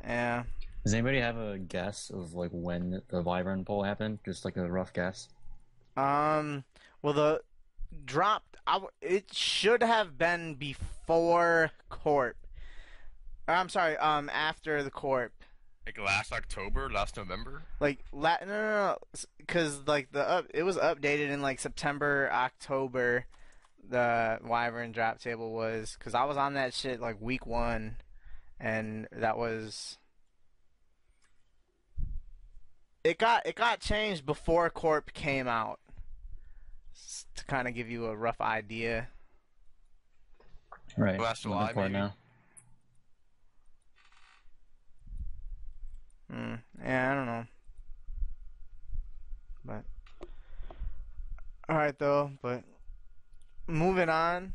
yeah. Does anybody have a guess of like when the Wyvern poll happened? Just like a rough guess. Um. Well, the dropped. I w- it should have been before Corp. Or, I'm sorry. Um, after the Corp. Like last October, last November. Like la- no, no, no, because like the up, it was updated in like September, October. The Wyvern drop table was because I was on that shit like week one, and that was. It got it got changed before Corp came out. S- To kind of give you a rough idea. Right. Last I'm July, looking for it maybe? now. Hmm. Yeah, I don't know. But all right though. But moving on,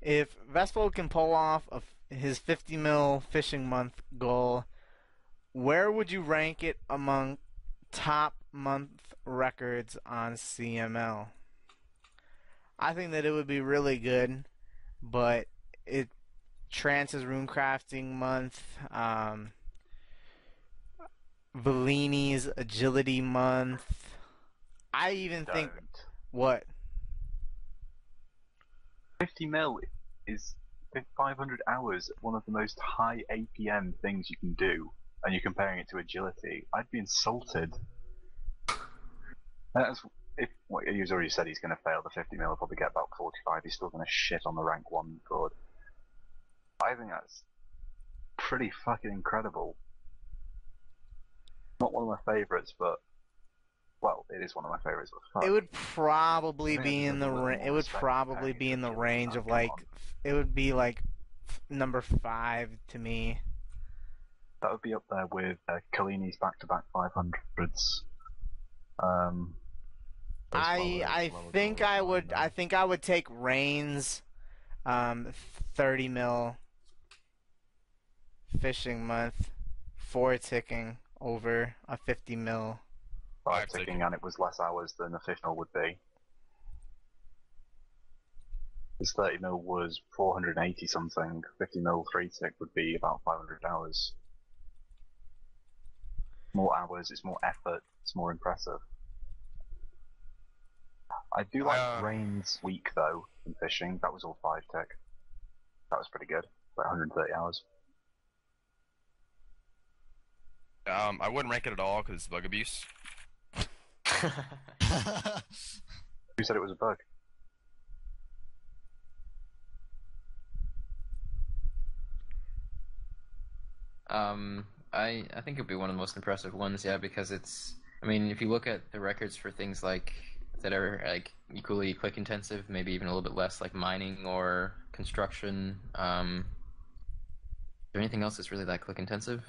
if Vespo can pull off his 50 mil fishing month goal, where would you rank it among top month records on CML? I think that it would be really good, but it Trance's rune crafting month. Um, Bellini's agility month. I even think Don't. what 50 mil is 500 hours, one of the most high APM things you can do, and you're comparing it to agility. I'd be insulted. That's if well, he's already said he's going to fail the 50 mil, he'll probably get about 45. He's still going to shit on the rank one board. I think that's pretty fucking incredible. Not one of my favourites, but well, it is one of my favourites. But it would probably be in the deserve a little ra- it would probably be in the range of like on. it would be like f- number 5 to me. That would be up there with uh, Kalini's back-to-back 500s. Um, I well as I lower think I would there. I think I would take Reigns um 30 mil fishing month for ticking over a 50 mil. Five Five ticking, ticking. and it was less hours than the 50 mil would be. This 30 mil was 480 something. 50 mil three tick would be about 500 hours. More hours, it's more effort, it's more impressive. I do like Uh, Rain's week though in fishing. That was all five tick. That was pretty good. Like 130 hours. Um, I wouldn't rank it at all because it's bug abuse. Who said it was a bug? Um, I I think it'd be one of the most impressive ones, yeah, because it's. I mean, if you look at the records for things like that are like equally click intensive, maybe even a little bit less, like mining or construction, um, is there anything else that's really that click intensive?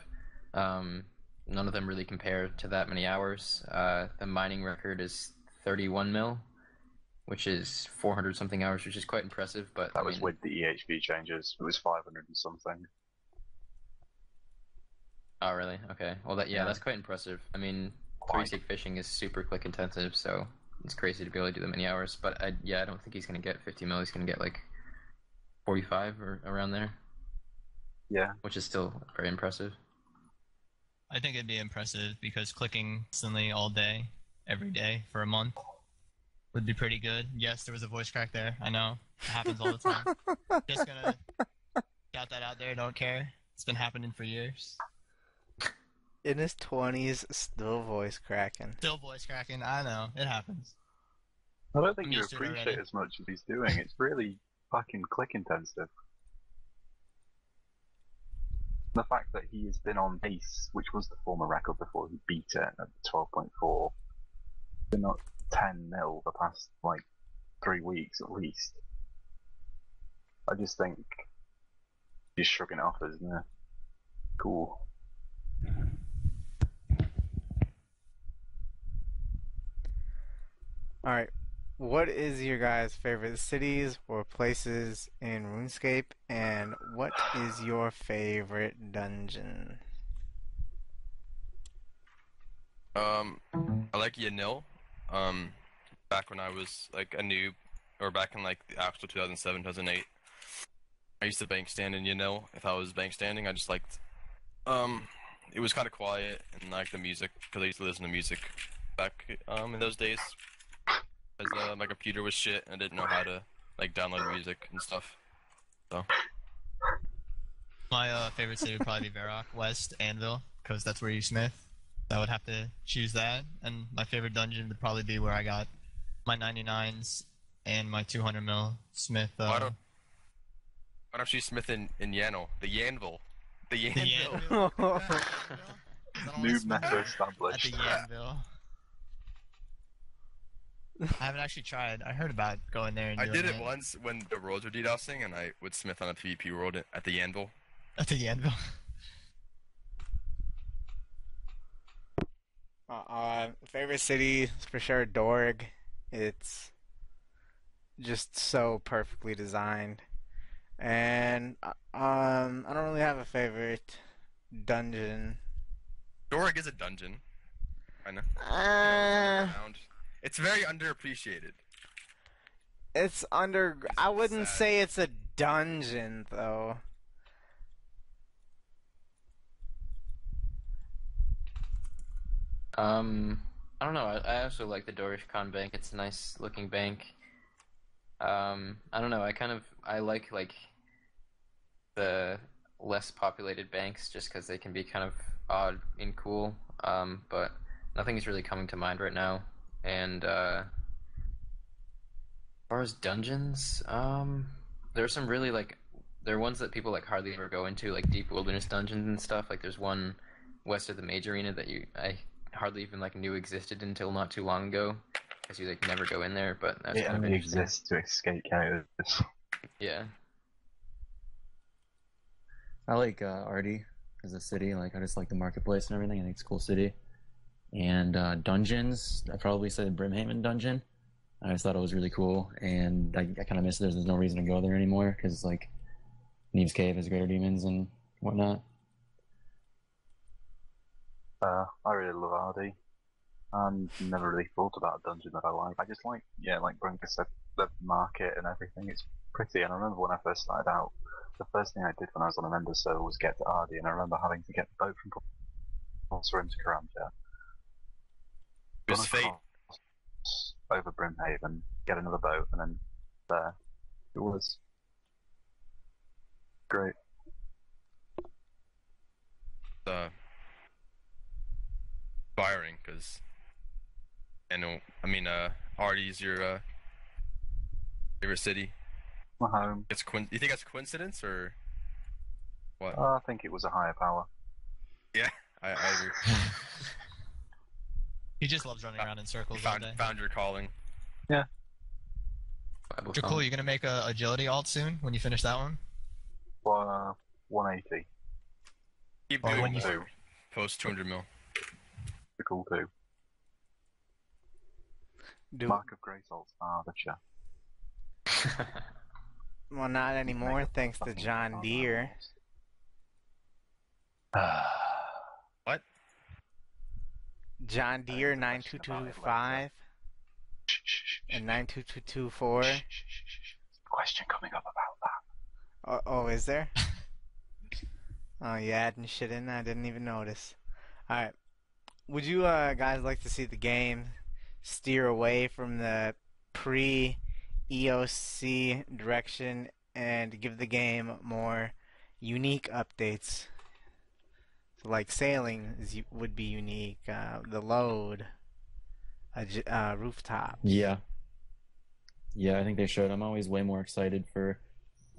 Um, none of them really compare to that many hours. Uh, the mining record is 31 mil, which is 400 something hours, which is quite impressive. But That I was mean, with the EHP changes. It was 500 and something. oh really? Okay. Well, that yeah, Yeah. that's quite impressive. I mean, three Quite. sig fishing is super click intensive, so it's crazy to be able to do that many hours. But I, yeah, I don't think he's gonna get 50 mil. He's gonna get like 45 or around there, Yeah. which is still very impressive. I think it'd be impressive because clicking constantly all day, every day for a month would be pretty good. Yes, there was a voice crack there. I know. It happens all the time. Just gonna got that out there. Don't care. It's been happening for years. In his twenties, still voice cracking. Still voice cracking. I know. It happens. I don't think I'm you used to it appreciate as much as he's doing. It's really fucking click intensive. The fact that he has been on base, which was the former record before he beat it at 12.4, been up 10 mil the past like three weeks at least. I just think he's shrugging it off, isn't it? Cool. All right. What is your guys' favorite cities or places in RuneScape, and what is your favorite dungeon? Um, I like Yanille. Um, back when I was like a noob, or back in like the actual 2007, 2008, I used to bank stand in Yanille. If I was bank standing, I just liked. Um, it was kind of quiet and like the music because I used to listen to music back um in those days. Because uh, my computer was shit and I didn't know how to like download music and stuff. So My uh, favorite city would probably be Varrock, West, Anvil, because that's where you smith. I would have to choose that. And my favorite dungeon would probably be where I got my 99s and my 200 mil smith. Uh, why don't why don't you smith in in Yano? the Yanvil, the the Yanvil? Yanvil? Yeah, Yanvil. Is that only Noob smith meta At established. the Yanvil. I haven't actually tried. I heard about going there and I did it that. once when the worlds were DDoSing, and I would smith on a PvP world at the Anvil. At the Yanvil. Uh, uh, favorite city is for sure Dorg. It's just so perfectly designed. And uh, um, I don't really have a favorite dungeon. Dorg is a dungeon. I know. Uh, Underground. It's very underappreciated. it's under. I wouldn't sad. say it's a dungeon though. Um, I don't know. I, I also like the Dorgesh-Kaan Bank. It's a nice looking bank. Um, I don't know. I kind of I like like the less populated banks just because they can be kind of odd and cool. Um, but nothing is really coming to mind right now. And uh, as far as dungeons, um, there are some really like there are ones that people like hardly ever go into, like deep wilderness dungeons and stuff. Like there's one west of the Mage Arena that you I hardly even like knew existed until not too long ago, because you like never go in there. But that's It kind of only interesting. exists to escape characters. Yeah. I like uh, Ardy as a city. Like I just like the marketplace and everything. I think it's a cool city. And uh, dungeons, I probably said Brimhaven dungeon. I just thought it was really cool, and I, I kind of miss it. There's no reason to go there anymore because like Nieve's Cave has greater demons and whatnot. Uh, I really love Ardy. And never really thought about a dungeon that I like. I just like, yeah, like Brunker said, the market and everything. It's pretty. And I remember when I first started out, the first thing I did when I was on an Ender server was get to Ardy, and I remember having to get the boat from Prospero to Karamja. It was run fate. Over Brimhaven, get another boat, and then there. It was great. Uh, firing because I know. I mean, uh, Ardy's your uh, favorite city. My home. It's coin- You think that's a coincidence or what? Uh, I think it was a higher power. I, I agree. He just loves running around in circles all found, day. found your calling. Yeah. Bible You're cool. You gonna make a agility alt soon when you finish that one? Well, uh, 180. Keep Or doing when you- more. Post 200 mil. The cool too. Do Mark of Grey Salt's father, chat. well, not anymore, thanks to John Deere. John Deere nine two two five and nine two two two four. Question coming up about that. Oh, oh, is there? oh, you adding shit in? I didn't even notice. All right. Would you uh, guys like to see the game steer away from the pre EOC direction and give the game more unique updates? Like sailing is, would be unique. Uh, the load, j- uh, rooftop. Yeah. Yeah, I think they should. I'm always way more excited for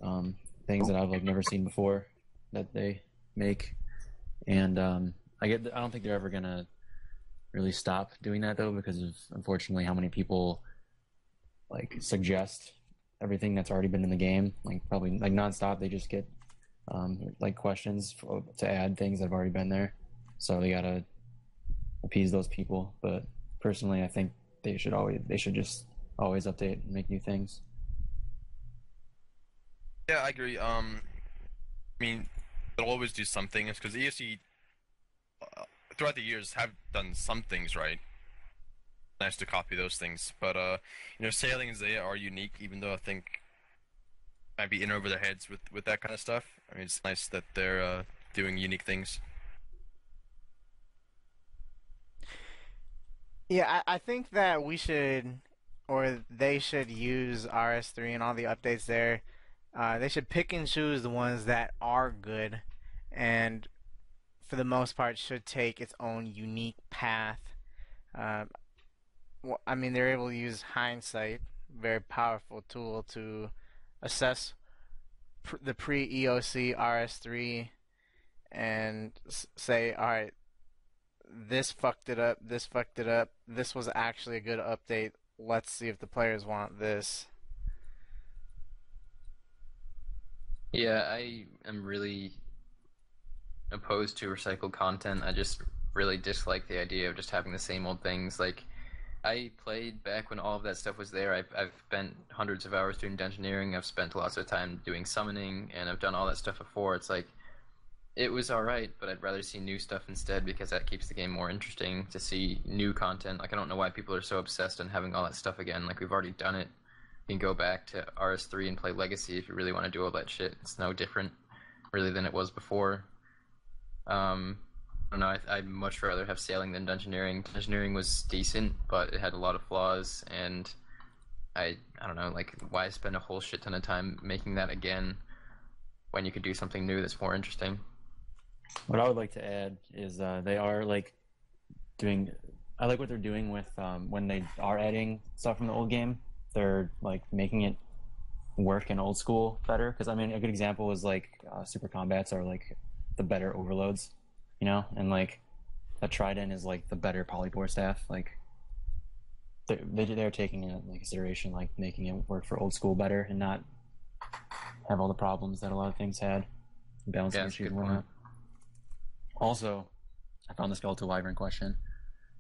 um, things that I've like never seen before that they make, and um, I get. I don't think they're ever gonna really stop doing that though, because of unfortunately how many people like suggest everything that's already been in the game. Like probably like nonstop, they just get um, like questions for, to add things that have already been there. So they gotta appease those people. But personally, I think they should always they should just always update and make new things. Yeah, I agree. Um, I mean, they'll always do some things because ESC uh, throughout the years have done some things right. Nice to copy those things, but uh, you know, sailings they are unique, even though I think might be in over their heads with with that kind of stuff. I mean, it's nice that they're uh, doing unique things. Yeah, I, I think that we should, or they should use RS3 and all the updates there. Uh, they should pick and choose the ones that are good, and for the most part, should take its own unique path. Um, well, I mean, they're able to use hindsight, very powerful tool to assess the pre EOC RS3 and say, all right, this fucked it up, this fucked it up, this was actually a good update. Let's see if the players want this. Yeah, I am really opposed to recycled content. I just really dislike the idea of just having the same old things. Like, I played back when all of that stuff was there. I've, I've spent hundreds of hours doing dungeoneering. I've spent lots of time doing summoning, and I've done all that stuff before. It's like, it was alright, but I'd rather see new stuff instead because that keeps the game more interesting to see new content. Like, I don't know why people are so obsessed on having all that stuff again. Like, we've already done it. You can go back to RS3 and play Legacy if you really want to do all that shit. It's no different, really, than it was before. Um, don't know. I, I'd much rather have sailing than dungeoneering. Dungeoneering was decent, but it had a lot of flaws, and I I don't know. Like, why spend a whole shit ton of time making that again when you could do something new that's more interesting? What I would like to add is uh, they are like doing. I like what they're doing with um, when they are adding stuff from the old game. They're like making it work in old school better. Because I mean, a good example is like uh, super combats are like the better overloads, you know, and like a trident is like the better polypore staff. Like they're, they they're taking it into consideration, like making it work for old school better and not have all the problems that a lot of things had, balancing Yeah, issues and whatnot. Also, I found the skeletal wyvern question.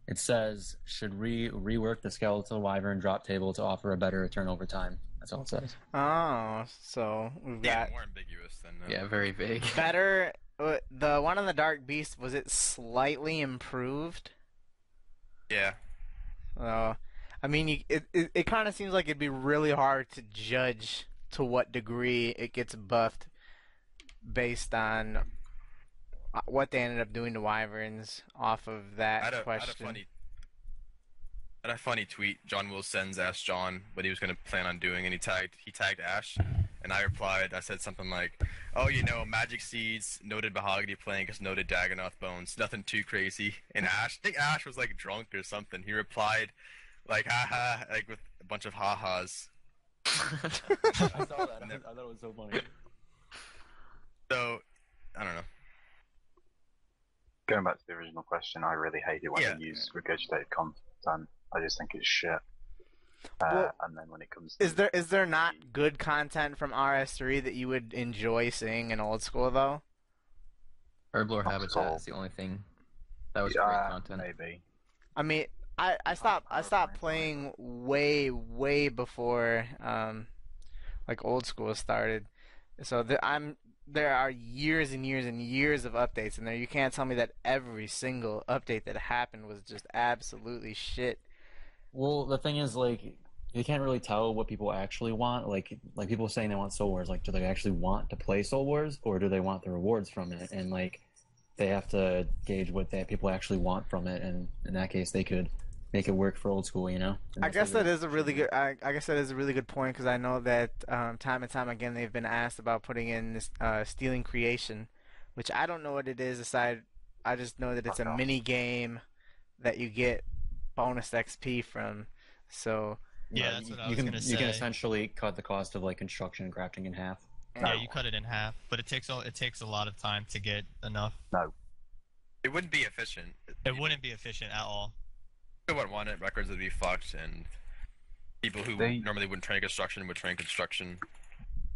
It says, should we rework the skeletal wyvern drop table to offer a better return over time? That's all it says. Oh, so we've Yeah, more ambiguous than. Uh, Yeah, very vague. better. Uh, The one on the Dark Beast was it slightly improved? Yeah. Uh, I mean, you, it it, it kind of seems like it'd be really hard to judge to what degree it gets buffed based on uh, what they ended up doing to wyverns off of that I had a, I had a question. funny. I had a funny tweet. John Wilsons asked John what he was going to plan on doing, and he tagged he tagged Ash, and I replied. I said something like, "Oh, you know, Magic Seeds, noted Mahogany Plank, noted Dagannoth Bones. Nothing too crazy." And Ash, I think Ash was like drunk or something. He replied, like, "Ha ha," like with a bunch of ha ha's. I saw that. I thought it was so funny. So, I don't know. Going back to the original question, I really hate it when Yeah. they use regurgitated content. I just think it's shit. Uh, Well, and then when it comes to Is there is there not good content from RS3 that you would enjoy seeing in old school though? Herblore That's Habitat is the only thing that was yeah, great content. maybe. I mean, I, I stopped I I've stopped playing way way before um like old school started. So the, I'm there are years and years and years of updates in there. You can't tell me that every single update that happened was just absolutely shit. Well, the thing is, like, you can't really tell what people actually want. Like, like people saying they want Soul Wars. Like, do they actually want to play Soul Wars, or do they want the rewards from it? And like, they have to gauge what that people actually want from it. And in that case, they could make it work for old school. You know. I guess what that it- is a really good. I, I guess that is a really good point because I know that um, time and time again they've been asked about putting in this uh, stealing creation, which I don't know what it is. Aside, I just know that it's a mini game that you get bonus XP from. So Yeah, uh, that's you, I you was can gonna you can essentially cut the cost of like construction and crafting in half. Yeah, you cut it in half, but it takes a, it takes a lot of time to get enough. No, it wouldn't be efficient. It wouldn't be efficient at all. People would want it. Records would be fucked, and people who They- normally wouldn't train construction would train construction.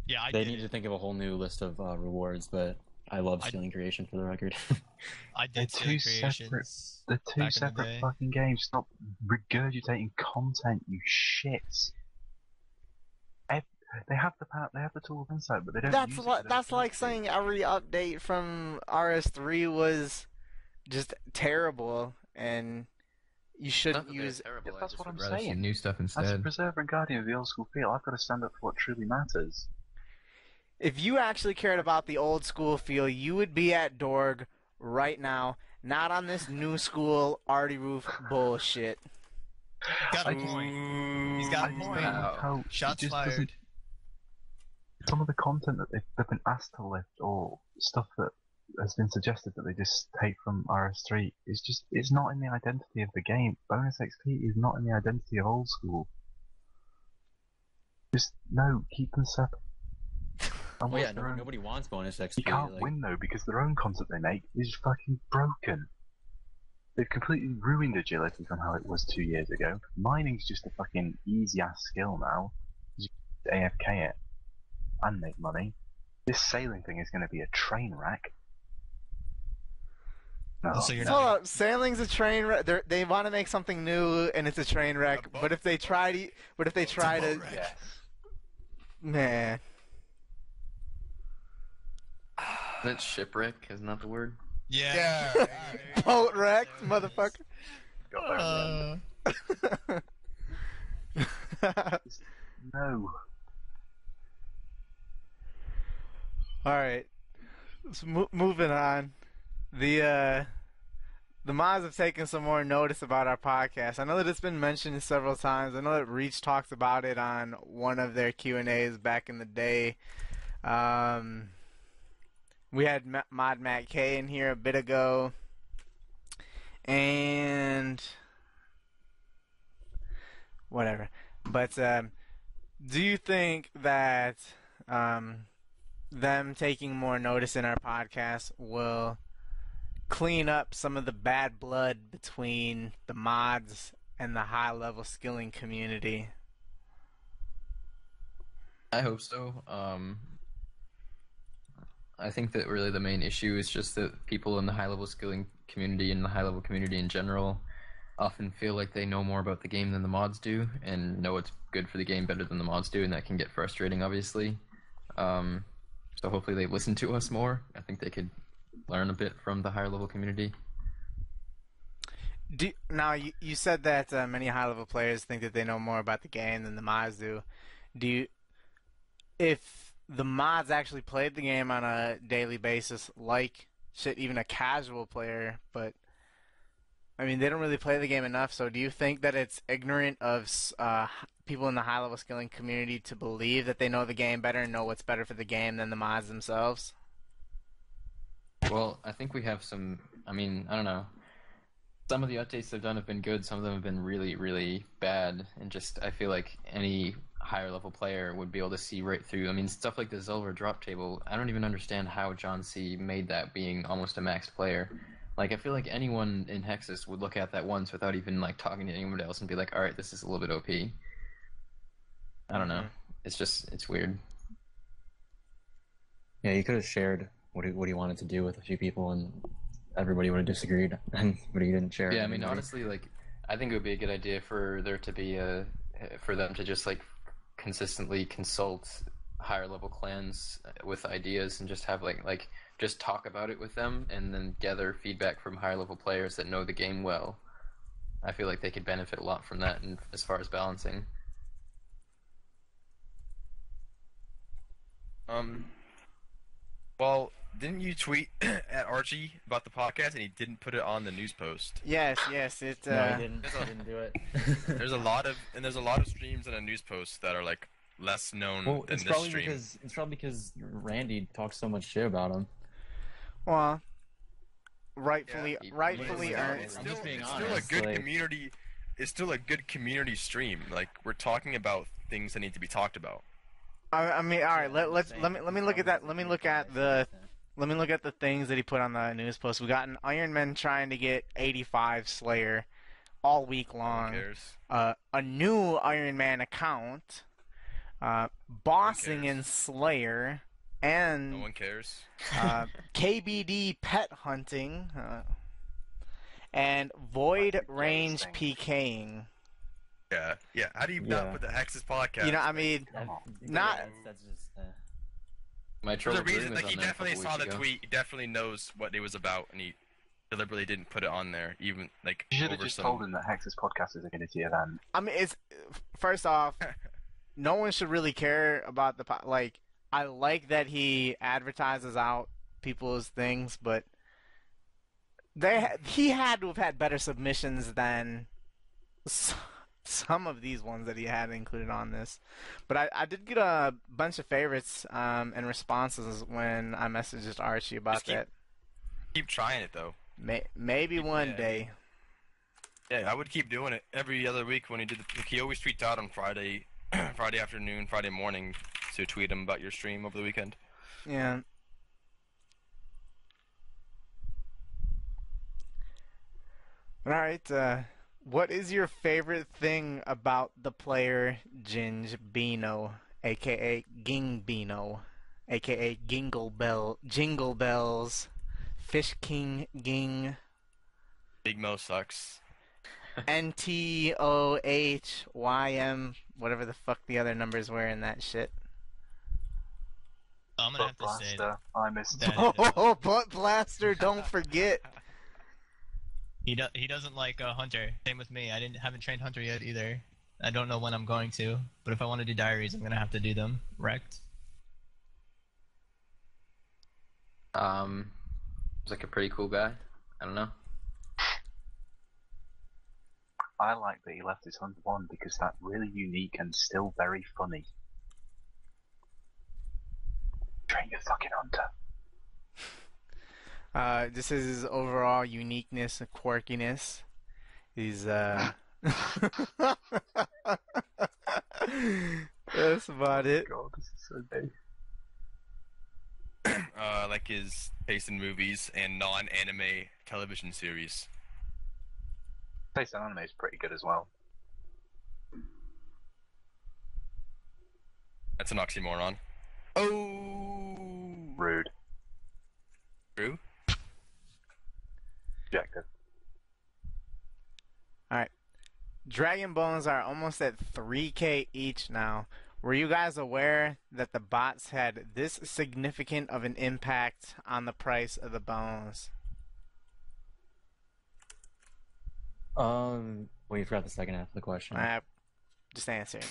Yeah, I they did. need it. to think of a whole new list of uh, rewards, but I love I- stealing creation for the record. I They're did stealing two separate- creations. They're two back in the separate fucking games. Stop regurgitating content, you shits. Ev- They have the power, they have the tool of insight, but they don't. that's use like to that's like saying every update from RS3 was just terrible and you shouldn't that use. terrible. Yeah, that's what I'm saying. new stuff As a instead. preserver and guardian of the old school feel, I've got to stand up for what truly matters. If you actually cared about the old school feel, you would be at Dorg right now, not on this new school arty roof bullshit. Got a I- point. He's got a mm, I just point. how Shots fired. Some of the content that they've, they've been asked to lift, or stuff that has been suggested that they just take from RS3, is just it's not in the identity of the game. Bonus XP is not in the identity of old school. Just no, keep them separate. And well, yeah, no, own- nobody wants bonus XP. You can't like- win though because their own content they make is fucking broken. They've completely ruined agility from how it was two years ago. Mining's just a fucking easy ass skill now. You just AFK it and make money. This sailing thing is going to be a train wreck. No, So you're Hold not. up, sailing's a train wreck. They're, they want to make something new, and it's a train wreck. A But if they try to, but if they try to, wreck. yes. Man, That's shipwreck, isn't that the word? Yeah. Yeah. boat wrecked, motherfucker. Got there in the end. Uh, No. All right, so mo- moving on. The uh, the mods have taken some more notice about our podcast. I know that it's been mentioned several times. I know that Reach talked about it on one of their Q and A's back in the day. Um, we had Mod Matt K in here a bit ago, and whatever. But um, do you think that um, them taking more notice in our podcast will clean up some of the bad blood between the mods and the high level skilling community. I hope so. Um, I think that really the main issue is just that people in the high level skilling community and the high level community in general often feel like they know more about the game than the mods do and know what's good for the game better than the mods do, and that can get frustrating, obviously. Um, so hopefully they listen to us more. I think they could learn a bit from the higher level community. Do, now you, you said that uh, many high level players think that they know more about the game than the mods do. Do you, if the mods actually played the game on a daily basis, like shit, even a casual player, but I mean they don't really play the game enough. So do you think that it's ignorant of uh, people in the high level skilling community to believe that they know the game better and know what's better for the game than the mods themselves? Well, I think we have some. I mean, I don't know. Some of the updates they've done have been good. Some of them have been really, really bad. And just, I feel like any higher level player would be able to see right through. I mean, stuff like the Zulrah drop table. I don't even understand how John C. made that being almost a maxed player. Like, I feel like anyone in Hexus would look at that once without even like talking to anyone else and be like, "All right, this is a little bit OP." I don't know. Mm-hmm. It's just, it's weird. Yeah, you could have shared what he, what he wanted to do with a few people, and everybody would have disagreed, and but he didn't share. Yeah, I mean, honestly, like, I think it would be a good idea for there to be a, for them to just like consistently consult higher level clans with ideas and just have like like just talk about it with them and then gather feedback from higher level players that know the game well. I feel like they could benefit a lot from that, and as far as balancing. Um. Well, didn't you tweet at Archie about the podcast and he didn't put it on the news post? Yes, yes. It. Uh, no, I didn't. there's a- I didn't do it. There's a lot of and there's a lot of streams and a news post that are like less known well, than it's this probably stream. because it's probably because Randy talks so much shit about him. Well, rightfully, Yeah. rightfully Yeah. earned. It's I'm still, just being it's still a good like- community. It's still a good community stream. Like we're talking about things that need to be talked about. I, I mean, all right. Let, let's let me let me look at that. Let me look at the let me look at the things that he put on the news post. We got an Iron Man trying to get 85 Slayer all week Who long. cares? Uh, a new Iron Man account, uh, bossing in Slayer, and No one cares. uh, KBD pet hunting, uh, and void That's the gayest range. PKing. Yeah, yeah. How do you Yeah. not put the Hexus podcast? You know, I mean, Come. Not- That's, that's just. My There's trouble a reason. Like he on there a definitely saw the ago. tweet. He definitely knows what it was about, and he deliberately didn't put it on there. Even like You should have just some. told him that Hexus podcast is a community event. I mean, it's first off, no one should really care about the po- like. I like that he advertises out people's things, but they ha- he had to have had better submissions than s- some of these ones that he had included on this. But I, I did get a bunch of favorites um, and responses when I messaged Archie about Just keep- that. Keep trying it though. May- maybe one Yeah. day. Yeah, I would keep doing it every other week when he did. The, like, he always tweets out on Friday, Friday afternoon, Friday morning to tweet him about your stream over the weekend. Yeah. All right. Uh, what is your favorite thing about the player Ginge Bino, aka Gingbino, aka Gingle Bell, Jingle Bells, Fish King Ging, Big Mo sucks. N T O H Y M, whatever the fuck the other numbers were in that shit. I'm gonna Butt have to say blaster. Oh, I missed. that- Oh, Butt Blaster! Don't forget. he do- he doesn't like uh, Hunter. Same with me. I didn't haven't trained Hunter yet either. I don't know when I'm going to, but if I want to do diaries, I'm gonna have to do them. Wrecked. Um, he's like a pretty cool guy. I don't know. I like that he left his Hunter one because that's really unique and still very funny. Train your fucking Hunter. Uh, this is his overall uniqueness and quirkiness. He's uh. That's about it. God, this is so big. Uh, like his taste in movies and non-anime television series. Taste on anime is pretty good as well. That's an oxymoron. Oh, Rude. true. Objective. Dragon Bones are almost at 3k each now. Were you guys aware that the bots had this significant of an impact on the price of the bones? um, well, you forgot the second half of the question. Uh, just answering.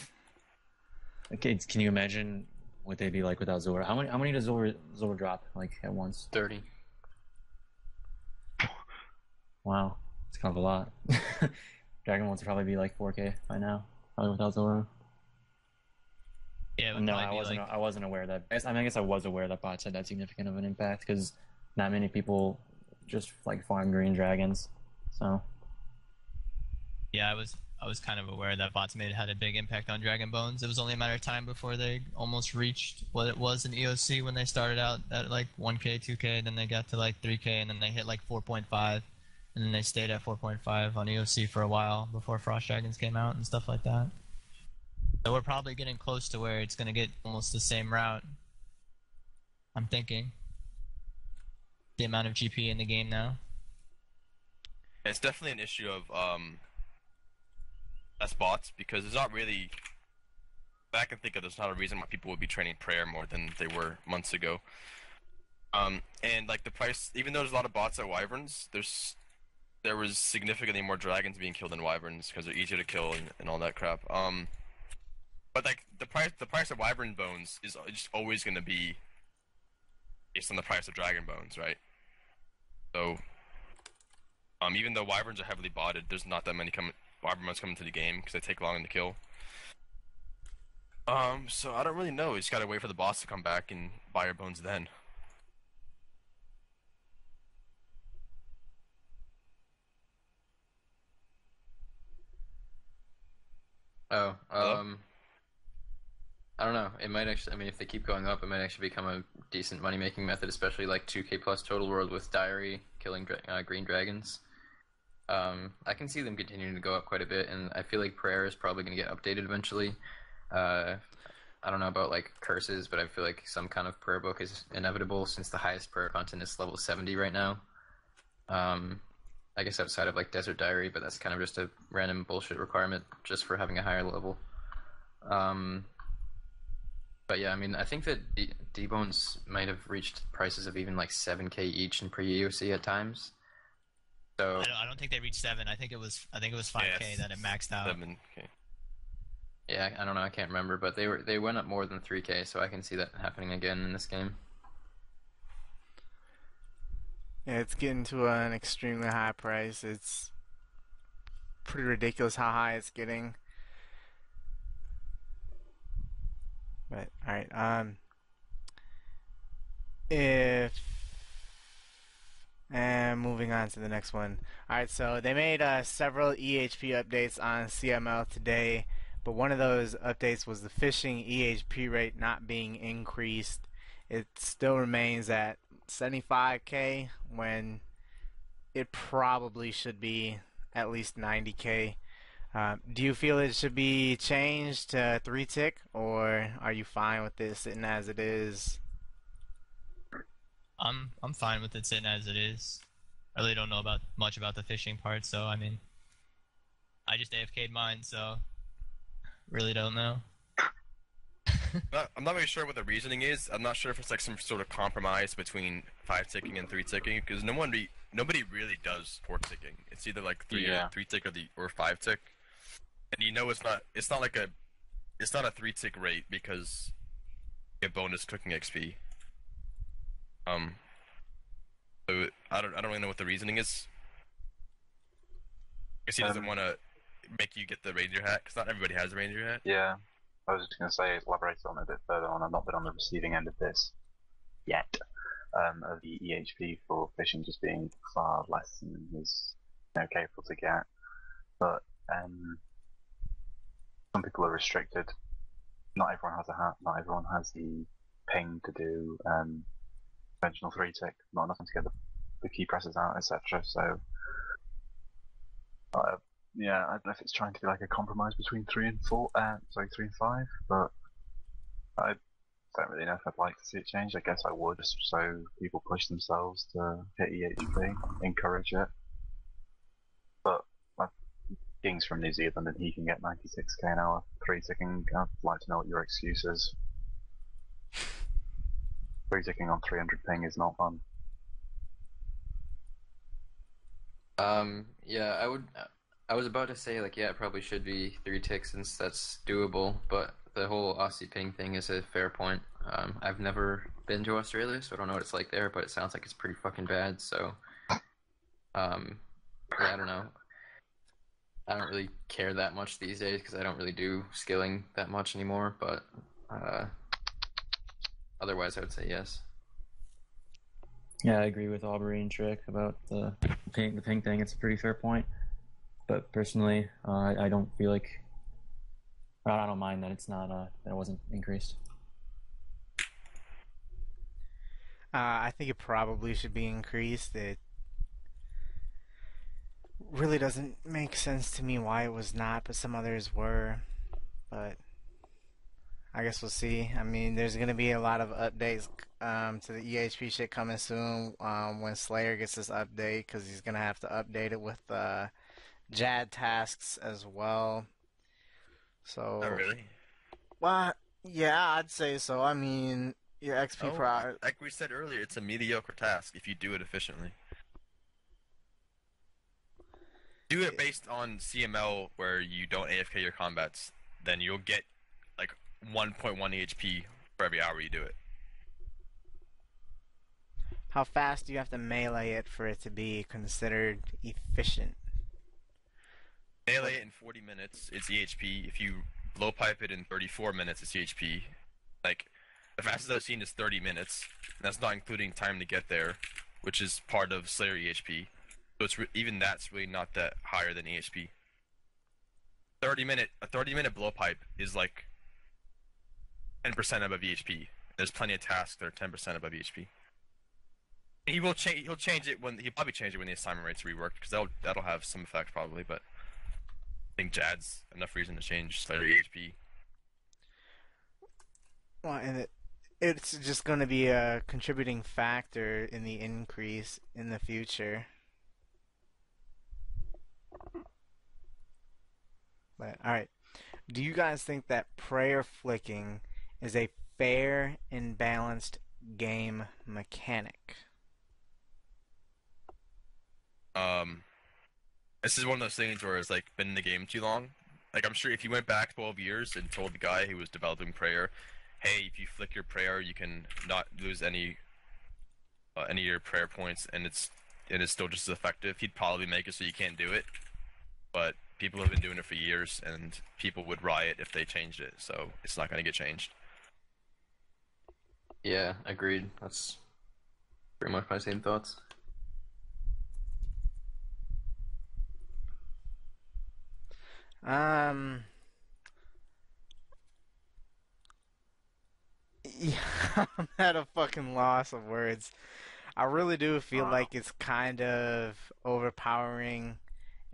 Okay, can you imagine what they'd be like without Zulrah? How many? How many does Zulrah Zulrah drop like at once? Thirty. Wow, it's kind of a lot. Dragon ones would probably be like 4K by now, probably without Zulrah. Yeah, No, I wasn't. like I wasn't aware that. I, guess, I mean, I guess I was aware that bots had that significant of an impact because not many people just like farm green dragons. So Yeah, I was I was kind of aware that bots made had a big impact on Dragon Bones. It was only a matter of time before they almost reached what it was in EOC when they started out at like 1k, 2k, then they got to like 3k, and then they hit like 4.5, and then they stayed at 4.5 on EOC for a while before Frost Dragons came out and stuff like that. So we're probably getting close to where it's gonna get almost the same route. I'm thinking. the amount of GP in the game now. It's definitely an issue of um, less bots because there's not really. I can think of there's not a reason why people would be training prayer more than they were months ago. Um, and like the price, even though there's a lot of bots at wyverns, there's there was significantly more dragons being killed than wyverns because they're easier to kill and, and all that crap. Um, but like the price, the price of wyvern bones is just always going to be based on the price of dragon bones, right? So, um, even though wyverns are heavily botted, there's not that many coming wyvern bones coming to the game because they take long to kill. Um, so I don't really know. You just gotta wait for the boss to come back and buy your bones then. Oh, um, I don't know. It might actually. I mean, if they keep going up, it might actually become a decent money making method, especially like 2K plus Total World with Diary killing dra- uh, green dragons. Um, I can see them continuing to go up quite a bit, and I feel like Prayer is probably going to get updated eventually. Uh, I don't know about like curses, but I feel like some kind of prayer book is inevitable since the highest prayer content is level 70 right now. Um, I guess outside of like Desert Diary, but that's kind of just a random bullshit requirement just for having a higher level. Um, but yeah, I mean, I think that D- D-Bones might have reached prices of even like 7k each in pre-EOC at times. So I don't, I don't think they reached seven. I think it was I think it was 5k Yes. that it maxed out. 7k. yeah, I don't know, I can't remember, but they were they went up more than 3k, so I can see that happening again in this game. It's getting to an extremely high price. It's pretty ridiculous how high it's getting. But all right, um, if and moving on to the next one. All right, so they made uh, several EHP updates on CML today, but one of those updates was the fishing EHP rate not being increased. It still remains at 75k when it probably should be at least 90k. Um, do you feel it should be changed to three tick, or are you fine with it sitting as it is? I'm I'm fine with it sitting as it is. I really don't know about much about the fishing part, so I mean, I just AFK'd mine, so really don't know. Not, I'm not really sure what the reasoning is. I'm not sure if it's like some sort of compromise between five ticking and three ticking because no one re- nobody really does four ticking. It's either like three Yeah. three tick or the or five tick, and you know it's not it's not like a it's not a three tick rate because you get bonus cooking XP. Um, so I don't I don't really know what the reasoning is. I guess he doesn't Um, want to make you get the ranger hat because not everybody has a ranger hat. Yeah, I was just going to say, elaborate on it a bit further on. I've not been on the receiving end of this yet, um, of the EHP for fishing just being far less than he's you know, capable to get. But um, some people are restricted. Not everyone has a hat. Not everyone has the ping to do um, conventional three tick. Not enough to get the, the key presses out, etc. So. Uh, yeah, I don't know if it's trying to be like a compromise between three and four, uh, sorry, three and five, but I don't really know if I'd like to see it change. I guess I would, so people push themselves to hit EHP, encourage it. But King's from New Zealand and he can get 96k an hour, three ticking. I'd like to know what your excuse is. Three ticking on 300 ping is not fun. Um, yeah, I would. I was about to say like, yeah, it probably should be three ticks since that's doable. But the whole Aussie ping thing is a fair point. Um, I've never been to Australia, so I don't know what it's like there. But it sounds like it's pretty fucking bad. So, um, yeah, I don't know. I don't really care that much these days because I don't really do skilling that much anymore. But uh, otherwise, I would say yes. Yeah, I agree with Aubrey and Trick about the ping, the ping thing. It's a pretty fair point. But personally, uh, I, don't feel like I don't mind that it's not uh, that it wasn't increased. Uh, I think it probably should be increased. It really doesn't make sense to me why it was not, but some others were. But I guess we'll see. I mean, there's gonna be a lot of updates um, to the EHP shit coming soon um, when Slayer gets this update because he's gonna have to update it with uh, JAD tasks as well. So, Not really. well, yeah, I'd say so. I mean, your XP Oh, pro. like we said earlier, it's a mediocre task if you do it efficiently. Do it based on CML where you don't AFK your combats, then you'll get like 1.1 HP for every hour you do it. How fast do you have to melee it for it to be considered efficient? Melee in 40 minutes, it's EHP. If you blow pipe it in 34 minutes, it's EHP. Like, the fastest I've seen is 30 minutes. That's not including time to get there, which is part of Slayer EHP. So it's even that's really not that higher than EHP. 30 minute a 30 minute blow pipe is like 10% above EHP. There's plenty of tasks that are 10% above EHP. He will change. He'll change it when he'll probably change it when the assignment rates reworked because that'll that'll have some effect probably. But think Jad's enough reason to change Slayer EHP. Well, and it, it's just going to be a contributing factor in the increase in the future. But all right, do you guys think that prayer flicking is a fair and balanced game mechanic? Um, this is one of those things where it's like been in the game too long. Like I'm sure if you went back 12 years and told the guy who was developing prayer, hey, if you flick your prayer, you can not lose any uh, any of your prayer points, and it's and it's still just as effective. He'd probably make it so you can't do it. But people have been doing it for years, and people would riot if they changed it. So it's not going to get changed. Yeah, agreed. That's pretty much my same thoughts. Um. Yeah, I'm at a fucking loss of words. I really do feel Wow. like it's kind of overpowering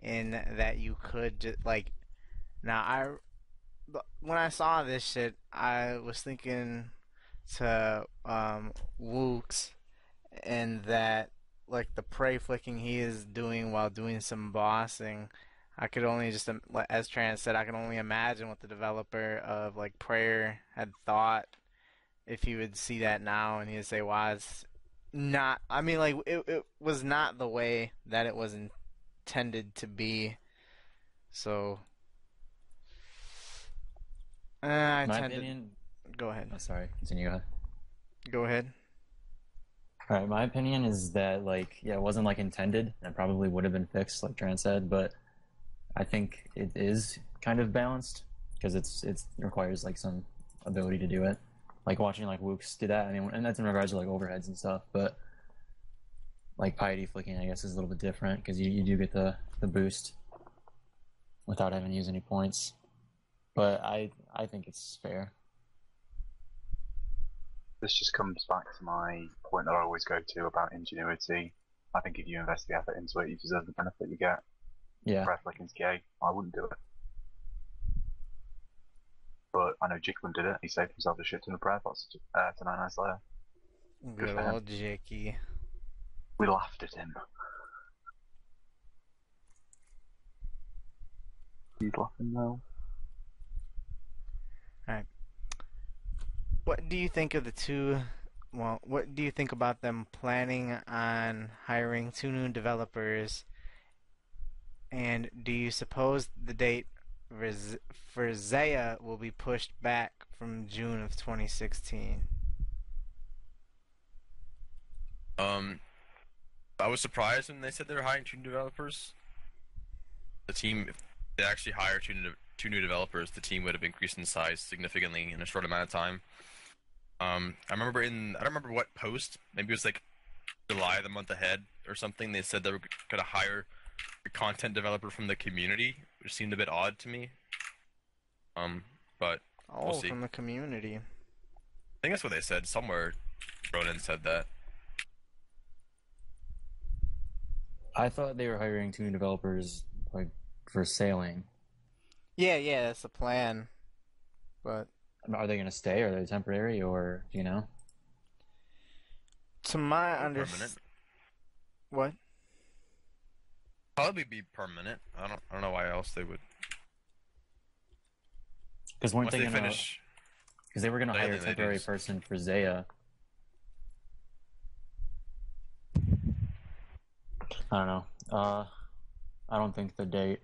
in that you could just like. Now I, when I saw this shit, I was thinking to um Woox, and that like the prey flicking he is doing while doing some bossing. I could only just, as Trance said, I can only imagine what the developer of like Prayer had thought if he would see that now and he'd say, "Why it's not?" I mean, like it, it was not the way that it was intended to be. So, uh, I My opinion. to go ahead. Oh, sorry. Continue. Go ahead. Go ahead. All right, my opinion is that like yeah, it wasn't like intended, and it probably would have been fixed, like Trent said, but I think it is kind of balanced because it's it requires like some ability to do it. Like watching like Woox do that. I mean, and that's in regards to like overheads and stuff, but like piety flicking, I guess, is a little bit different because you, you do get the the boost without having to use any points. But I I think it's fair. This just comes back to my point that I always go to about ingenuity. I think if you invest the effort into it, you deserve the benefit you get. Yeah. Breath licking's gay. I wouldn't do it. But I know Jiklin did it. He saved himself a shit ton of prayer thoughts to, uh, to Nine Nights Later. Good for him. old Jicky. We laughed at him. He's laughing now. Alright. What do you think of the two? Well, what do you think about them planning on hiring two new developers? And do you suppose the date for Zeah will be pushed back from June of 2016? Um, I was surprised when they said they were hiring two new developers. The team, if they actually hired two new, two new developers, the team would have increased in size significantly in a short amount of time. Um, I remember in I don't remember what post, maybe it was like July, the month ahead or something. They said they were going to hire content developer from the community, which seemed a bit odd to me. Um, but Oh, see. from the community. I think that's what they said somewhere. Ronan said that. I thought they were hiring two new developers like for sailing. Yeah, yeah, that's the plan. But Are they going to stay? Are they temporary, or you know? To my understanding, what? Probably be permanent. I don't. I don't know why else they would. Because weren't Once they they going to? finish. Because they were going to hire a temporary person for Zeah. I don't know. Uh, I don't think the date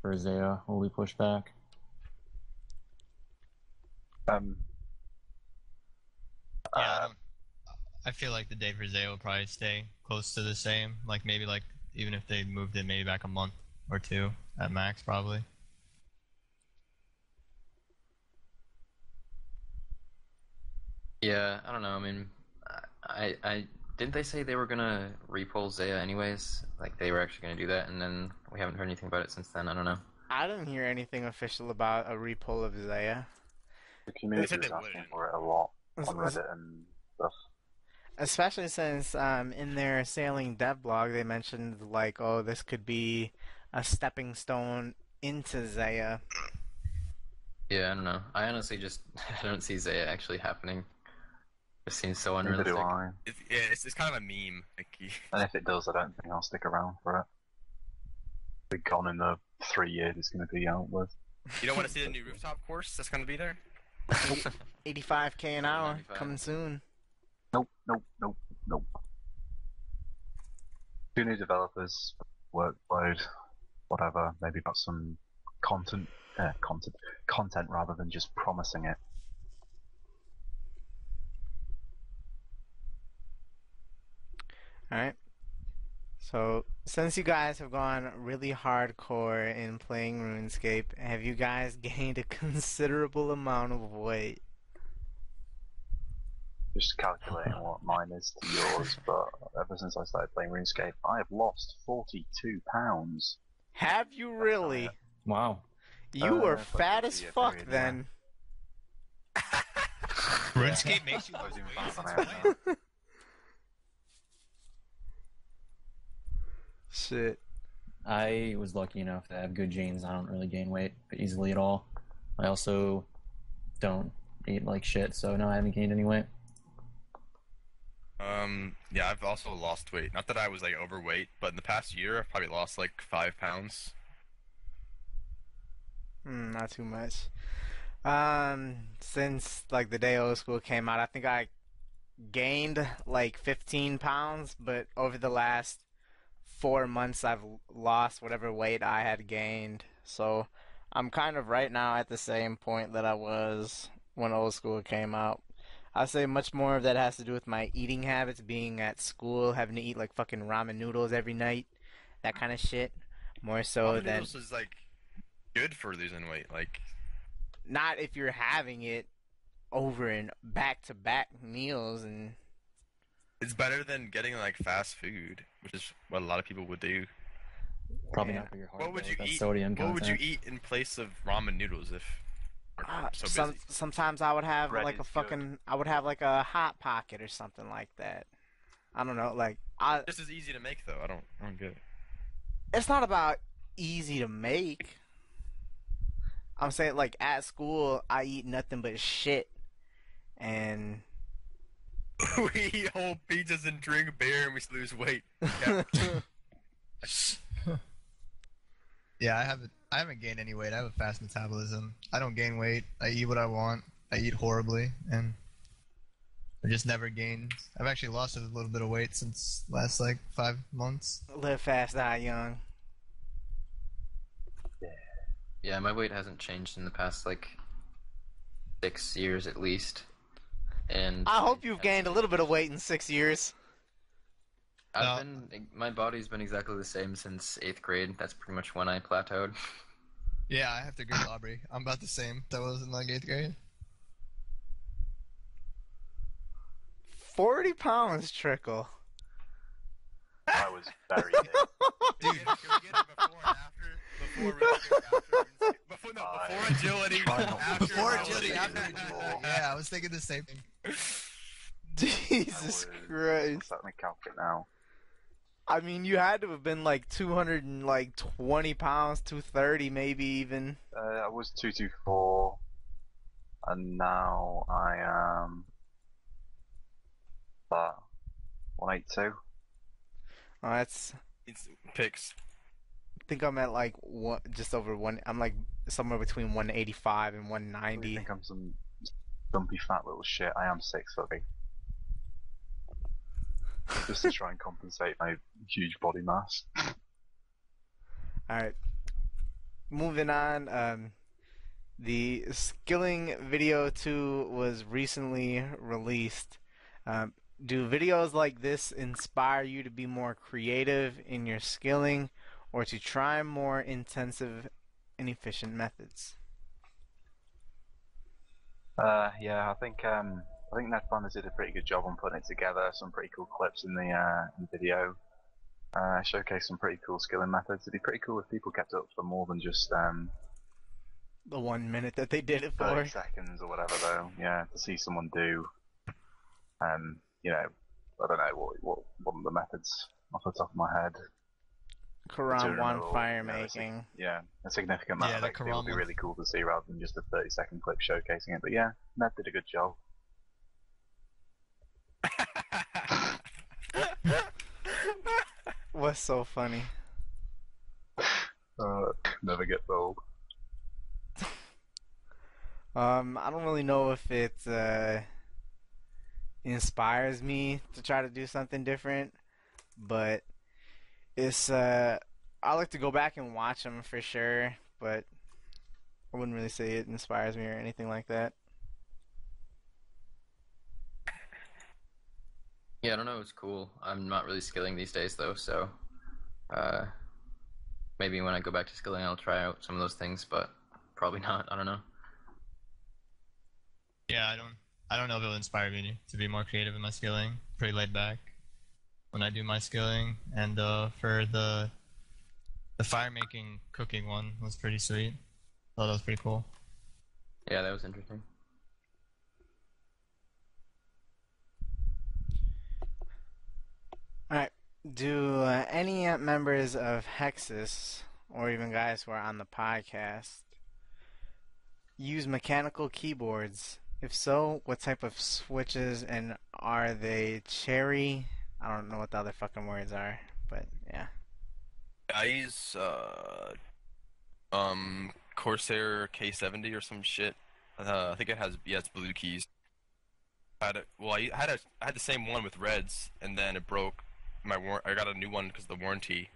for Zeah will be pushed back. Um, Yeah, I, uh, I feel like the day for Zay will probably stay close to the same. Like maybe like even if they moved it maybe back a month or two at max, probably. Yeah, I don't know. I mean, I, I didn't they say they were gonna repoll Zeah anyways? Like they were actually gonna do that, and then we haven't heard anything about it since then. I don't know. I didn't hear anything official about a repull of Zeah. the community said was asking for it a lot on Reddit and stuff. Especially since um, in their sailing dev blog they mentioned like, oh, this could be a stepping stone into Zeah. Yeah, I don't know. I honestly just I don't see Zeah actually happening. It seems so Neither unrealistic. It's, yeah, it's, it's kind of a meme. Like, And if it does, I don't think I'll stick around for it. Be gone in the three years it's going to be out with. you don't want to see the new rooftop course that's gonna be there. 85k an hour 95. coming soon. Nope, nope, nope, nope. Two new developers, workload, whatever. Maybe got some content, uh, content, content rather than just promising it. Alright. So, since you guys have gone really hardcore in playing RuneScape, have you guys gained a considerable amount of weight? Just calculating what mine is to yours, but ever since I started playing RuneScape, I have lost 42 pounds. Have you really? Wow. You Uh, were if I fat as fuck period, then. RuneScape makes you lose even weight fat since when I had when? that. Shit. I was lucky enough to have good genes. I don't really gain weight easily at all. I also don't eat like shit, so no, I haven't gained any weight. Um, yeah, I've also lost weight. Not that I was like overweight, but in the past year, I've probably lost like five pounds. Mm, not too much. Um, since like the day old school came out, I think I gained like 15 pounds, but over the last four months, I've lost whatever weight I had gained. So I'm kind of right now at the same point that I was when old school came out. I'd say much more of that has to do with my eating habits, being at school, having to eat like fucking ramen noodles every night, that kind of shit. More so Ramen than noodles is like good for losing weight. Like, not if you're having it over and back to back meals and it's better than getting like fast food, which is what a lot of people would do. Probably Yeah. not for your heart. What would you eat? Sodium What would you eat in place of ramen noodles if you're uh, so some sometimes I would have Bread like a is good. fucking I would have like a hot pocket or something like that. I don't know, like I Just as easy to make though. I don't. I don't get it. it's not about easy to make. I'm saying like at school I eat nothing but shit. And we eat whole pizzas and drink beer and we lose weight. Yeah. Yeah, I haven't. I haven't gained any weight. I have a fast metabolism. I don't gain weight. I eat what I want. I eat horribly, and I just never gained. I've actually lost a little bit of weight since last like five months. live fast, die young. Yeah, my weight hasn't changed in the past like six years at least. And I hope you've gained a little bit of weight in six years. I've No. been my body's been exactly the same since eighth grade. That's pretty much when I plateaued. Yeah, I have to agree with Aubrey. I'm about the same that was in like eighth grade. Forty pounds trickle. I was very big. Dude, can we get it before and after? Before RuneScape, after Before, no, before agility, try not to after Before agility. agility, after agility. Yeah, I was thinking the same thing. I Jesus was- Christ. Let me calculate now. I mean, you had to have been like 220 pounds, 230 maybe even. Uh, I was 224. and now I am. Uh, 182. Oh, that's. It's picks. I think I'm at like one, just over one. I'm like somewhere between 185 and 190. I think I'm some dumpy fat little shit. I am six foot big. Just to try and compensate my huge body mass. All right. Moving on. Um, the Skilling video 2 was recently released. Um, do videos like this inspire you to be more creative in your skilling or to try more intensive and efficient methods? Uh, yeah, I think um, I think Ned Flanders did a pretty good job on putting it together. Some pretty cool clips in the uh, in the video. Uh, showcase some pretty cool skilling methods. It'd be pretty cool if people kept up for more than just um, The one minute that they did it for. 30 seconds or whatever, though. Yeah, to see someone do, um, you know, I don't know what what one of the methods off the top of my head. Quran one you fire know, it's a- making. Yeah, a significant amount Yeah, of the activity would be really cool to see rather than just a 30 second clip showcasing it. But yeah, Ned did a good job. What's so funny? Uh, never gets old. Um, I don't really know if it uh, inspires me to try to do something different, but it's uh, I like to go back and watch them for sure, but I wouldn't really say it inspires me or anything like that. Yeah, I don't know. It's cool. I'm not really skilling these days though, so uh, maybe when I go back to skilling, I'll try out some of those things, but probably not. I don't know. Yeah, I don't. I don't know if it'll inspire me to be more creative in my skilling. Pretty laid back when I do my skilling, and uh, for the the fire making cooking one was pretty sweet. Thought that was pretty cool. Yeah, that was interesting. Alright, do uh, any uh, members of Hexus, or even guys who are on the podcast, use mechanical keyboards? If so, what type of switches and are they cherry? I don't know what the other fucking words are, but yeah. I use uh, um, Corsair K70 or some shit. Uh, I think it has it's blue keys. I had a, well, I had a I had the same one with reds, and then it broke. My war- I got a new one because of the warranty.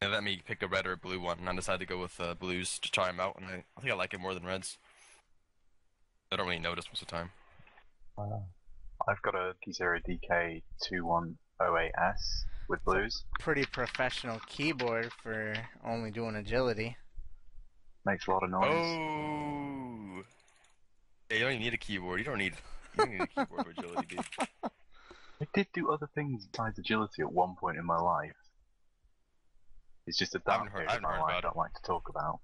And let me pick a red or a blue one, and I decided to go with uh, blues to try them out, and I, I think I like it more than reds. I don't really notice most of the time. I've got a Kisera DK2108S with blues. Pretty professional keyboard for only doing agility. Makes a lot of noise. Oh, yeah, you don't even need a keyboard. You don't need you don't need a keyboard for agility, dude. I did do other things besides agility at one point in my life. It's just a haven't dark heard- period I of my life I don't like to talk about.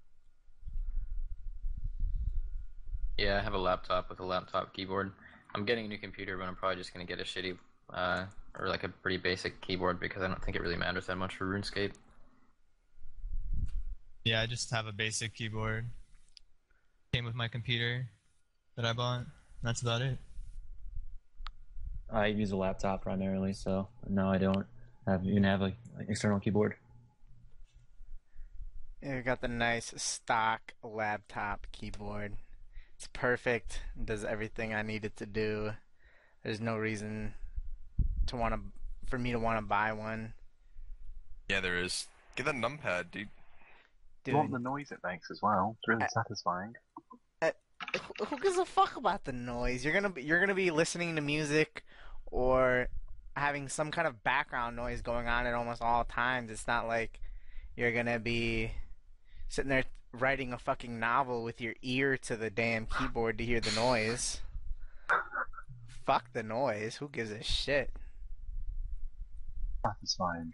Yeah, I have a laptop with a laptop keyboard. I'm getting a new computer, but I'm probably just gonna get a shitty, uh, or like a pretty basic keyboard because I don't think it really matters that much for RuneScape. Yeah, I just have a basic keyboard. Came with my computer that I bought. That's about it. I use a laptop primarily, so no, I don't have even have like an external keyboard. You got the nice stock laptop keyboard. It's perfect. It does everything I need it to do. There's no reason to want to for me to want to buy one. Yeah, there is. Get that numpad, dude. You want the noise it makes as well. It's really I- satisfying. who- gives a fuck about the noise? You're gonna be you're gonna be listening to music or having some kind of background noise going on at almost all times. It's not like you're gonna be sitting there writing a fucking novel with your ear to the damn keyboard to hear the noise. Fuck the noise. Who gives a shit? That's fine.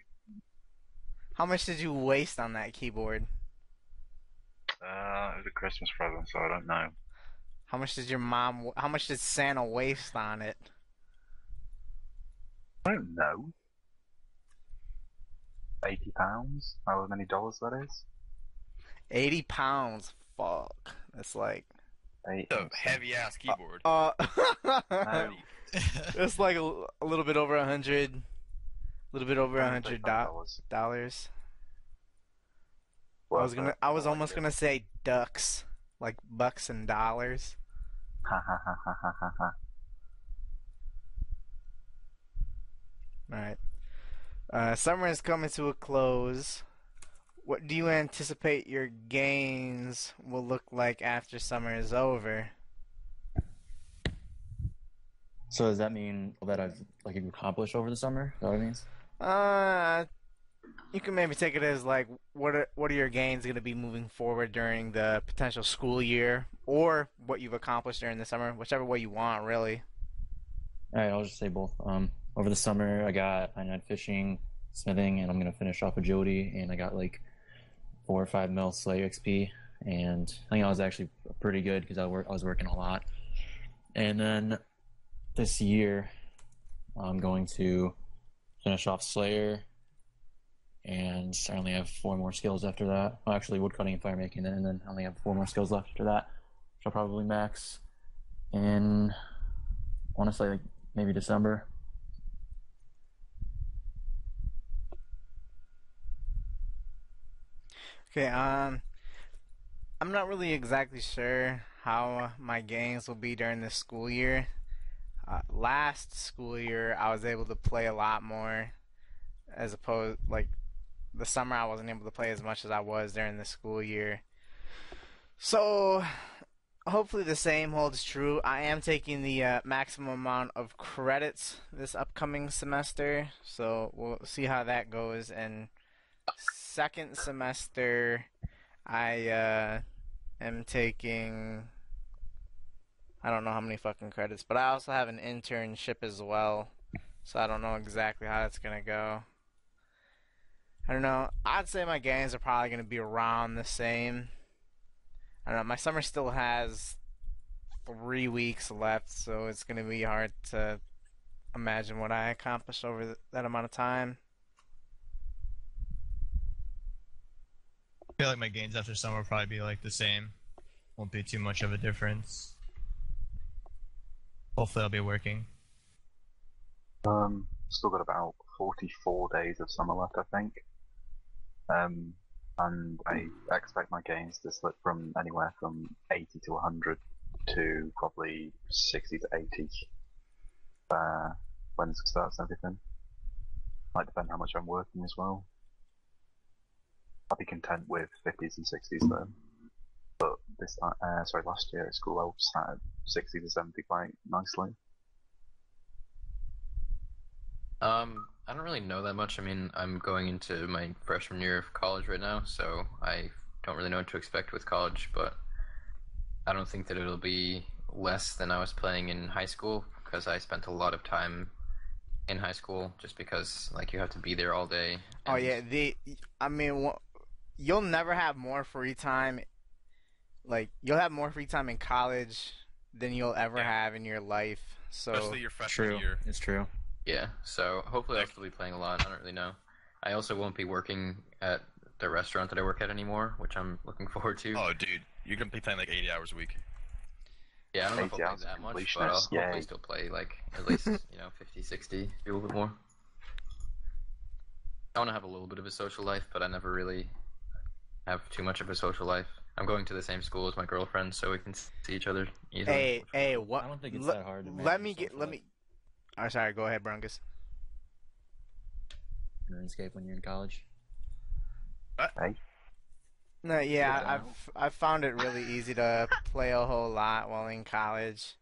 How much did you waste on that keyboard? Uh, it was a Christmas present, so I don't know. How much did your mom? How much did Santa waste on it? I don't know. Eighty pounds? However many dollars that is? Eighty pounds. Fuck. That's like Eight. The heavy ass keyboard. Uh, No. it's like a, a little bit over a hundred, a little bit over a hundred do- dollars. dollars. I was gonna, I was almost gonna say ducks, like bucks and dollars. Ha ha ha ha ha ha ha. All right. Uh, summer is coming to a close. What do you anticipate your gains will look like after summer is over? So does that mean that I've like accomplished over the summer? Is that what it means? Uh, you can maybe take it as like what are what are your gains going to be moving forward during the potential school year, or what you've accomplished during the summer, whichever way you want, really. All right, I'll just say both. Um, over the summer, I got I had fishing, smithing, and I'm gonna finish off agility, and I got like four or five mil Slayer XP, and I think I was actually pretty good because I work I was working a lot. And then this year, I'm going to finish off Slayer, I only have four more skills after that. Well, actually, woodcutting and fire making, and then I only have four more skills left after that, which I'll probably max in. Say like maybe December. Okay, um, I'm not really exactly sure how my games will be during this school year. Uh, last school year, I was able to play a lot more, as opposed like the summer I wasn't able to play as much as I was during the school year. So, hopefully the same holds true. I am taking the uh, maximum amount of credits this upcoming semester, so we'll see how that goes. And second semester, I uh, am taking. I don't know how many fucking credits, but I also have an internship as well, so I don't know exactly how that's gonna go. I don't know. I'd say my gains are probably gonna be around the same. I don't know. My summer still has three weeks left, so it's gonna be hard to imagine what I accomplished over th- that amount of time. I feel like my gains after summer will probably be like the same. Won't be too much of a difference. Hopefully, I'll be working. Um, still got about 44 days of summer left, I think. Um, and I expect my gains to slip from anywhere from 80 to 100 to probably 60 to 80 uh, when school starts and everything. Might depend how much I'm working as well. I'll be content with 50s and 60s though. But this uh, sorry, last year at school I was at 60 to 70 quite nicely. Um, I don't really know that much. I mean, I'm going into my freshman year of college right now, so I don't really know what to expect with college, but I don't think that it'll be less than I was playing in high school because I spent a lot of time in high school just because like you have to be there all day. Oh yeah, the I mean, you'll never have more free time. Like you'll have more free time in college than you'll ever Yeah. have in your life. So Especially your freshman True, year. it's true. Yeah, so hopefully I'll still be playing a lot. I don't really know. I also won't be working at the restaurant that I work at anymore, which I'm looking forward to. Oh, dude, you're gonna be playing like 80 hours a week. yeah, I don't know if I'll play that much, but I'll completionist, hopefully yay. still play like at least you know 50, 60, maybe a little bit more. I want to have a little bit of a social life, but I never really have too much of a social life. I'm going to the same school as my girlfriend, so we can see each other easily. hey, hey, what? I don't think it's le- that hard to Let me get. Let life. me. Oh, sorry. Go ahead, Brungus. RuneScape when you're in college. No, yeah, I've I've found it really easy to play a whole lot while in college.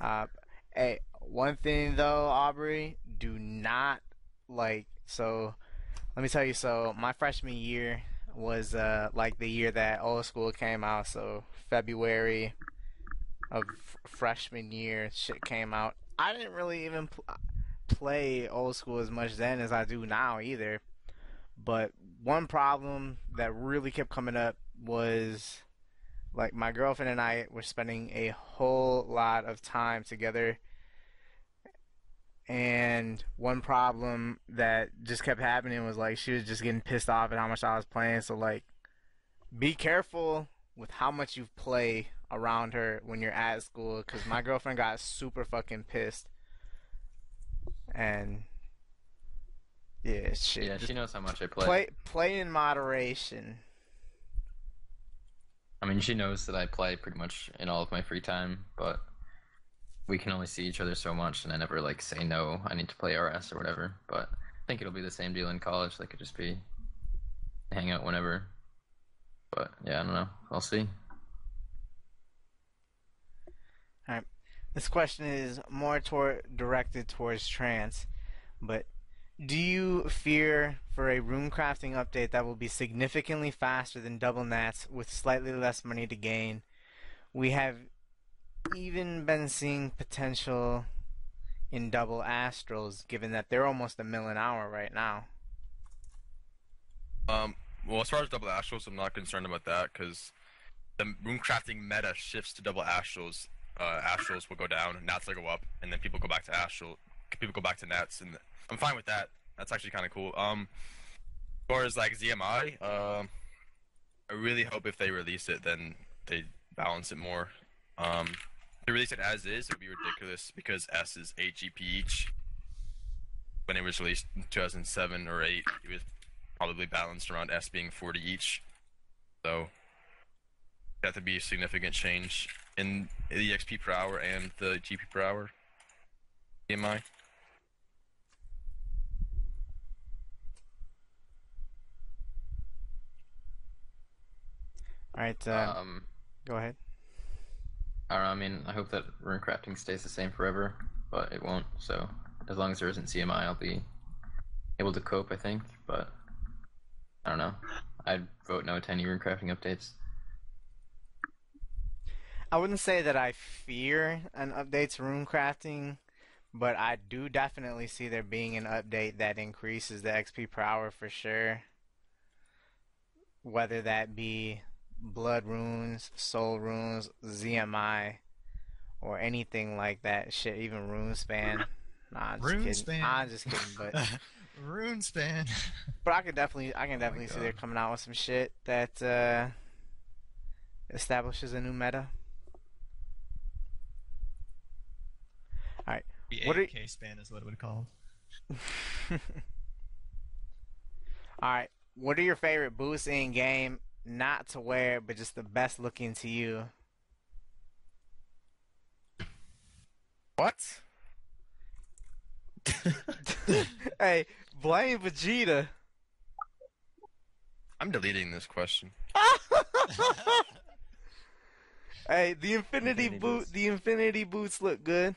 Uh, hey, one thing though, Aubrey, do not like. So, let me tell you. So, my freshman year was uh like the year that old school came out. So February of f- freshman year, shit came out. I didn't really even pl- uh, play old school as much then as I do now either. But one problem that really kept coming up was like my girlfriend and I were spending a whole lot of time together. And one problem that just kept happening was like she was just getting pissed off at how much I was playing. So like, be careful with how much you play around her when you're at school. Because my girlfriend got super fucking pissed, and yeah, shit. Yeah, she knows how much I play. play play in moderation. I mean, she knows that I play pretty much in all of my free time, but we can only see each other so much, and I never like say no. I need to play RS or whatever. But I think it'll be the same deal in college. Like, it just be hang out whenever. But yeah, I don't know. I'll see. All right. This question is more toward directed towards Trance, but do you fear for a rune crafting update that will be significantly faster than double nats with slightly less money to gain? We have even been seeing potential in double astrals, given that they're almost a mil an hour right now. Um, well, as far as double astrals, I'm not concerned about that because the rune crafting meta shifts to double astrals. Uh, astrals will go down, nats will go up, and then people go back to astral. People go back to nats, and I'm fine with that. That's actually kind of cool. Um, as far as like ZMI, um, I really hope if they release it, then they balance it more. Um, if they release it as is, it would be ridiculous because S is 8 GP each. When it was released in 2007 or 8, it was probably balanced around S being 40 each. So that to be a significant change in the XP per hour and the GP per hour. EMI. All right, uh, um, go ahead. I don't know. I mean, I hope that rune crafting stays the same forever, but it won't. So as long as there isn't ZMI, I'll be able to cope. I think, but I don't know. I'd vote no to any rune crafting updates. I wouldn't say that I fear an update to rune crafting, but I do definitely see there being an update that increases the XP per hour for sure. Whether that be blood runes, soul runes, ZMI, or anything like that. Shit, even Runespan. Nah, I'm just Rune kidding. span. I'm just kidding, but Runespan. but I can definitely I can definitely see they're coming out with some shit that uh, establishes a new meta. All right. The What are- span is what it would call. All right. What are your favorite boots in game? Not to wear, but just the best looking to you. What? hey, blame Vegeta. I'm deleting this question. hey, the Infinity, Infinity boot, boots. the Infinity boots look good.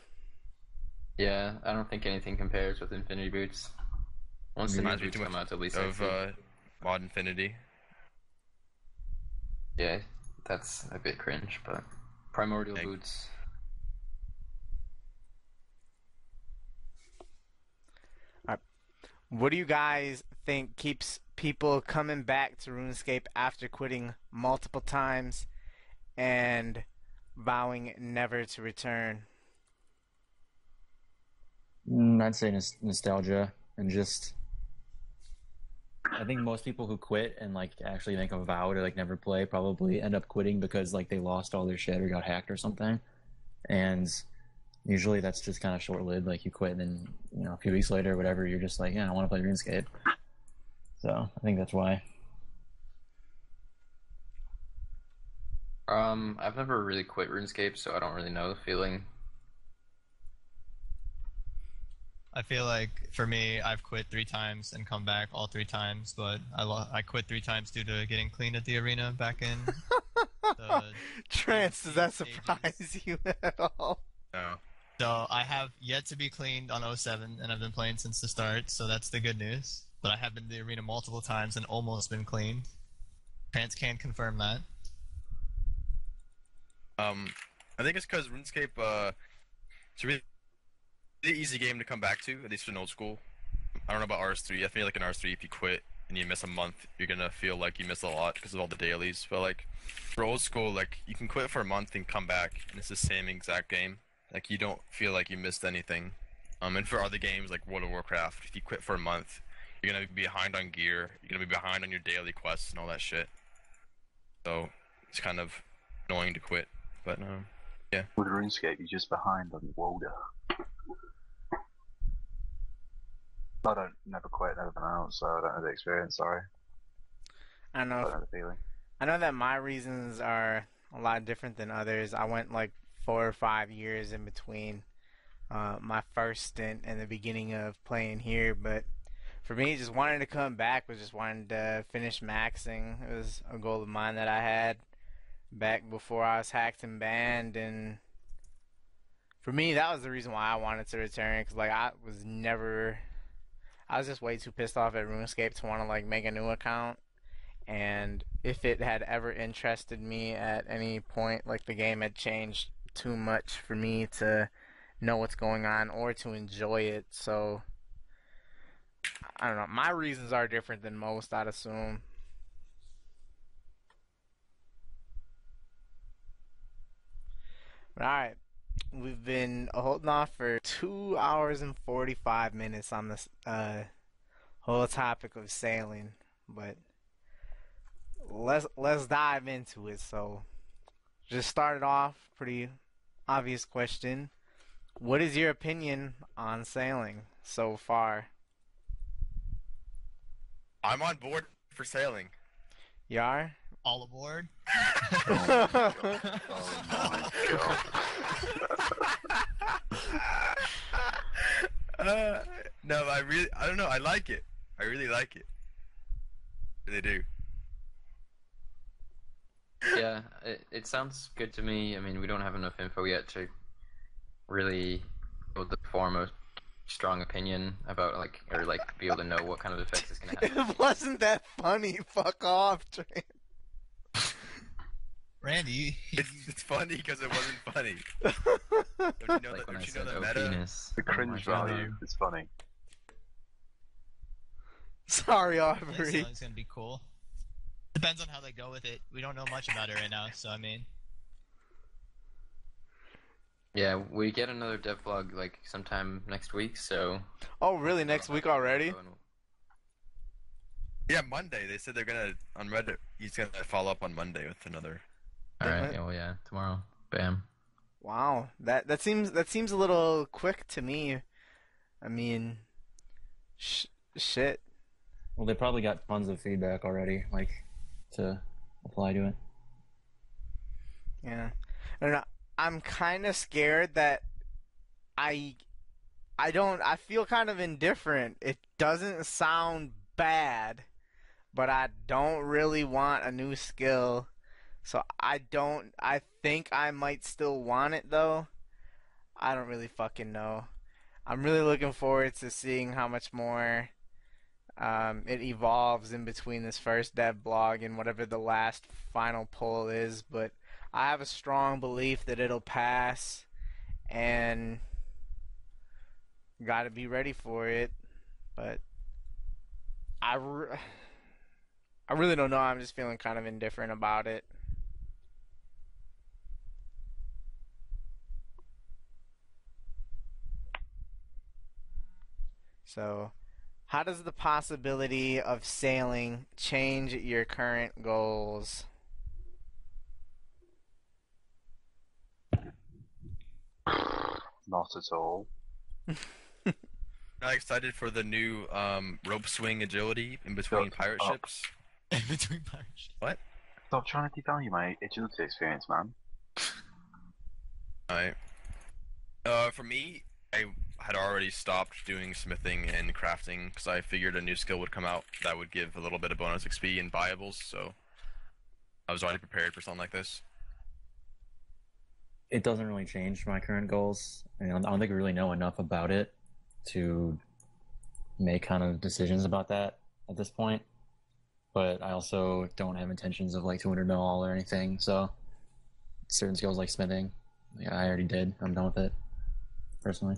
Yeah, I don't think anything compares with Infinity Boots. Once the new Reminds me boots too come much out, at least Of uh, Mod Infinity. yeah, that's a bit cringe, but primordial Thank- boots. What do you guys think keeps people coming back to RuneScape after quitting multiple times and vowing never to return? Mm, I'd say nos- nostalgia and just. I think most people who quit and like actually make a vow to like never play probably end up quitting because like they lost all their shit or got hacked or something, and usually that's just kind of short lived. Like you quit and then you know a few weeks later or whatever you're just like yeah I want to play RuneScape. So I think that's why. Um, I've never really quit RuneScape, so I don't really know the feeling. I feel like for me, I've quit three times and come back all three times, but I lo- I quit three times due to getting clean at the arena back in. the, Trance, does that stages. surprise you at all? No. So I have yet to be cleaned on 07, and I've been playing since the start, so that's the good news. But I have been to the arena multiple times and almost been cleaned. Trance can confirm that. Um, I think it's because RuneScape, uh, it's a really, really easy game to come back to, at least in old school. I don't know about RS3. I feel like in RS3, if you quit and you miss a month, you're gonna feel like you miss a lot because of all the dailies. But like, for old school, like you can quit for a month and come back, and it's the same exact game. Like you don't feel like you missed anything. Um, and for other games like World of Warcraft, if you quit for a month, you're gonna be behind on gear. You're gonna be behind on your daily quests and all that shit. So it's kind of annoying to quit. But um, yeah. With RuneScape, you're just behind on Walder. I don't never quit, never been out, so I don't have the experience. Sorry, I don't I know. don't know the feeling. I know that my reasons are a lot different than others. I went like four or five years in between uh, my first stint and the beginning of playing here, but for me, just wanting to come back was just wanting to finish maxing. It was a goal of mine that I had back before I was hacked and banned, and for me, that was the reason why I wanted to return. Cause like I was never, I was just way too pissed off at RuneScape to want to like make a new account and if it had ever interested me at any point, like the game had changed too much for me to know what's going on or to enjoy it. So I don't know. My reasons are different than most, I'd assume. But alright. We've been holding off for two hours and 45 minutes on this uh, whole topic of sailing. But let's let's dive into it. So, just started off pretty obvious question. What is your opinion on sailing so far? I'm on board for sailing. Yar? All aboard. Oh my god. uh, no, I really, I don't know. I like it. I really like it. Really do. Yeah, it, it sounds good to me. I mean, we don't have enough info yet to really be able to form a strong opinion about like or like be able to know what kind of effects it's gonna have. it wasn't that funny. Fuck off, Trey. Randy, you, It's, it's funny because it wasn't funny. Don't you know like that? I Don't you know the oh meta? penis. The Oh my cringe God. value is funny. Sorry, I think Aubrey. gonna be cool. Depends on how they go with it. We don't know much about it right now, so I mean, Yeah, we get another devlog like sometime next week, so Oh, really? Next week already? Yeah, Monday. They said they're gonna on Reddit. He's gonna follow up on Monday with another. Alright, Alright. yeah, well yeah, tomorrow. Bam. Wow, that that seems that seems a little quick to me. I mean, sh- shit. Well, they probably got tons of feedback already, like to apply to it. Yeah. I don't know. I'm kind of scared that I I don't I feel kind of indifferent. It doesn't sound bad, but I don't really want a new skill. So I don't I think I might still want it though. I don't really fucking know. I'm really looking forward to seeing how much more um, it evolves in between this first dev blog and whatever the last final poll is, but I have a strong belief that it'll pass, and got to be ready for it. But I, re- I really don't know. I'm just feeling kind of indifferent about it. So, how does the possibility of sailing change your current goals? Not at all. Not excited for the new um, rope swing agility in between Shut pirate up. ships. in between pirates. What? Stop trying to devalue my agility experience, man. Alright. Uh, for me, I had already stopped doing smithing and crafting because I figured a new skill would come out that would give a little bit of bonus XP and buyables. So I was already prepared for something like this. It doesn't really change my current goals. and I don't think we really know enough about it to make kind of decisions about that at this point. But I also don't have intentions of like 200 mil all or anything. So certain skills like smithing, yeah, I already did. I'm done with it personally.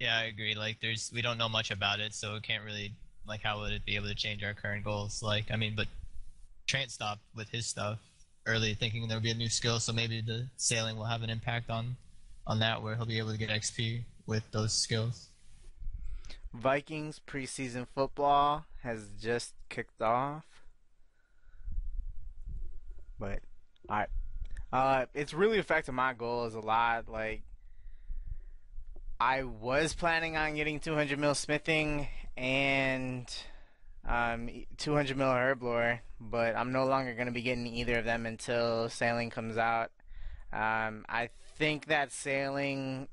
Yeah, I agree. Like, there's we don't know much about it, so it can't really like how would it be able to change our current goals? Like, I mean, but Trent stopped with his stuff early, thinking there would be a new skill, so maybe the sailing will have an impact on on that, where he'll be able to get XP with those skills. Vikings preseason football has just kicked off. But all right, uh, it's really affected my goals a lot. Like I was planning on getting 200 mil smithing and um, 200 mil herblore, but I'm no longer going to be getting either of them until sailing comes out. Um, I think that sailing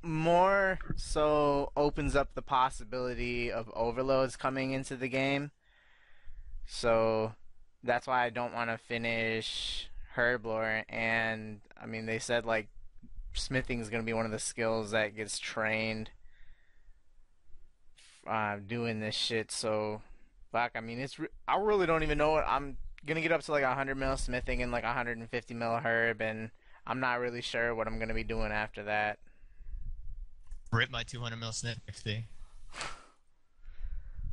more so opens up the possibility of overloads coming into the game. So that's why I don't want to finish herblore. And I mean, they said like smithing is going to be one of the skills that gets trained uh, doing this shit. So, fuck. I mean, it's re- I really don't even know what I'm gonna get up to like 100 mil smithing and like 150 mil herb, and I'm not really sure what I'm gonna be doing after that. Rip my 200 mil snip XP.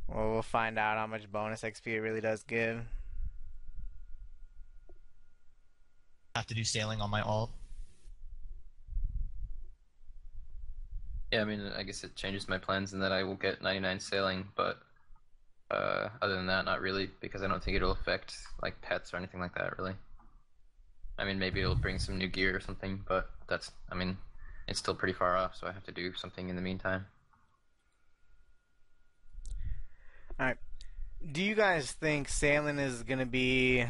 Well, we'll find out how much bonus XP it really does give. Have to do sailing on my alt. Yeah, I mean, I guess it changes my plans in that I will get 99 sailing, but uh, other than that, not really, because I don't think it'll affect like pets or anything like that, really. I mean, maybe it'll bring some new gear or something, but that's, I mean, it's still pretty far off, so I have to do something in the meantime. All right. Do you guys think sailing is gonna be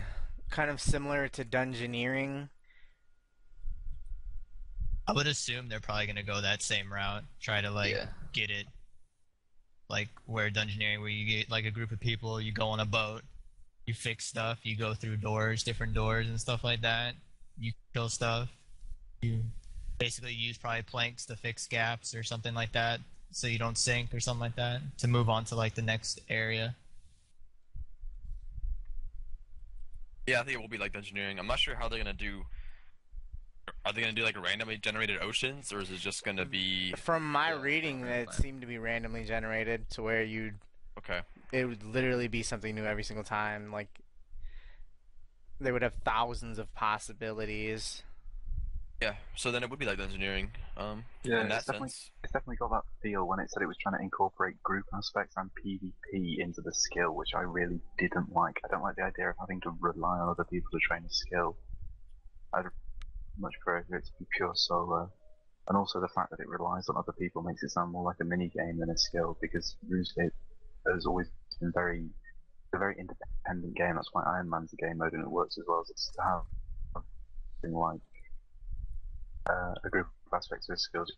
kind of similar to dungeoneering? I would assume they're probably gonna go that same route. Try to like Yeah. get it like where dungeoneering where you get like a group of people, you go on a boat, you fix stuff, you go through doors, different doors and stuff like that. You kill stuff. You basically use probably planks to fix gaps or something like that so you don't sink or something like that to move on to like the next area. Yeah, I think it will be like dungeoneering. I'm not sure how they're gonna do. Are they gonna do like randomly generated oceans, or is it just gonna be From my Yeah, reading, it seemed to be randomly generated to where you okay? it would literally be something new every single time. Like they would have thousands of possibilities. Yeah, so then it would be like the dungeoneering. Um, Yeah, in that it's definitely, sense. it's definitely got that feel when it said it was trying to incorporate group aspects and PvP into the skill, which I really didn't like. I don't like the idea of having to rely on other people to train a skill. I'd much it to be pure solo. And also the fact that it relies on other people makes it sound more like a mini game than a skill, because RuneScape has always been very, a very independent game. That's why Iron Man's a game mode and it works as well as it's to have something like uh, a group of aspects of skills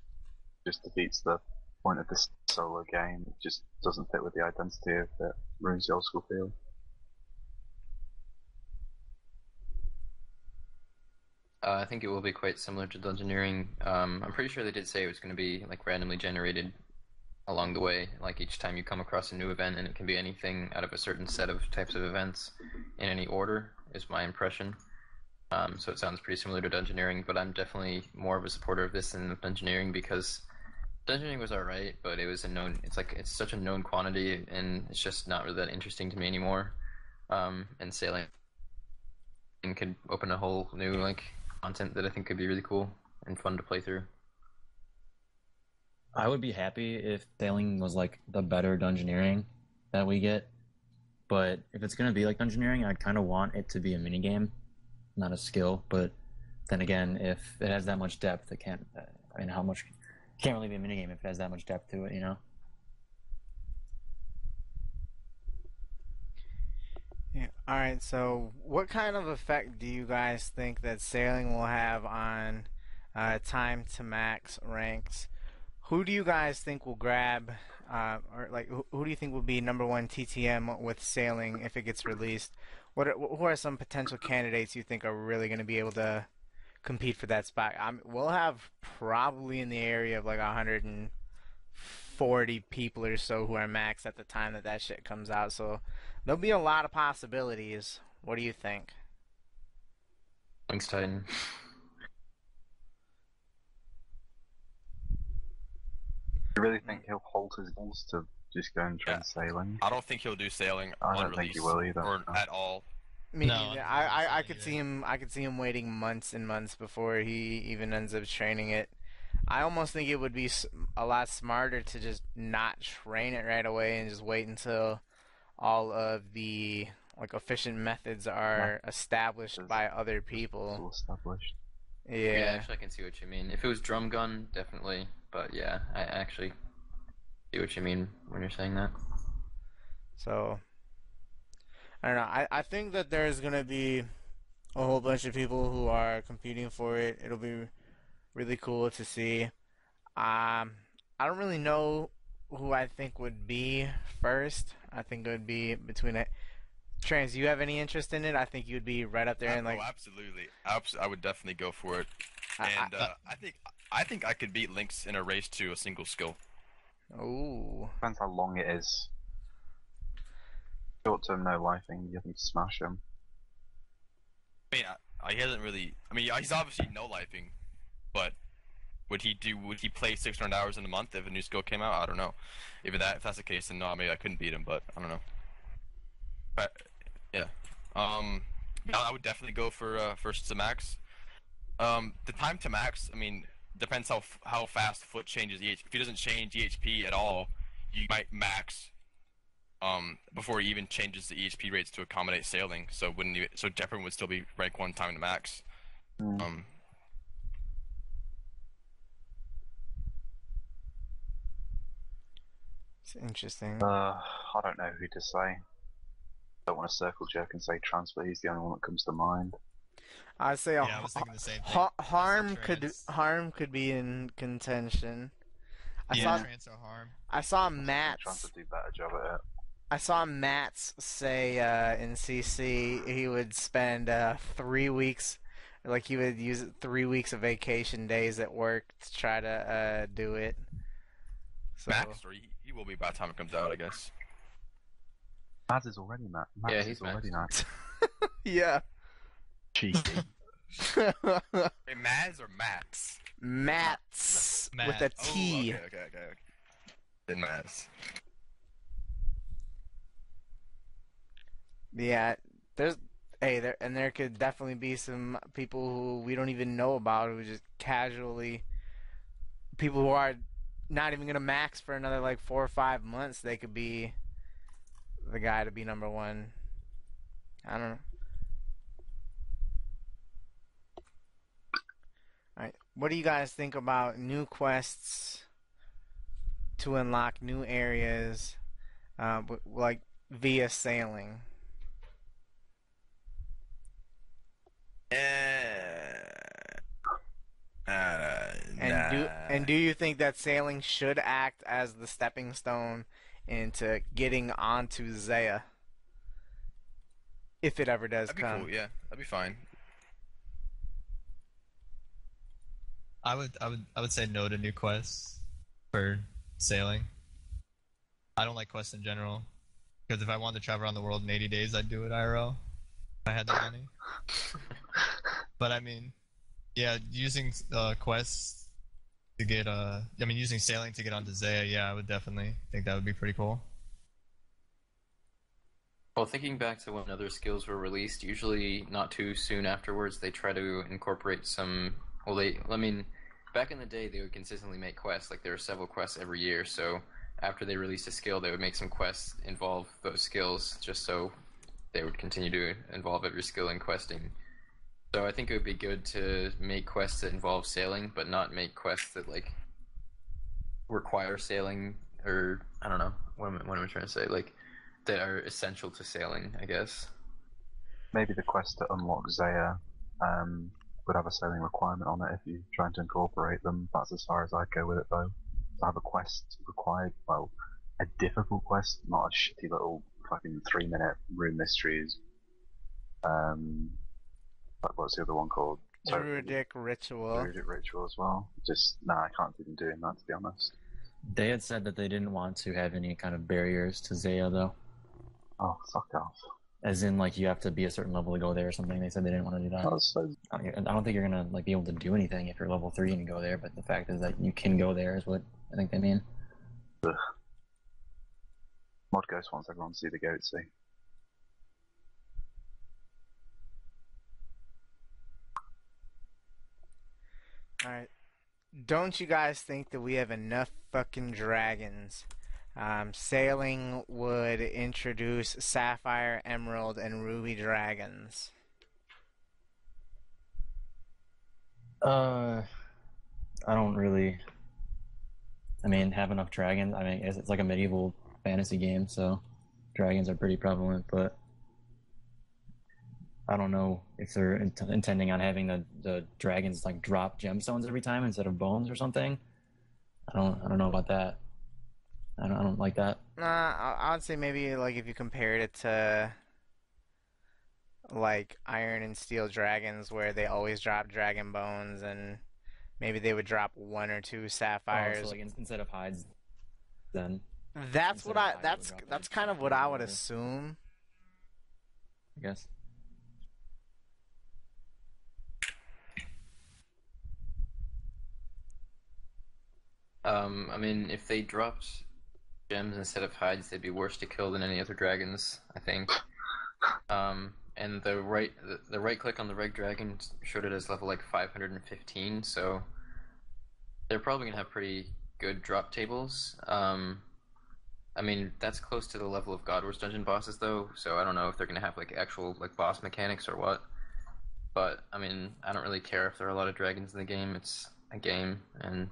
just defeats the point of this solo game. It just doesn't fit with the identity of the Runes the old school feel. Uh, I think it will be quite similar to Dungeoneering. Um, I'm pretty sure they did say it was going to be like randomly generated along the way, like each time you come across a new event, and it can be anything out of a certain set of types of events in any order, is my impression. Um, so it sounds pretty similar to Dungeoneering, but I'm definitely more of a supporter of this than Dungeoneering because Dungeoneering was alright, but it was a known. It's like it's such a known quantity, and it's just not really that interesting to me anymore. Um, and sailing and could open a whole new like content that I think could be really cool and fun to play through. I would be happy if sailing was like the better dungeoneering that we get. But if it's gonna be like dungeoneering, I'd kind of want it to be a mini game, not a skill. But then again, if it has that much depth, it can't. uh, I mean, how much? It can't really be a mini game if it has that much depth to it, you know. Yeah. All right. So, what kind of effect do you guys think that sailing will have on uh, time to max ranks? Who do you guys think will grab, uh, or like, who, who do you think will be number one TTM with sailing if it gets released? What are, who are some potential candidates you think are really going to be able to compete for that spot? i we'll have probably in the area of like 140 people or so who are max at the time that that shit comes out. So there'll be a lot of possibilities. What do you think? Thanks, Titan. You really think he'll halt his balls to just go and train Yeah. sailing? I don't think he'll do sailing I don't release think he will either. or at all. Me No. I I, I, I could so see him. I could see him waiting months and months before he even ends up training it. I almost think it would be a lot smarter to just not train it right away and just wait until all of the like efficient methods are established by other people. established. Yeah. Yeah. actually, I can see what you mean. If it was drum gun, definitely. But yeah, I actually see what you mean when you're saying that. So I don't know. I, I think that there's gonna be a whole bunch of people who are competing for it. It'll be really cool to see. Um, I don't really know who I think would be first. I think it would be between it. Trance, you have any interest in it? I think you'd be right up there and oh, like. absolutely. Abs- I would definitely go for it. I- I- And uh, I think I think I could beat Lynx in a race to a single skill. Oh, Depends how long it is. Short term, no lifing, you have to smash him. I mean, I, he hasn't really. I mean, he's obviously no lifing, but would he do? Would he play 600 hours in a month if a new skill came out? I don't know. If that if that's the case, then no, maybe I couldn't beat him, but I don't know. But yeah, um, I would definitely go for uh, first to max. Um, the time to max, I mean, depends how how fast Foot changes EHP. If he doesn't change EHP at all, you might max um, before he even changes the EHP rates to accommodate sailing. So wouldn't you, so Jeffrey would still be rank one time to max. Hmm. Um, It's interesting. Uh, I don't know who to say. I Don't want to circle jerk and say transfer. He's the only one that comes to mind. I'd say Yeah, I was thinking the same thing. ha- harm Trance. could harm could be in contention. I yeah, saw Trance or harm. I saw Trying Matt's to do a better job at it. I saw Matt's say uh, in CC he would spend uh, three weeks, like he would use three weeks of vacation days at work to try to uh, do it. So max, or he, he will be by the time it comes out, I guess. Maz is already Matt. Maz Yeah, is he's already Matt. yeah, Cheeky. Wait, Maz or Max? Matt's with a T. Matt. Oh, okay, okay, okay. okay. Then Maz. Yeah, there's hey there and there could definitely be some people who we don't even know about who just casually people who are not even gonna max for another like four or five months. They could be the guy to be number one. I don't know. All right, what do you guys think about new quests to unlock new areas, uh, like via sailing? Uh, And do and do you think that sailing should act as the stepping stone into getting onto Zeah? If it ever does That'd be come. cool. Yeah, that'd be fine. I would, I would, I would say no to new quests for sailing. I don't like quests in general because if I wanted to travel around the world in 80 days, I'd do it IRL if I had the money. But I mean, yeah, using uh, quests to get uh, I mean, using sailing to get onto Zeah, yeah, I would definitely think that would be pretty cool. Well, thinking back to when other skills were released, usually not too soon afterwards, they try to incorporate some. Well, they. I mean, back in the day, they would consistently make quests. Like there were several quests every year. So after they released a skill, they would make some quests involve those skills, just so they would continue to involve every skill in questing. So I think it would be good to make quests that involve sailing, but not make quests that like require sailing, or I don't know. What am I, what am I trying to say? Like that are essential to sailing, I guess. Maybe the quest to unlock Zeah um, would have a sailing requirement on it if you're trying to incorporate them. That's as far as I'd go with it, though. To have a quest required, well, a difficult quest, not a shitty little fucking three minute Rune Mysteries. Um, like what's the other one called? Druidic ritual. Druidic ritual as well. Just nah, I can't see them doing that to be honest. They had said that they didn't want to have any kind of barriers to Zeah, though. Oh, fuck off. As in, like, you have to be a certain level to go there or something. They said they didn't want to do that. That was so I don't think you're gonna like be able to do anything if you're level three and you go there. But the fact is that you can go there is what I think they mean. Mod Ghost wants everyone to see the goat see. Alright. Don't you guys think that we have enough fucking dragons Um, sailing would introduce sapphire, emerald, and ruby dragons. Uh, I don't really. I mean, have enough dragons. I mean, it's, it's like a medieval fantasy game, so dragons are pretty prevalent. But I don't know if they're int- intending on having the, the dragons like drop gemstones every time instead of bones or something. I don't. I don't know about that. I don't. I don't like that. Nah, I, I would say maybe like if you compared it to like Iron and Steel dragons, where they always drop dragon bones, and maybe they would drop one or two sapphires. Oh, so like in- instead of hides, then that's instead what I. hides, it would That's that's kind of what I would assume. I guess. Um, I mean, if they dropped gems instead of hides, they'd be worse to kill than any other dragons. I think. Um, and the right the, the right click on the red dragon showed it as level like 515, so they're probably gonna have pretty good drop tables. Um, I mean, that's close to the level of God Wars dungeon bosses though, so I don't know if they're gonna have like actual like boss mechanics or what. But I mean, I don't really care if there are a lot of dragons in the game. It's a game, and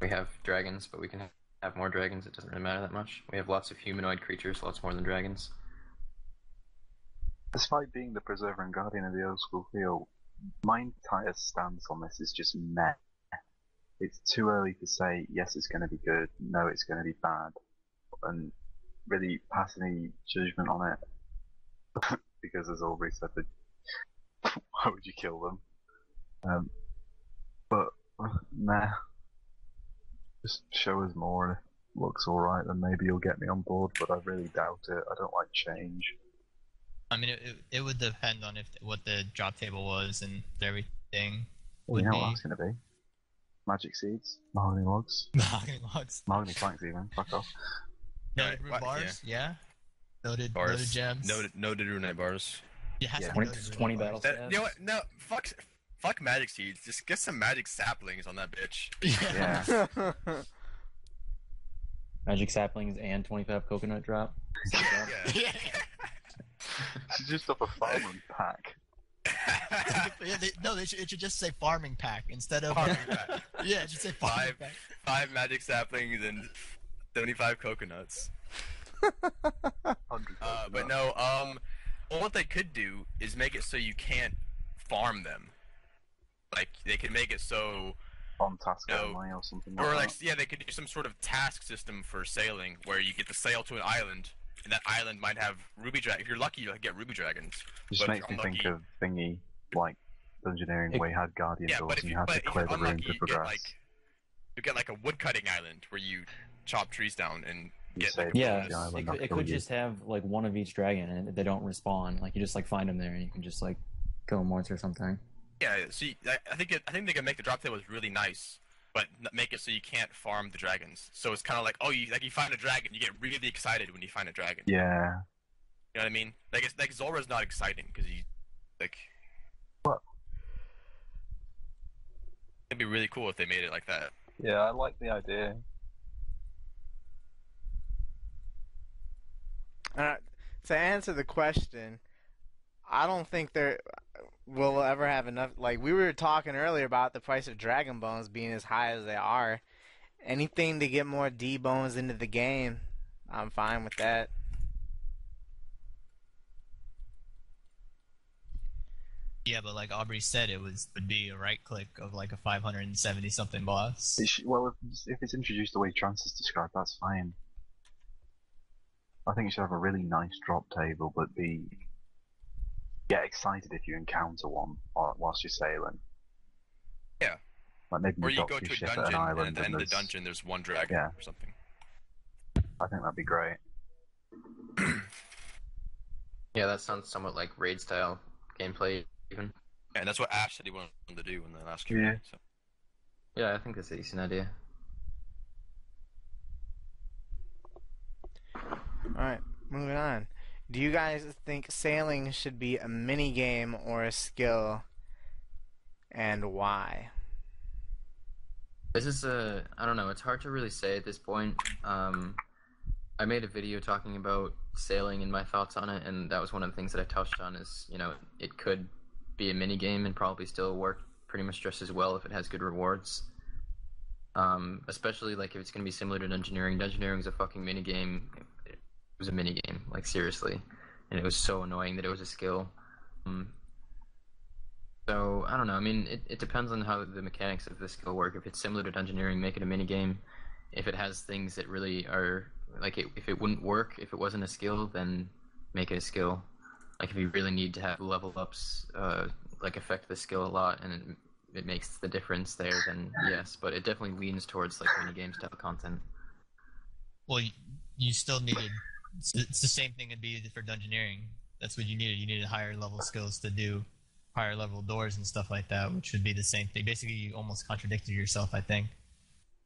we have dragons, but we can have more dragons. It doesn't really matter that much. We have lots of humanoid creatures, lots more than dragons. Despite being the preserver and guardian of the old school feel, my entire stance on this is just meh. It's too early to say yes, it's going to be good, no, it's going to be bad, and really pass any judgment on it. because as Aubrey said, that why would you kill them? Um, but nah, just show us more. and if it Looks alright, then maybe you'll get me on board. But I really doubt it. I don't like change. I mean, it, it, it would depend on if what the drop table was and everything. Well, you know be what that's going to be? Magic seeds, mahogany logs, mahogany logs, mahogany planks even. Fuck off. noted Right, root bars, yeah. Noted, Bars. noted gems. Noted, noted runite bars. Yeah, it has Yeah. 20 20 battles. That, you know what? No, fuck, fuck magic seeds. Just get some magic saplings on that bitch. Yeah. Yeah. Magic saplings and 25 coconut drop. yeah. yeah. It's just up a farming pack. yeah they, no, they should, it should just say farming pack instead of. Farming pack. yeah, it should say farming Five. pack. Five magic saplings and seventy-five coconuts. Hundred. Uh, but no, um, well, what they could do is make it so you can't farm them. Like they could make it so, on task no. only or something like or that. yeah, they could do some sort of task system for sailing where you get to sail to an island, and that island might have ruby dragon. If you're lucky, you'll get ruby dragons. Just but makes me you're think of thingy like Dungeoneering It- where you had guardian Yeah, doors but if and you, you had but to clear you're the room unlucky, to you get progress. like you get like a woodcutting island where you chop trees down and get save like, Yeah, the it, could- it could you. just have like one of each dragon and they don't respawn. Like you just like find them there and you can just like kill them once or something. Yeah, so you, I, I think it, I think they can make the drop tables really nice, but make it so you can't farm the dragons. So it's kind of like oh, you like you find a dragon, you get really excited when you find a dragon. Yeah. You know what I mean? Like it's like Zulrah's not exciting because you like. What? It'd be really cool if they made it like that. Yeah, I like the idea. Uh, to answer the question, I don't think there will ever have enough. Like we were talking earlier about the price of dragon bones being as high as they are. Anything to get more D bones into the game, I'm fine with that. Yeah, but like Aubrey said, it was would be a right click of like a 570 something boss. It sh- well, if, if it's introduced the way Trance is described, that's fine. I think you should have a really nice drop table, but be get excited if you encounter one or, whilst you're sailing. Yeah. Like maybe Or you you go to a ship at an dungeon, and island at the end of the dungeon, there's one dragon Yeah. or something. I think that'd be great. Yeah, that sounds somewhat like raid style gameplay, even. Yeah, and that's what Ash said he wanted to do in the last Yeah. So. Yeah, I think that's a decent idea. All right, moving on. Do you guys think sailing should be a mini game or a skill, and why? This is a I don't know. It's hard to really say at this point. Um, I made a video talking about sailing and my thoughts on it, and that was one of the things that I touched on. Is you know it could be a mini game and probably still work pretty much just as well if it has good rewards. Um, especially like if it's gonna be similar to Dungeoneering. Dungeoneering is a fucking mini game. Was a mini game, like seriously, and it was so annoying that it was a skill. Um, so I don't know. I mean, it, it depends on how the mechanics of the skill work. If it's similar to Dungeoneering, make it a mini game. If it has things that really are like, it, if it wouldn't work if it wasn't a skill, then make it a skill. Like if you really need to have level ups, uh, like affect the skill a lot, and it, it makes the difference there, then yes. But it definitely leans towards like mini game style content. Well, you still needed. It's, it's the same thing it'd be for dungeoneering. That's what you needed. You needed higher level skills to do higher level doors and stuff like that, which would be the same thing. Basically, you almost contradicted yourself, I think.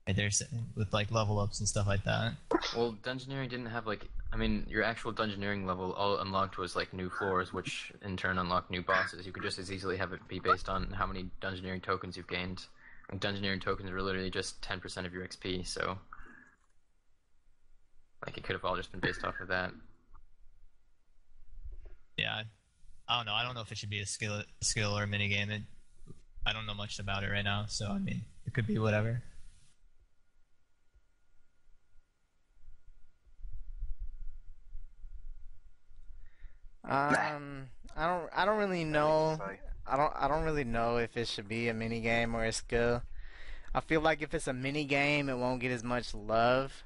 Right there, with like level ups and stuff like that. Well, dungeoneering didn't have like. I mean, your actual dungeoneering level all unlocked was like new floors, which in turn unlocked new bosses. You could just as easily have it be based on how many dungeoneering tokens you've gained. And dungeoneering tokens are literally just ten percent of your XP, so like it could have all just been based off of that. Yeah, I don't know. I don't know if it should be a skill, skill or a mini game. It, I don't know much about it right now, so I mean, it could be whatever. Um, I don't. I don't really know. I don't. I don't really know if it should be a mini game or a skill. I feel like if it's a mini game, it won't get as much love.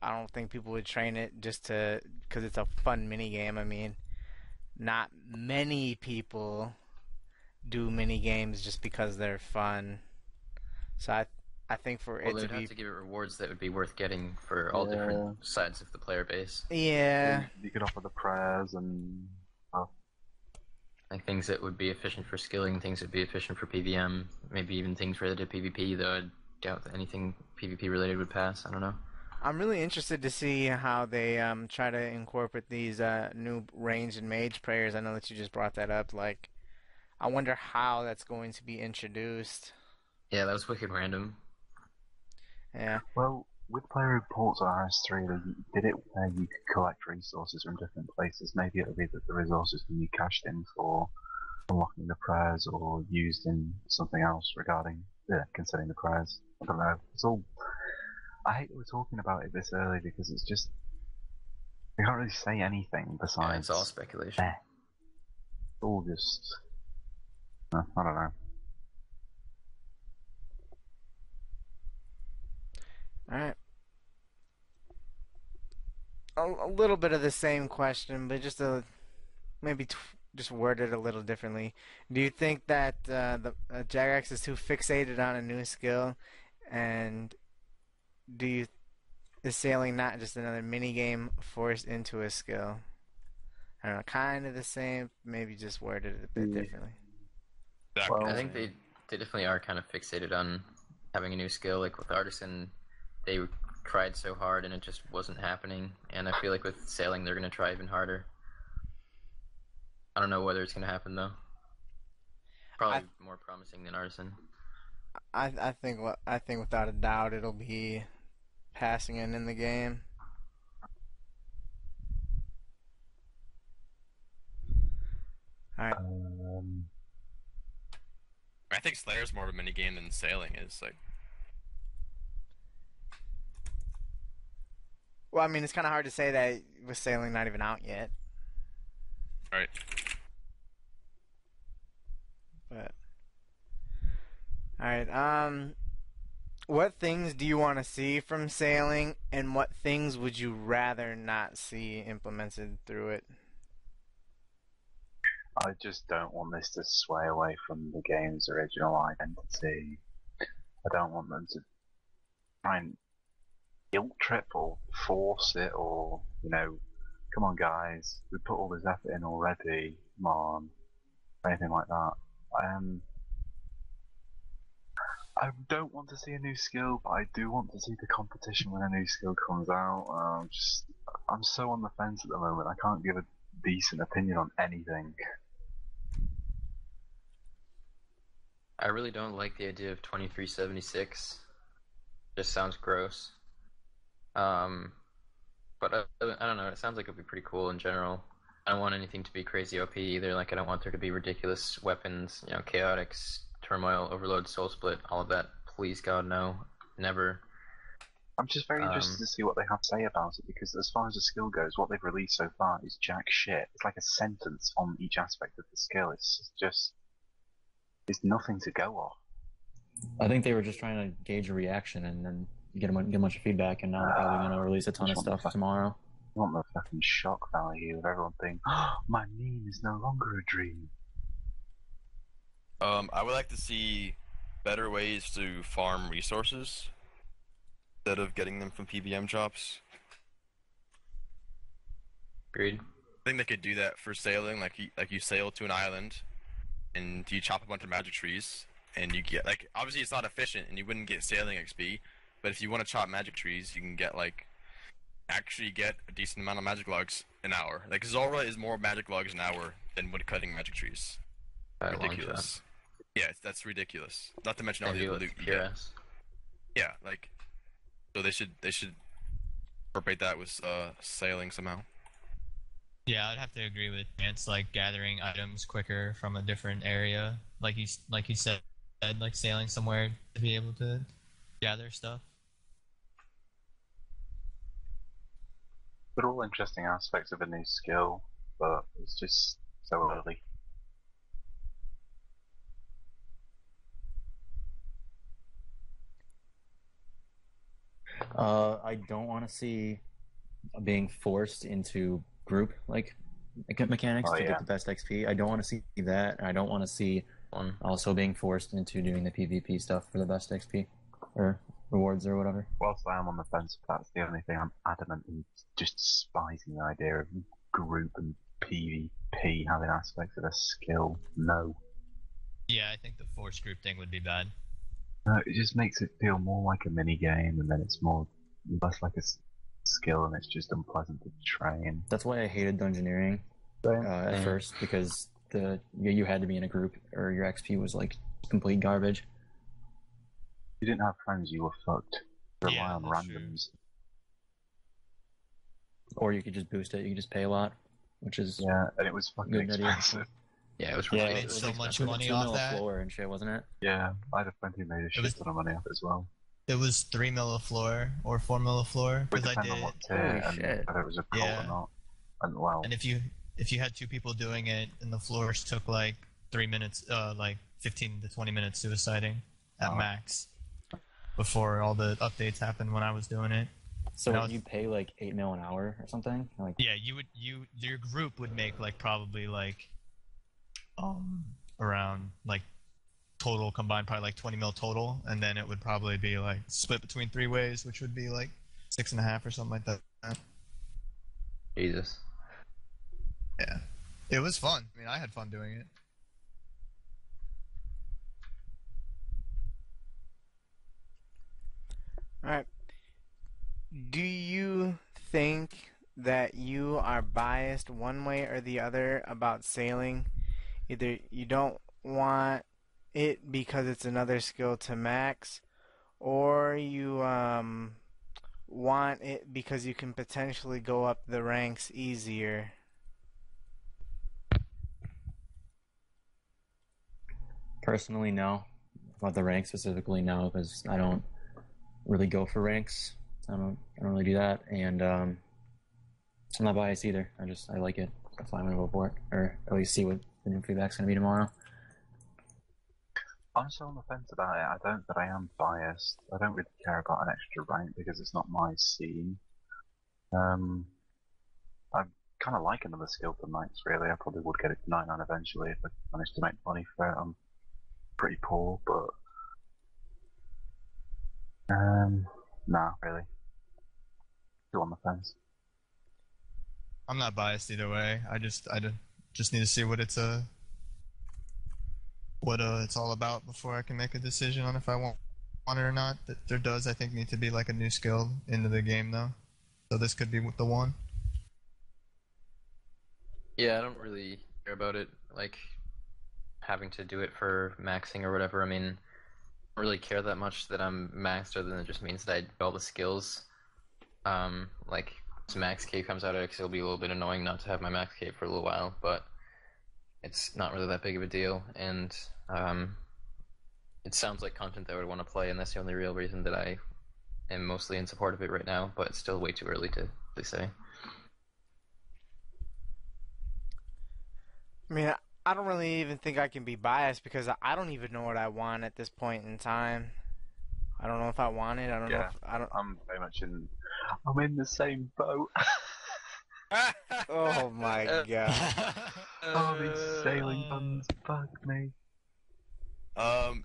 I don't think people would train it just to because it's a fun mini game. I mean, not many people do mini games just because they're fun. So I I think for well, it they'd to have be to give it rewards that would be worth getting for all Yeah. different sides of the player base. yeah. You could offer the prayers and Like things that would be efficient for skilling, things that would be efficient for PVM, maybe even things related to PvP. Though I doubt that anything PvP related would pass. I don't know. I'm really interested to see how they um, try to incorporate these uh, new range and mage prayers. I know that you just brought that up. Like, I wonder how that's going to be introduced. Yeah, that was wicked random. Yeah, Well, with player-owned ports on RS3, they did it where you could collect resources from different places. Maybe it'll be that the resources can be cashed in for unlocking the prayers or used in something else regarding yeah, considering the prayers. I don't know. It's all. I hate that we're talking about it this early because it's just. We can't really say anything Yeah, besides. it's all speculation. eh. It's all just. uh, I don't know. all right. A, a little bit of the same question, but just a maybe t- just worded a little differently. Do you think that uh, the uh, Jagex is too fixated on a new skill, and do you is sailing not just another mini game forced into a skill? I don't know, kind of the same, maybe just worded it a bit mm. differently. Well- I think they they definitely are kind of fixated on having a new skill. Like with Artisan, they tried so hard and it just wasn't happening. And I feel like with sailing, they're gonna try even harder. I don't know whether it's gonna happen though. Probably more promising than Artisan. I I think I think without a doubt it'll be passing in in the game. All right. Um, I think Slayer's more of a mini game than sailing is. Like, Well, I mean, it's kind of hard to say that with sailing not even out yet, right? but all right. Um, what things do you want to see from sailing, and what things would you rather not see implemented through it? I just don't want this to sway away from the game's original identity. I don't want them to try and guilt trip or force it or, you know, come on guys, we put all this effort in already, come on, anything like that. Um, I don't want to see a new skill, but I do want to see the competition when a new skill comes out. Um, just, I'm so on the fence at the moment. I can't give a decent opinion on anything. I really don't like the idea of 2376. Just sounds gross. Um, But uh, I don't know. It sounds like it'd be pretty cool in general. I don't want anything to be crazy OP either. Like I don't want there to be ridiculous weapons, you know, chaotics, turmoil, overload, soul split, all of that. Please God, no, never. I'm just very interested Um, to see what they have to say about it because, as far as the skill goes, what they've released so far is jack shit. It's like a sentence on each aspect of the skill. It's just. It's nothing to go off. I think they were just trying to gauge a reaction and then get a, get a bunch of feedback, and now they're probably going to release a ton of stuff the- tomorrow. I want the fucking shock value of everyone thinking, oh, my meme is no longer a dream. Um, I would like to see better ways to farm resources instead of getting them from PvM drops. Agreed. I think they could do that for sailing, like you, like you sail to an island, and you chop a bunch of magic trees, and you get like obviously it's not efficient, and you wouldn't get sailing XP, but if you want to chop magic trees, you can get like actually get a decent amount of magic logs an hour. Like Zulrah is more magic logs an hour than wood cutting magic trees. Long. Ridiculous. Yeah, that's ridiculous. Not to mention all the other look loot you pure get. ass. Yeah, like so they should they should incorporate that with uh sailing somehow. Yeah, I'd have to agree with Chance. Like gathering items quicker from a different area, like he like he said, like sailing somewhere to be able to gather stuff. They're all interesting aspects of a new skill, but it's just so early. Uh, I don't want to see being forced into group like mechanics Oh, to yeah. get the best XP. I don't want to see that, I don't want to see also being forced into doing the PvP stuff for the best XP or rewards or whatever. Whilst I am on the fence, that's the only thing I'm adamant in just despising the idea of group and PvP having aspects of a skill. No. Yeah, I think the force group thing would be bad. No, it just makes it feel more like a mini game, and then it's more less like a s- skill, and it's just unpleasant to train. That's why I hated dungeoneering uh, at Yeah. first because the you, you had to be in a group or your XP was like complete garbage. You didn't have friends, you were fucked. Rely Yeah, on that's true. randoms. Or you could just boost it. You could just pay a lot, which is Yeah, and it was fucking Good idea. Expensive. Yeah, it was yeah, really made it was so much money off that. floor and shit, wasn't it? Yeah, I'd have plenty made a shit was- ton of money off as well. It was three mil a floor or four mil a floor because I did. on what tier Holy and shit. whether it was a cult Yeah. or not. And well, And if you if you had two people doing it and the floors took like three minutes, uh, like fifteen to twenty minutes suiciding at Oh. max before all the updates happened when I was doing it. So Now- you pay like eight mil an hour or something? Like Yeah, you would you your group would make like probably like um around like total combined probably like twenty mil total, and then it would probably be like split between three ways, which would be like six and a half or something like that. Jesus. Yeah, it was fun. I mean, I had fun doing it. All right. Do you think that you are biased one way or the other about sailing? Either you don't want it because it's another skill to max, or you um want it because you can potentially go up the ranks easier. personally, no. About the rank specifically, no, because I don't really go for ranks. I don't. I don't really do that, and um, I'm not biased either. I just I like it. I'm gonna go for it, or at least see what the new feedback's gonna be tomorrow. I'm so on the fence about it. I don't, but I am biased. I don't really care about an extra rank because it's not my scene. Um, I kind of like another skill for max. Really, I probably would get it to 99 eventually if I managed to make money for it. I'm pretty poor, but um, nah, really. Still on the fence. I'm not biased either way. I just I d- just need to see what it's uh what uh it's all about before I can make a decision on if I want want it or not. There does I think need to be like a new skill into the game though. So this could be the one. Yeah, I don't really care about it, like having to do it for maxing or whatever. I mean, I don't really care that much that I'm maxed, other than it just means that I all the skills. Um, like max cape comes out, it'll be a little bit annoying not to have my max cape for a little while, but it's not really that big of a deal, and um, it sounds like content that I would want to play, and that's the only real reason that I am mostly in support of it right now. But it's still way too early to, to say. I mean, I don't really even think I can be biased because I don't even know what I want at this point in time. I don't know if I want it. I don't know. If, I don't. I'm very much in. I'm in the same boat. Oh my god. oh, these sailing puns bug me. Um,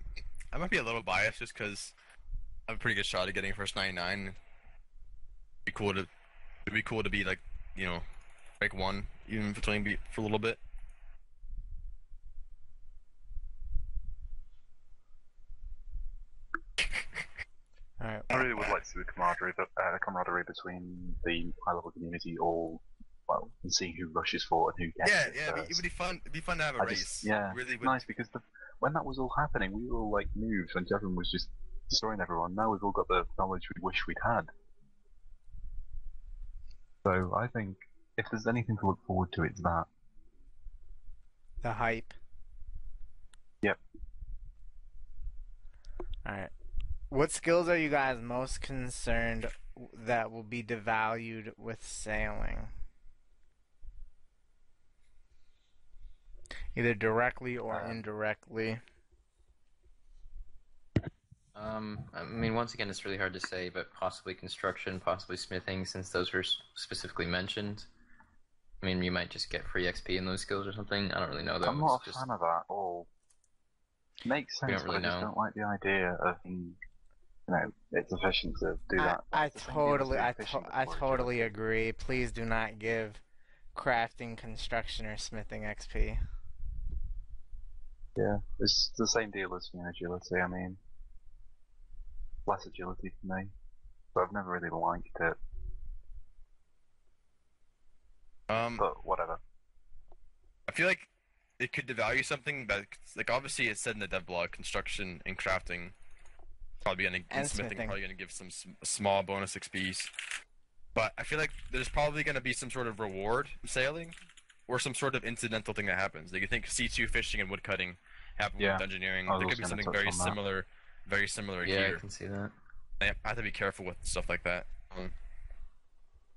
I might be a little biased just because I have a pretty good shot at getting first 99. It'd be cool to, it'd be cool to be like, you know, rank one, even if it's only be for a little bit. All right. I really would like to see the camaraderie, but, uh, the camaraderie between the high level community all, well, and seeing who rushes forward and who gets Yeah, it yeah, it'd be, it would be fun. It'd be fun to have a I race. just- yeah, really would. nice because the, when that was all happening, we were all like noobs and everyone was just destroying everyone. Now we've all got the knowledge we wish we'd had. So I think if there's anything to look forward to, it's that. The hype. Yep. All right. What skills are you guys most concerned that will be devalued with sailing? Either directly or Uh, indirectly. Um, I mean, once again, it's really hard to say, but possibly construction, possibly smithing, since those were specifically mentioned. I mean, you might just get free XP in those skills or something. I don't really know though. I'm not It's a just fan of that at all. Makes We sense, don't really but I just know. don't like the idea of, you know, it's efficient to do I, that. I It's the same game as totally, I, to- I totally agility. agree. Please do not give crafting, construction, or smithing XP. Yeah, it's the same deal as you know, agility. I mean, less agility for me, but I've never really liked it. Um, But whatever. I feel like it could devalue something, but like obviously it's said in the dev blog, construction and crafting probably gonna and, And smithing, smithing. probably gonna give some sm- small bonus XP's. But I feel like there's probably gonna be some sort of reward sailing, or some sort of incidental thing that happens. Like you think C2 fishing and woodcutting happen Yeah, with engineering. I There could be something very on that. similar, very similar yeah, here. Yeah, I can see that. I have to be careful with stuff like that. Um,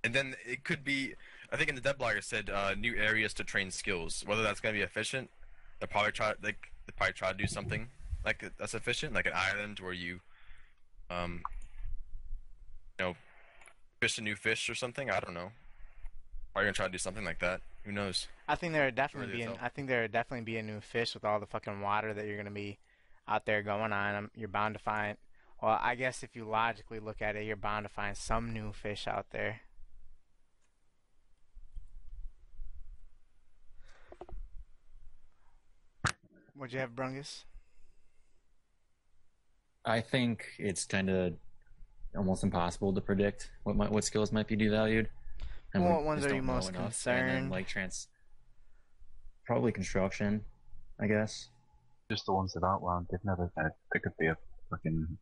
and then it could be, I think in the dev blog it said uh, new areas to train skills. Whether that's going to be efficient, they'll probably try like they probably try to do something like that's efficient, like an island where you, um, you know, fish a new fish or something. I don't know. Probably gonna try to do something like that. Who knows? I think there would definitely be. An. I think there would definitely be a new fish with all the fucking water that you're gonna be out there going on. Um, You're bound to find. Well, I guess if you logically look at it, you're bound to find some new fish out there. What'd you have, Brungus? I think it's kind of almost impossible to predict what might, what skills might be devalued. And What ones are you most enough. And concerned? then, like Trance, probably construction, I guess. Just the ones that outlined. They've never. There could be a fucking.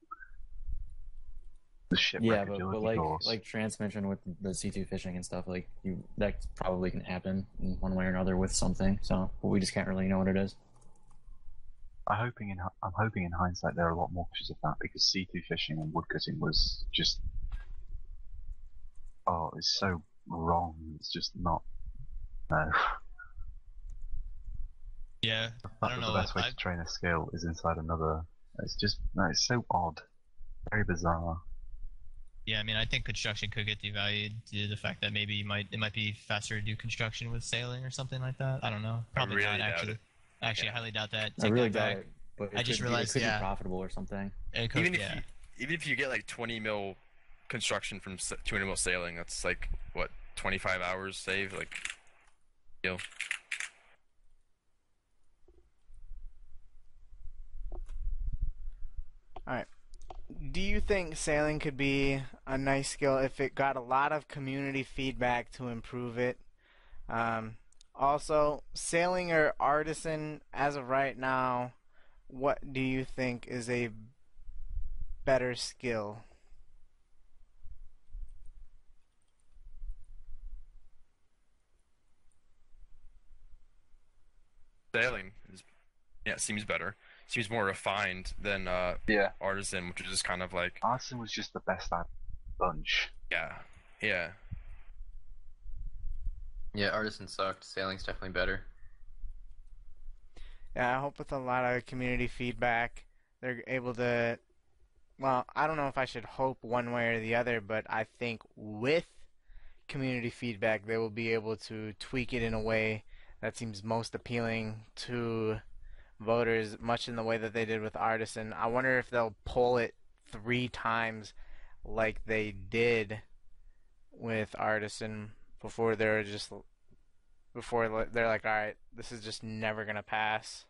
The shipwreck yeah, but, but like course. like Trance mentioned with the C two fishing and stuff, like you that probably can happen in one way or another with something. So but we just can't really know what it is. I'm hoping in I'm hoping in hindsight there are a lot more pictures of that because C2 fishing and woodcutting was just oh it's so wrong. It's just not no. Yeah, The I fact don't know. the best way I- to train a skill is inside another. It's just no, it's so odd, very bizarre. yeah. I mean, I think construction could get devalued due to the fact that maybe you might it might be faster to do construction with sailing or something like that. I don't know. Probably really not actually. it. Actually, Yeah. I highly doubt that. I really doubt back. it. But I just could be- realized, it could yeah. be profitable or something. It could- even if yeah. you even if you get like 20 mil construction from 200 mil sailing, that's like what 25 hours saved. Like, you know, Do you think sailing could be a nice skill if it got a lot of community feedback to improve it? Um, also, sailing or artisan, as of right now, what do you think is a better skill? Sailing is, yeah, seems better. Seems more refined than uh, yeah. artisan, which is just kind of like artisan was just the best at bunch. Yeah, yeah. Yeah, Artisan sucked. Sailing's definitely better. Yeah, I hope with a lot of community feedback, they're able to. Well, I don't know if I should hope one way or the other, but I think with community feedback, they will be able to tweak it in a way that seems most appealing to voters, much in the way that they did with Artisan. I wonder if they'll pull it three times like they did with Artisan before they're just before they're like, all right, this is just never gonna pass.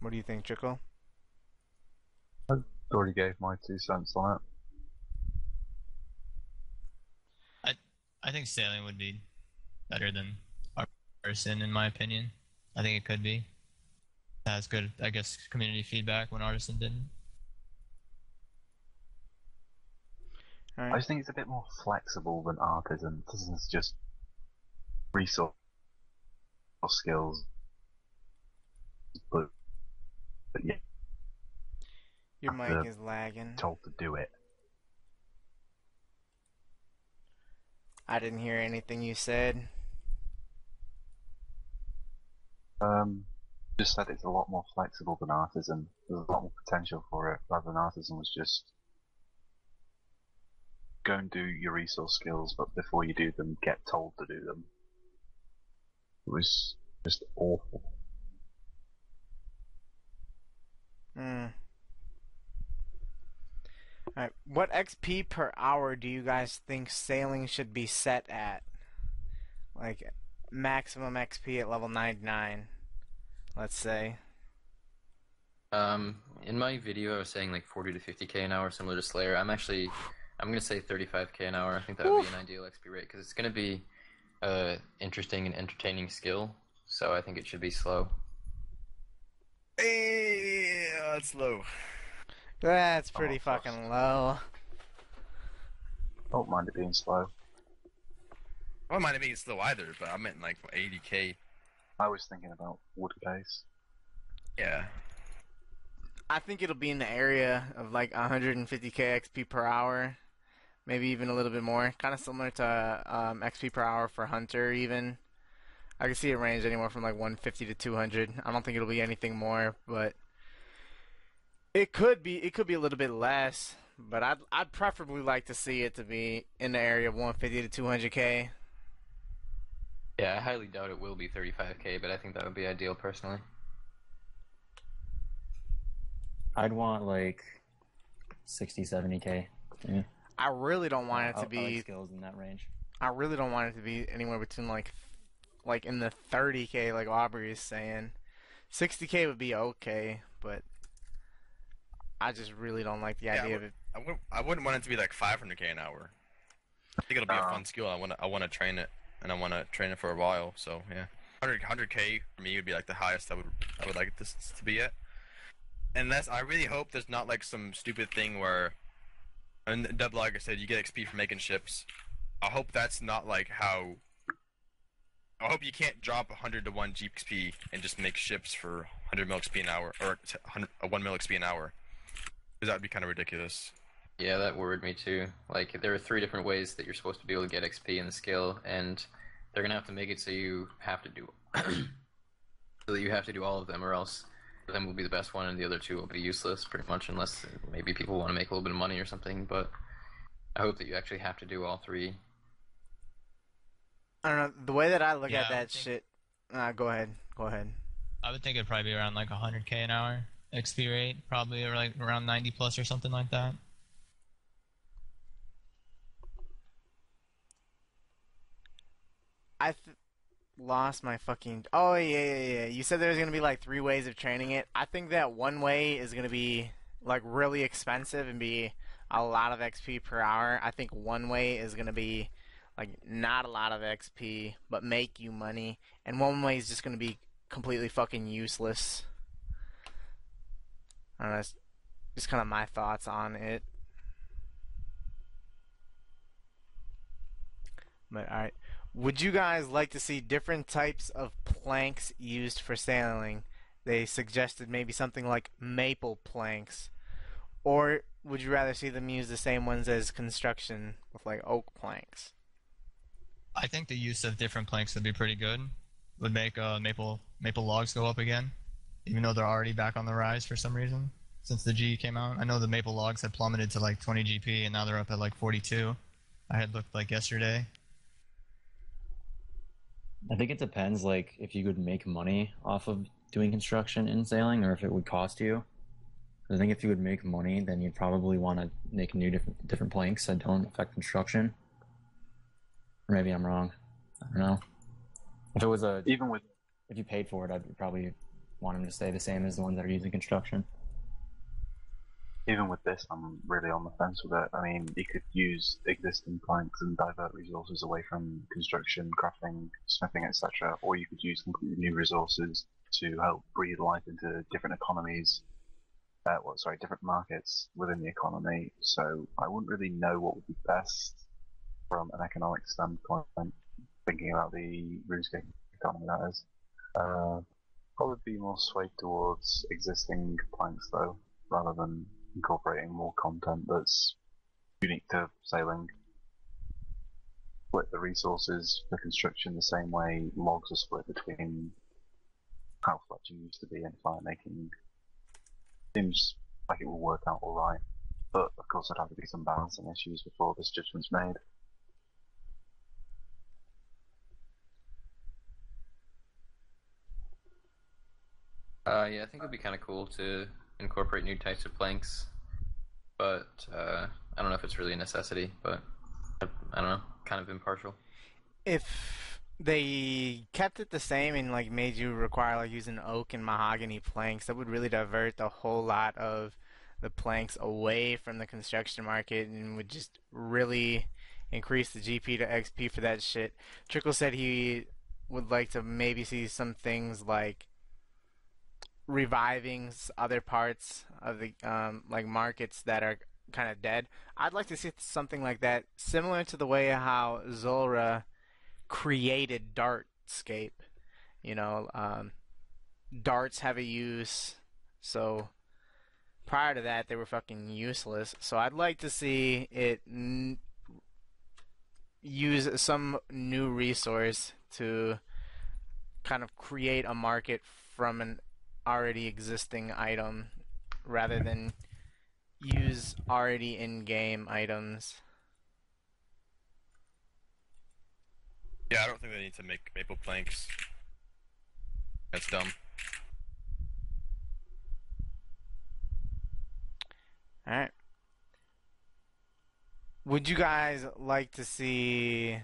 What do you think, Trickle? I already gave my two cents on it. I I think sailing would be better than Artisan, in my opinion. I think it could be. Has good, I guess, community feedback when Artisan didn't. All I just think it's a bit more flexible than Artisan. Artisan's just resource or skills. But, but yeah, Your mic is lagging. told to do it. I didn't hear anything you said. Um, just said it's a lot more flexible than Artisan. There's a lot more potential for it, rather than Artisan was just go and do your resource skills, but before you do them, get told to do them. It was just awful. Hmm. Alright, what XP per hour do you guys think sailing should be set at? Like, maximum XP at level 99, let's say. Um, in my video, I was saying like 40 to 50k an hour, similar to Slayer. I'm actually, I'm gonna say 35k an hour. I think that would be an ideal XP rate because it's gonna be uh interesting and entertaining skill. So I think it should be slow. Yeah, that's low. That's pretty Oh, fuck. fucking low. Don't mind it being slow. I don't mind it being slow either, but I meant like 80k. I was thinking about wood base. Yeah. I think it'll be in the area of like 150k XP per hour, maybe even a little bit more. Kind of similar to um, XP per hour for Hunter, even. I can see it range anywhere from like 150 to 200. I don't think it'll be anything more, but it could be. It could be a little bit less, but I'd I'd preferably like to see it to be in the area of 150 to 200k. Yeah, I highly doubt it will be 35k, but I think that would be ideal personally. I'd want like 60, 70k. Yeah. I really don't want it I- to I like be skills in that range. I really don't want it to be anywhere between like, like in the 30k, like Aubrey is saying. 60k would be okay, but I just really don't like the Yeah, idea of it. I wouldn't, I wouldn't want it to be like 500k an hour. I think it'll be a Uh. fun skill. I want to I want to train it, and I want to train it for a while. So yeah, 100 100k for me would be like the highest I would I would like this to be at. That's I really hope there's not like some stupid thing where, and I said, you get XP for making ships. I hope that's not like how. I hope you can't drop 100 to 1 GXP and just make ships for 100 mil XP an hour or 100, uh, 1 mil XP an hour. Because that would be kind of ridiculous. Yeah, that worried me too. Like, there are three different ways that you're supposed to be able to get XP in the skill, and they're gonna have to make it so you have to do, so that you have to do all of them, or else them will be the best one, and the other two will be useless, pretty much, unless maybe people want to make a little bit of money or something. But I hope that you actually have to do all three. I don't know. The way that I look Yeah, at I that think- shit. Uh, go ahead. Go ahead. I would think it'd probably be around like 100k an hour XP rate, probably or like around 90 plus or something like that. I th- lost my fucking. Oh yeah, yeah, yeah. You said there was gonna be like three ways of training it. I think that one way is gonna be like really expensive and be a lot of XP per hour. I think one way is gonna be like not a lot of XP but make you money, and one way is just gonna be completely fucking useless. I don't know. it's- just kind of my thoughts on it. But all right, would you guys like to see different types of planks used for sailing? They suggested maybe something like maple planks, or would you rather see them use the same ones as construction with like oak planks? I think the use of different planks would be pretty good. Would make uh, maple maple logs go up again, even though they're already back on the rise for some reason since the G came out. I know the maple logs had plummeted to like 20 GP and now they're up at like 42. I had looked like yesterday. I think it depends, like if you could make money off of doing construction in sailing, or if it would cost you. I think if you would make money, then you'd probably want to make new different different planks that don't affect construction. Or maybe I'm wrong. I don't know. If it was a, Even with if you paid for it, I'd probably want them to stay the same as the ones that are using construction. Even with this, I'm really on the fence with it. I mean, you could use existing planks and divert resources away from construction, crafting, smithing, etc., or you could use completely new resources to help breathe life into different economies. Uh, well, sorry, different markets within the economy. So I wouldn't really know what would be best from an economic standpoint. Thinking about the RuneScape economy, that is. Uh, probably be more swayed towards existing planks though, rather than incorporating more content that's unique to sailing. Split the resources for construction the same way logs are split between how fletching used to be and fire making. Seems like it will work out alright, but of course there'd have to be some balancing issues before this judgment's made. Uh, yeah, I think it'd be kind of cool to incorporate new types of planks, but uh, I don't know if it's really a necessity. But I, don't know, kind of impartial. If they kept it the same and like made you require like using oak and mahogany planks, that would really divert a whole lot of the planks away from the construction market and would just really increase the GP to XP for that shit. Trickle said he would like to maybe see some things like reviving other parts of the um, like markets that are kind of dead. I'd like to see something like that, similar to the way how Zulrah created Dartscape. You know, um, darts have a use, so prior to that they were fucking useless. So I'd like to see it n- use some new resource to kind of create a market from an already existing item rather than use already in-game items. Yeah, I don't think they need to make maple planks. That's dumb. All right. Would you guys like to see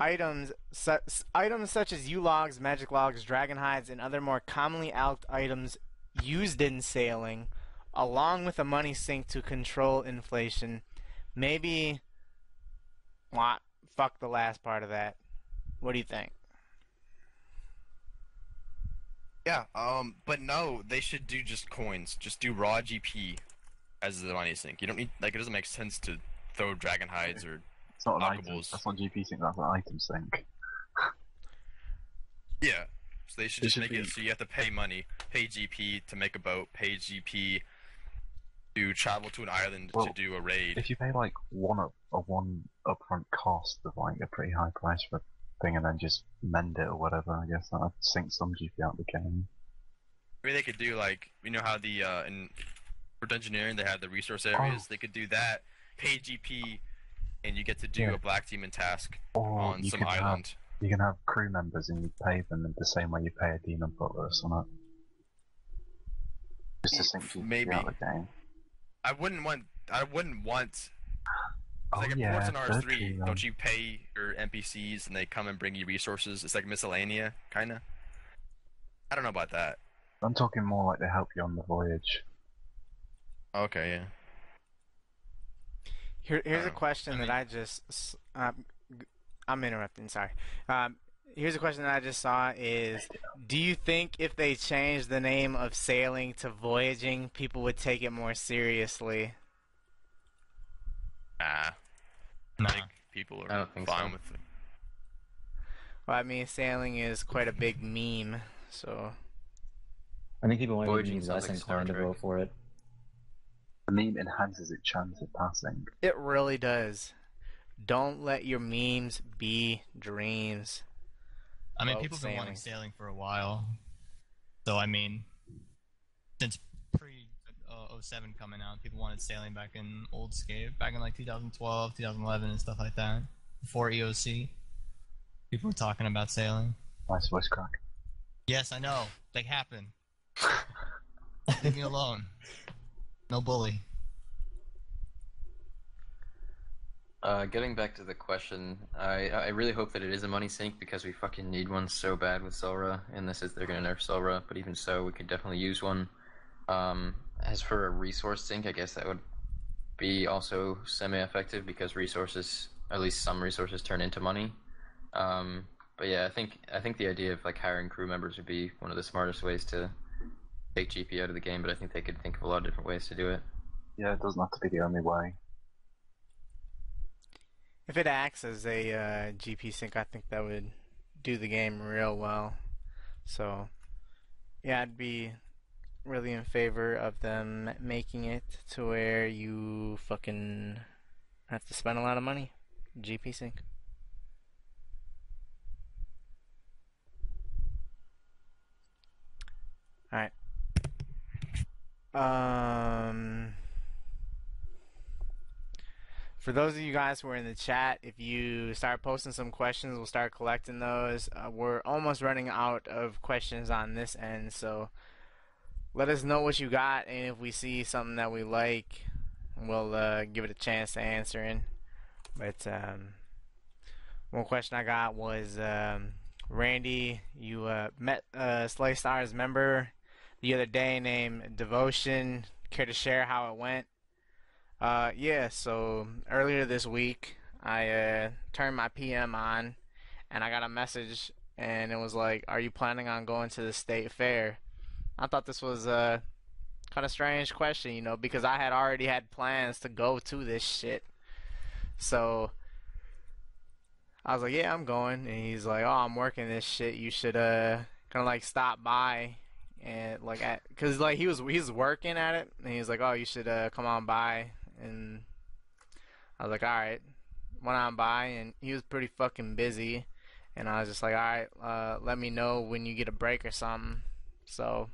items su- items such as yew logs, magic logs, dragon hides, and other more commonly alched items used in sailing, along with a money sink to control inflation? Maybe. What? Fuck the last part of that. What do you think? Yeah, um, but no, they should do just coins. Just do raw GP as the money sink. You don't need like it doesn't make sense to throw dragon hides or It's not an item. Knockables. That's not GP sync. That's an item sync. yeah. So they should It just should make be- it so you have to pay money, pay GP to make a boat, pay GP to travel to an island Well, to do a raid. If you pay like one up a one upfront cost of like a pretty high price for a thing, and then just mend it or whatever, I guess that'd sink some GP out of the game. Maybe they could do like you know how the uh in for Dungeoneering they have the resource areas. They could do that, pay GP, and you get to do Yeah. a black demon task Or on some island. have you can have crew members and you pay them the same way you pay a demon butler or something. Just to sink Maybe. out of the game. I wouldn't want. I wouldn't want. Oh like yeah, in third R3, um, don't you pay your NPCs and they come and bring you resources? It's like Miscellania, kind of. I don't know about that. I'm talking more like they help you on the voyage. Okay, yeah. Here, here's a question I that I just. s- Um, g- I'm interrupting. Sorry. Um, here's a question that I just saw: Is do you think if they changed the name of sailing to voyaging, people would take it more seriously? Nah, Nah. I think people are don't think fine so. with it. Well, I mean, sailing is quite a big meme, so I think people might be Voyaging sounds less like inclined to vote for it. The meme enhances its chance of passing. it really does. Don't let your memes be dreams. I mean, people have been wanting sailing. sailing for a while. So, I mean, since pre uh, 07 coming out, people wanted sailing back in old skate, back in like 2012, 2011, and stuff like that. Before EOC, people were talking about sailing. Nice voice crack. Yes, I know. They happen. Leave me alone. No bully. Uh, getting back to the question, I I really hope that it is a money sink because we fucking need one so bad with Zulrah, and this is they're gonna nerf Zulrah, but even so, we could definitely use one. Um, as for a resource sink, I guess that would be also semi-effective because resources, at least some resources, turn into money. Um, but yeah, I think I think the idea of like hiring crew members would be one of the smartest ways to take GP out of the game, but I think they could think of a lot of different ways to do it. Yeah, it doesn't have to be the only way. If it acts as a uh, GP sink, I think that would do the game real well. So, yeah, I'd be really in favor of them making it to where you fucking have to spend a lot of money. GP sink. Alright. Um. For those of you guys who are in the chat, if you start posting some questions, we'll start collecting those. Uh, we're almost running out of questions on this end, so let us know what you got, and if we see something that we like, we'll uh, give it a chance to answer in. But um, one question I got was, um, Randy, you uh, met a Slay Stars member the other day named Devotion. Care to share how it went? Uh, yeah, so earlier this week, I uh, turned my PM on and I got a message and it was like, Are you planning on going to the state fair? I thought this was a kind of strange question, you know, because I had already had plans to go to this shit. So I was like, Yeah, I'm going. And he's like, Oh, I'm working this shit. You should, uh, kind of like stop by and like at because like he was he's working at it and he's like oh you should uh come on by and I was like all right. Went on by and he was pretty fucking busy and I was just like all right uh let me know when you get a break or something. So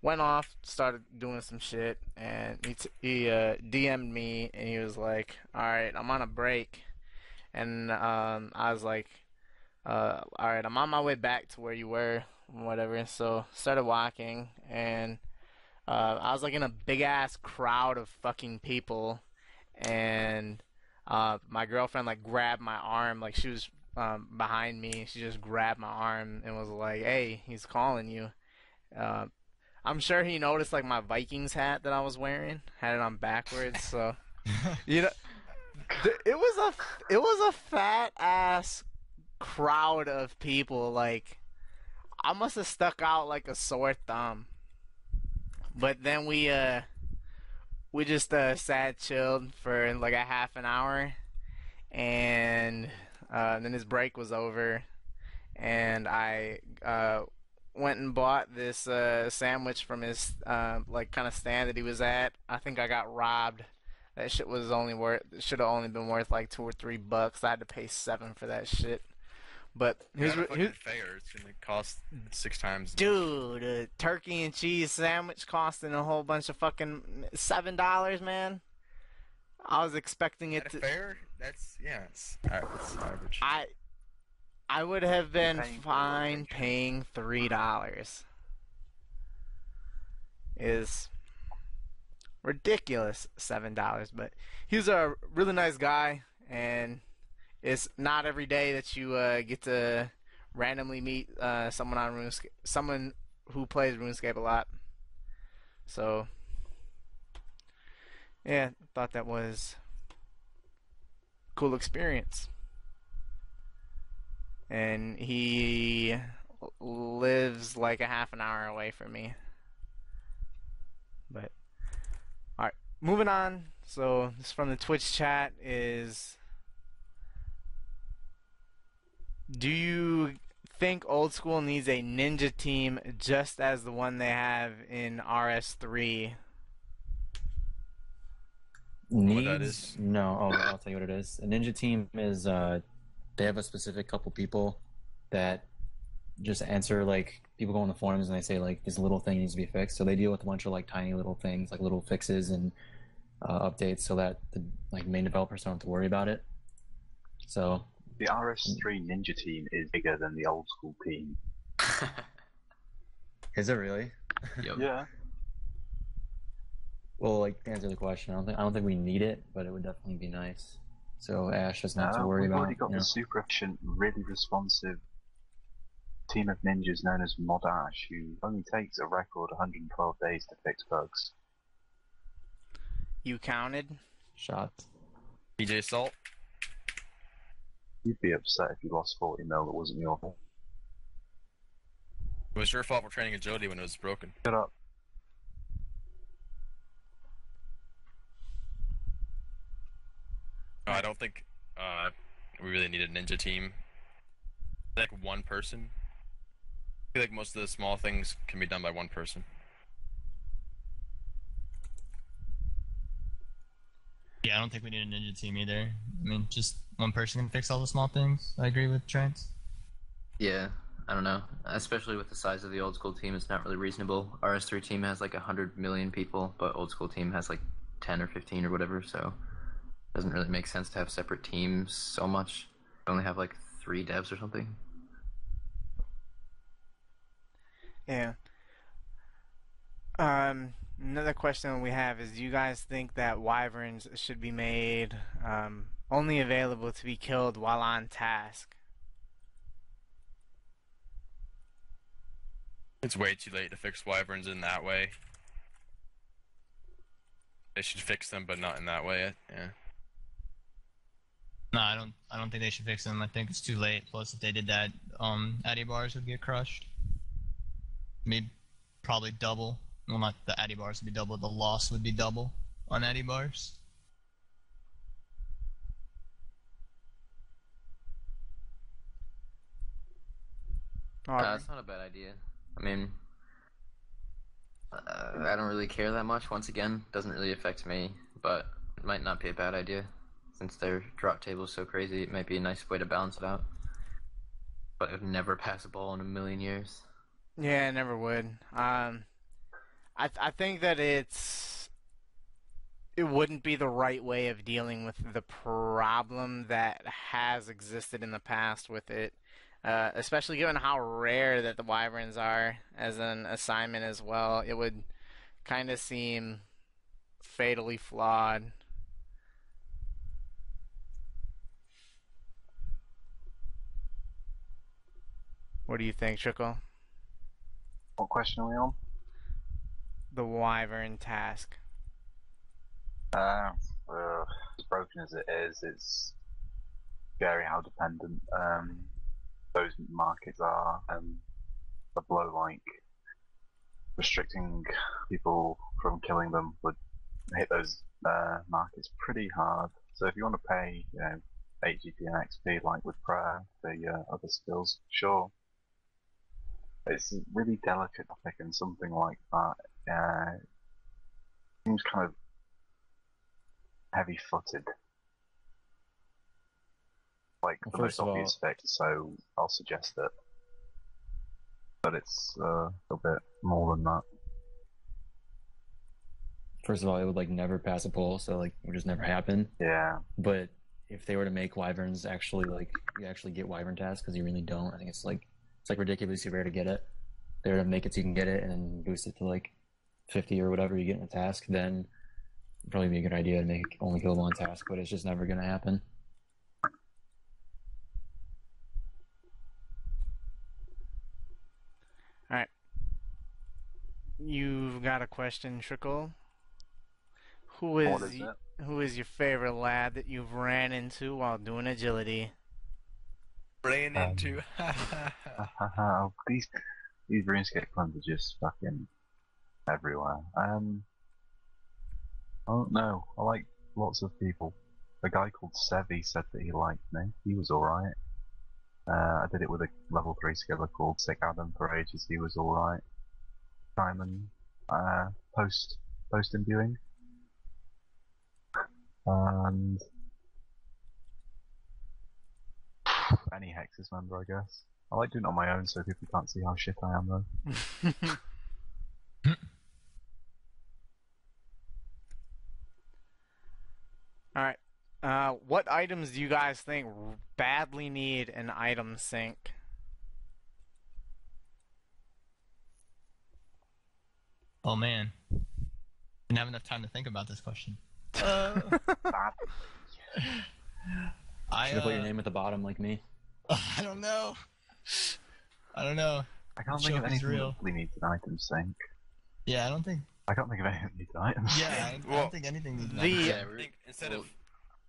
went off started doing some shit and he t- he uh DM'd me and he was like all right I'm on a break and um I was like uh all right I'm on my way back to where you were whatever. So started walking, and uh, I was like in a big ass crowd of fucking people, and uh, my girlfriend like grabbed my arm, like she was um, behind me. She just grabbed my arm and was like, "Hey, he's calling you." Uh, I'm sure he noticed like my Vikings hat that I was wearing, had it on backwards. So you know, it was a it was a fat ass crowd of people like I must have stuck out like a sore thumb. But then we uh we just uh sat chilled for like a half an hour and uh then his break was over and I uh went and bought this uh sandwich from his uh like kind of stand that he was at. I think I got robbed. That shit was only worth should have only been worth like 2 or 3 bucks. I had to pay 7 for that shit. But here's Here's what here's, fair. It's gonna cost six times. Dude, a turkey and cheese sandwich costing a whole bunch of fucking seven dollars, man. I was expecting it At to. a fair? That's yeah. It's, uh, it's average. I I would have been Paying fine it. paying three dollars. Is ridiculous seven dollars, but he's a really nice guy, and it's not every day that you uh, get to randomly meet uh, someone on RuneScape, someone who plays RuneScape a lot. So, yeah, thought that was cool experience. and he lives like a half an hour away from me. But all right, moving on. So this from the Twitch chat is Do you think old school needs a ninja team just as the one they have in RS3? Needs? No. Oh, I'll tell you what it is. A ninja team is uh, they have a specific couple people that just answer like people go on the forums and they say like this little thing needs to be fixed. So they deal with a bunch of like tiny little things, like little fixes and uh, updates, so that the like main developers don't have to worry about it. So The RS3 Ninja team is bigger than the old school team. is it really? Yep. Yeah. Well, like to answer the question, I don't think I don't think we need it, but it would definitely be nice. So Ash doesn't have to No, worry we've about. already got you know. the super efficient, really responsive team of ninjas known as Mod Ash, who only takes a record 112 days to fix bugs. You counted? Shot. PJ Salt. You'd be upset if you lost 40 mil that wasn't your fault. It was your fault for training agility when it was broken. Shut up. No, I don't think uh, we really need a ninja team. Like one person. I feel like most of the small things can be done by one person. Yeah, I don't think we need a ninja team either. I mean, just one person can fix all the small things. I agree with Trent. Yeah, I don't know. Especially with the size of the old school team, it's not really reasonable. RS3 team has like 100 million people, but old school team has like 10 or 15 or whatever, so it doesn't really make sense to have separate teams so much. We only have like three devs or something. Yeah. Um, another question we have is: Do you guys think that wyverns should be made um, only available to be killed while on task? It's way too late to fix wyverns in that way. They should fix them, but not in that way. Yeah. No, I don't. I don't think they should fix them. I think it's too late. Plus, if they did that, um, Addy bars would get crushed. Maybe probably double. Well, not the Addy bars would be double. The loss would be double on Addy bars. Uh, it's not a bad idea. I mean, uh, I don't really care that much. Once again, doesn't really affect me, but it might not be a bad idea. Since their drop table is so crazy, it might be a nice way to balance it out. But it would never pass a poll in a million years. Yeah, I never would. Um, I th- I think that it's it wouldn't be the right way of dealing with the problem that has existed in the past with it, uh, especially given how rare that the wyverns are as an assignment as well. It would kind of seem fatally flawed. What do you think, Trickle? What question are we on? The wyvern task. Uh, as broken as it is, it's scary how dependent um, those markets are. Um, a blow like restricting people from killing them would hit those uh, markets pretty hard. So if you want to pay, you know, 8 GP and XP like with prayer for your other skills, sure. It's a really delicate topic and something like that uh, seems kind of heavy footed. Like Well, the most of all- obvious fix, so I'll suggest that. But it's uh, a bit more than that. First of all, it would like never pass a poll, so like it would just never happen. Yeah. But if they were to make wyverns actually like you actually get wyvern tasks because you really don't, I think it's like it's like ridiculously rare to get it. They were to make it so you can get it and then boost it to like fifty or whatever you get in a task, then it'd probably be a good idea to make only kill one task, but it's just never gonna happen. You've got a question, Trickle. Who What is is y- it? who is your favorite lad that you've ran into while doing agility? Ran Um, into. oh, these these RuneScape clones are just fucking everywhere. Um, I don't know. I like lots of people. A guy called Sevi said that he liked me. He was alright. Uh, I did it with a level 3 skiller called Sick Adam for ages. He was alright. Simon, uh, post, post imbuing. And any Hexus member, I guess. I like doing it on my own so people can't see how shit I am though. All right. Uh, what items do you guys think badly need an item sink? Oh man, didn't have enough time to think about this question. Uh, I Should have put your uh, name at the bottom like me. I don't know. I don't know. I can't Show think of if anything real. that really needs an item sink. Yeah, I don't think. I can't think of anything that needs an item Yeah, I, sink. I Well, don't think anything. needs the- that. Yeah, I we're- think instead well- of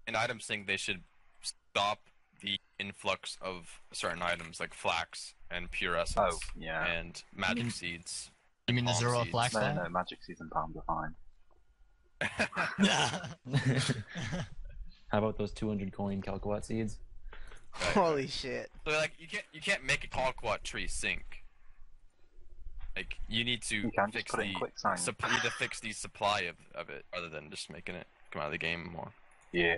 an item sink, they should stop the influx of certain items like flax and pure essence Oh, yeah. and magic Mm. seeds. You mean the palm zero seeds. flax No, flag? no, Magic Season Palms are fine. How about those 200 coin Calquat seeds? Right. Holy shit. So like you can't you can't make a Calquat tree sink. Like you need to You can just fix put it in the QuickTime. sup- you need to fix the supply of, of it rather than just making it come out of the game more. Yeah.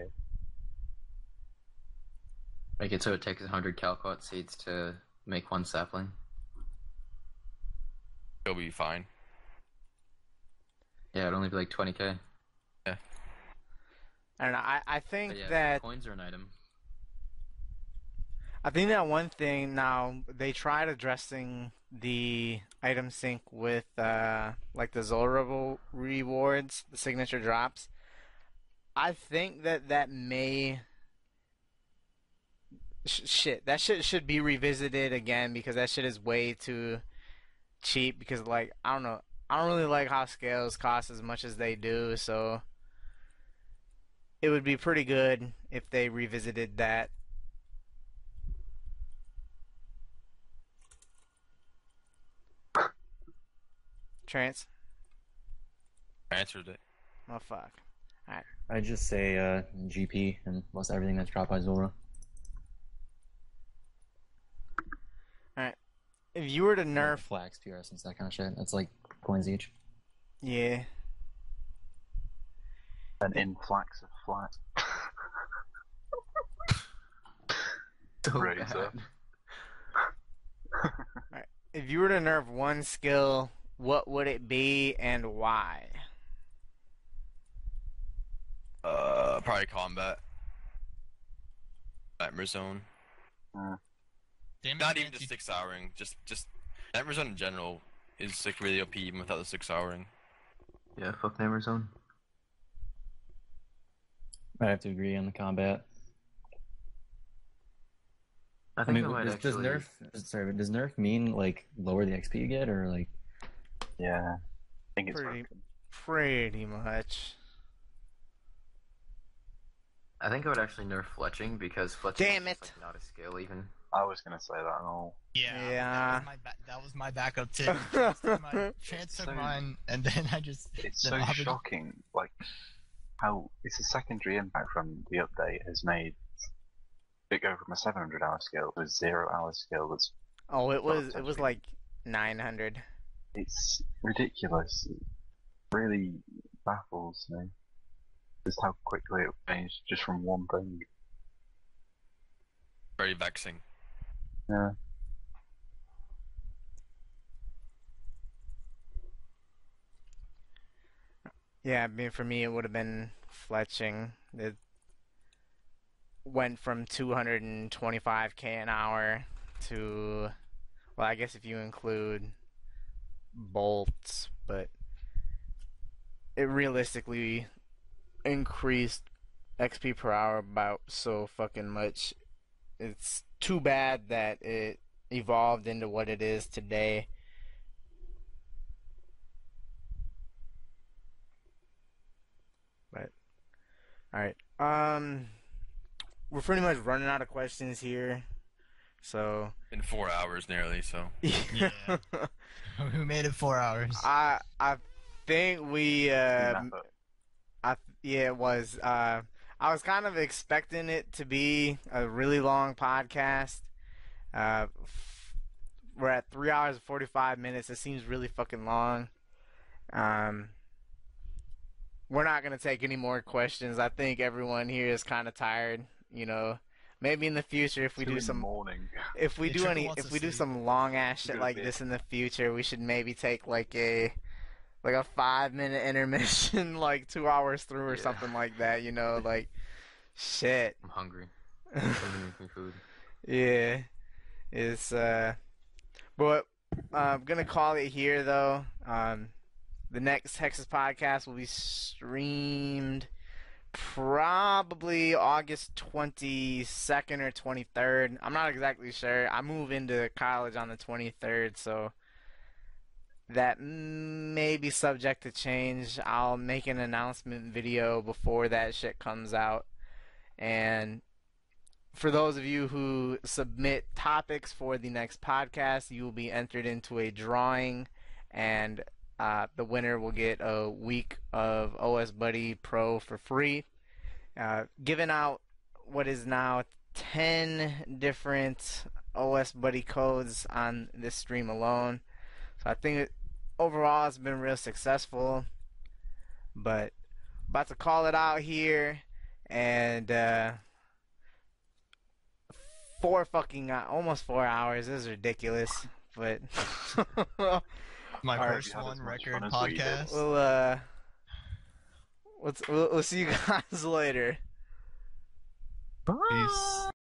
Make it so it takes 100 Calquat seeds to make one sapling. It'll be fine. Yeah, it'd only be like 20k. I don't know. I, I think yeah, that coins are an item. I think that one thing now they tried addressing the item sink with uh like the Zulrah rewards, the signature drops. I think that that may sh- shit that shit should be revisited again because that shit is way too cheap because like I don't know I don't really like how scales cost as much as they do so it would be pretty good if they revisited that Trance? Answered it. Oh fuck. all right I'd just say uh, GP and most everything that's dropped by Zulrah. If you were to Nerf. nerf, Flax, pure essence, that kind of shit. That's like coins each. yeah, An influx of flat. Oh, Razor. God. if you were to nerf one skill, what would it be and why? Uh, probably combat. Nightmare zone. Damn it, Not even Trance, just six houring. Just just Nightmare zone in general is like really OP even without the six houring. Yeah, fuck Nightmare Zone. I'd have to agree on the combat. I I think mean, I might does, does. Nerf sorry, but does Nerf mean like lower the XP you get, or like Yeah. I think it's Pretty- broken. Pretty much. I think I would actually nerf fletching because fletching Damn is it. like, not a skill even. I was gonna say that and all. Yeah, Yeah. That was my, ba- that was my backup too. Trance took, my, So- mine, and then I just. It's then so I'll be- shocking, like how it's a secondary impact from the update has made it go from a 700 hour skill to a zero hour skill. That's Oh, it was it was like 900. it's ridiculous. It really baffles me just how quickly it changed just from one thing. Very vexing. Yeah. Yeah, I mean for me it would have been fletching. It went from 225k an hour to well, I guess if you include bolts, but it realistically increased XP per hour about so fucking much. It's too bad that it evolved into what it is today. But all right. Um we're pretty much running out of questions here. So In four hours nearly, so. Yeah. Who made it four hours? I I think we uh I yeah it was uh I was kind of expecting it to be a really long podcast. Uh f- we're at 3 hours and 45 minutes. It seems really fucking long. Um we're not going to take any more questions. I think everyone here is kind of tired, you know. Maybe in the future if we Two do some morning. if we Yeah, do Triple any if to we do some long ass shit like bit. this in the future we should maybe take like a like a five minute intermission like two hours through or Yeah. something like that you know like shit I'm hungry. Somebody make me food. yeah it's uh but i'm gonna call it here though um the next Hexus podcast will be streamed probably August 22nd or 23rd. I'm not exactly sure. I move into college on the 23rd, so that may be subject to change. I'll make an announcement video before that shit comes out. And for those of you who submit topics for the next podcast, you will be entered into a drawing, and uh, the winner will get a week of OSBuddy Pro for free. Uh, giving out what is now 10 different OSBuddy codes on this stream alone. So I think it, overall it's been real successful. But about to call it out here and uh, four fucking uh, almost four hours. This is ridiculous. But My All right, first you had as one record fun as we did. podcast. we'll uh, let's we'll, we'll see you guys later. Peace.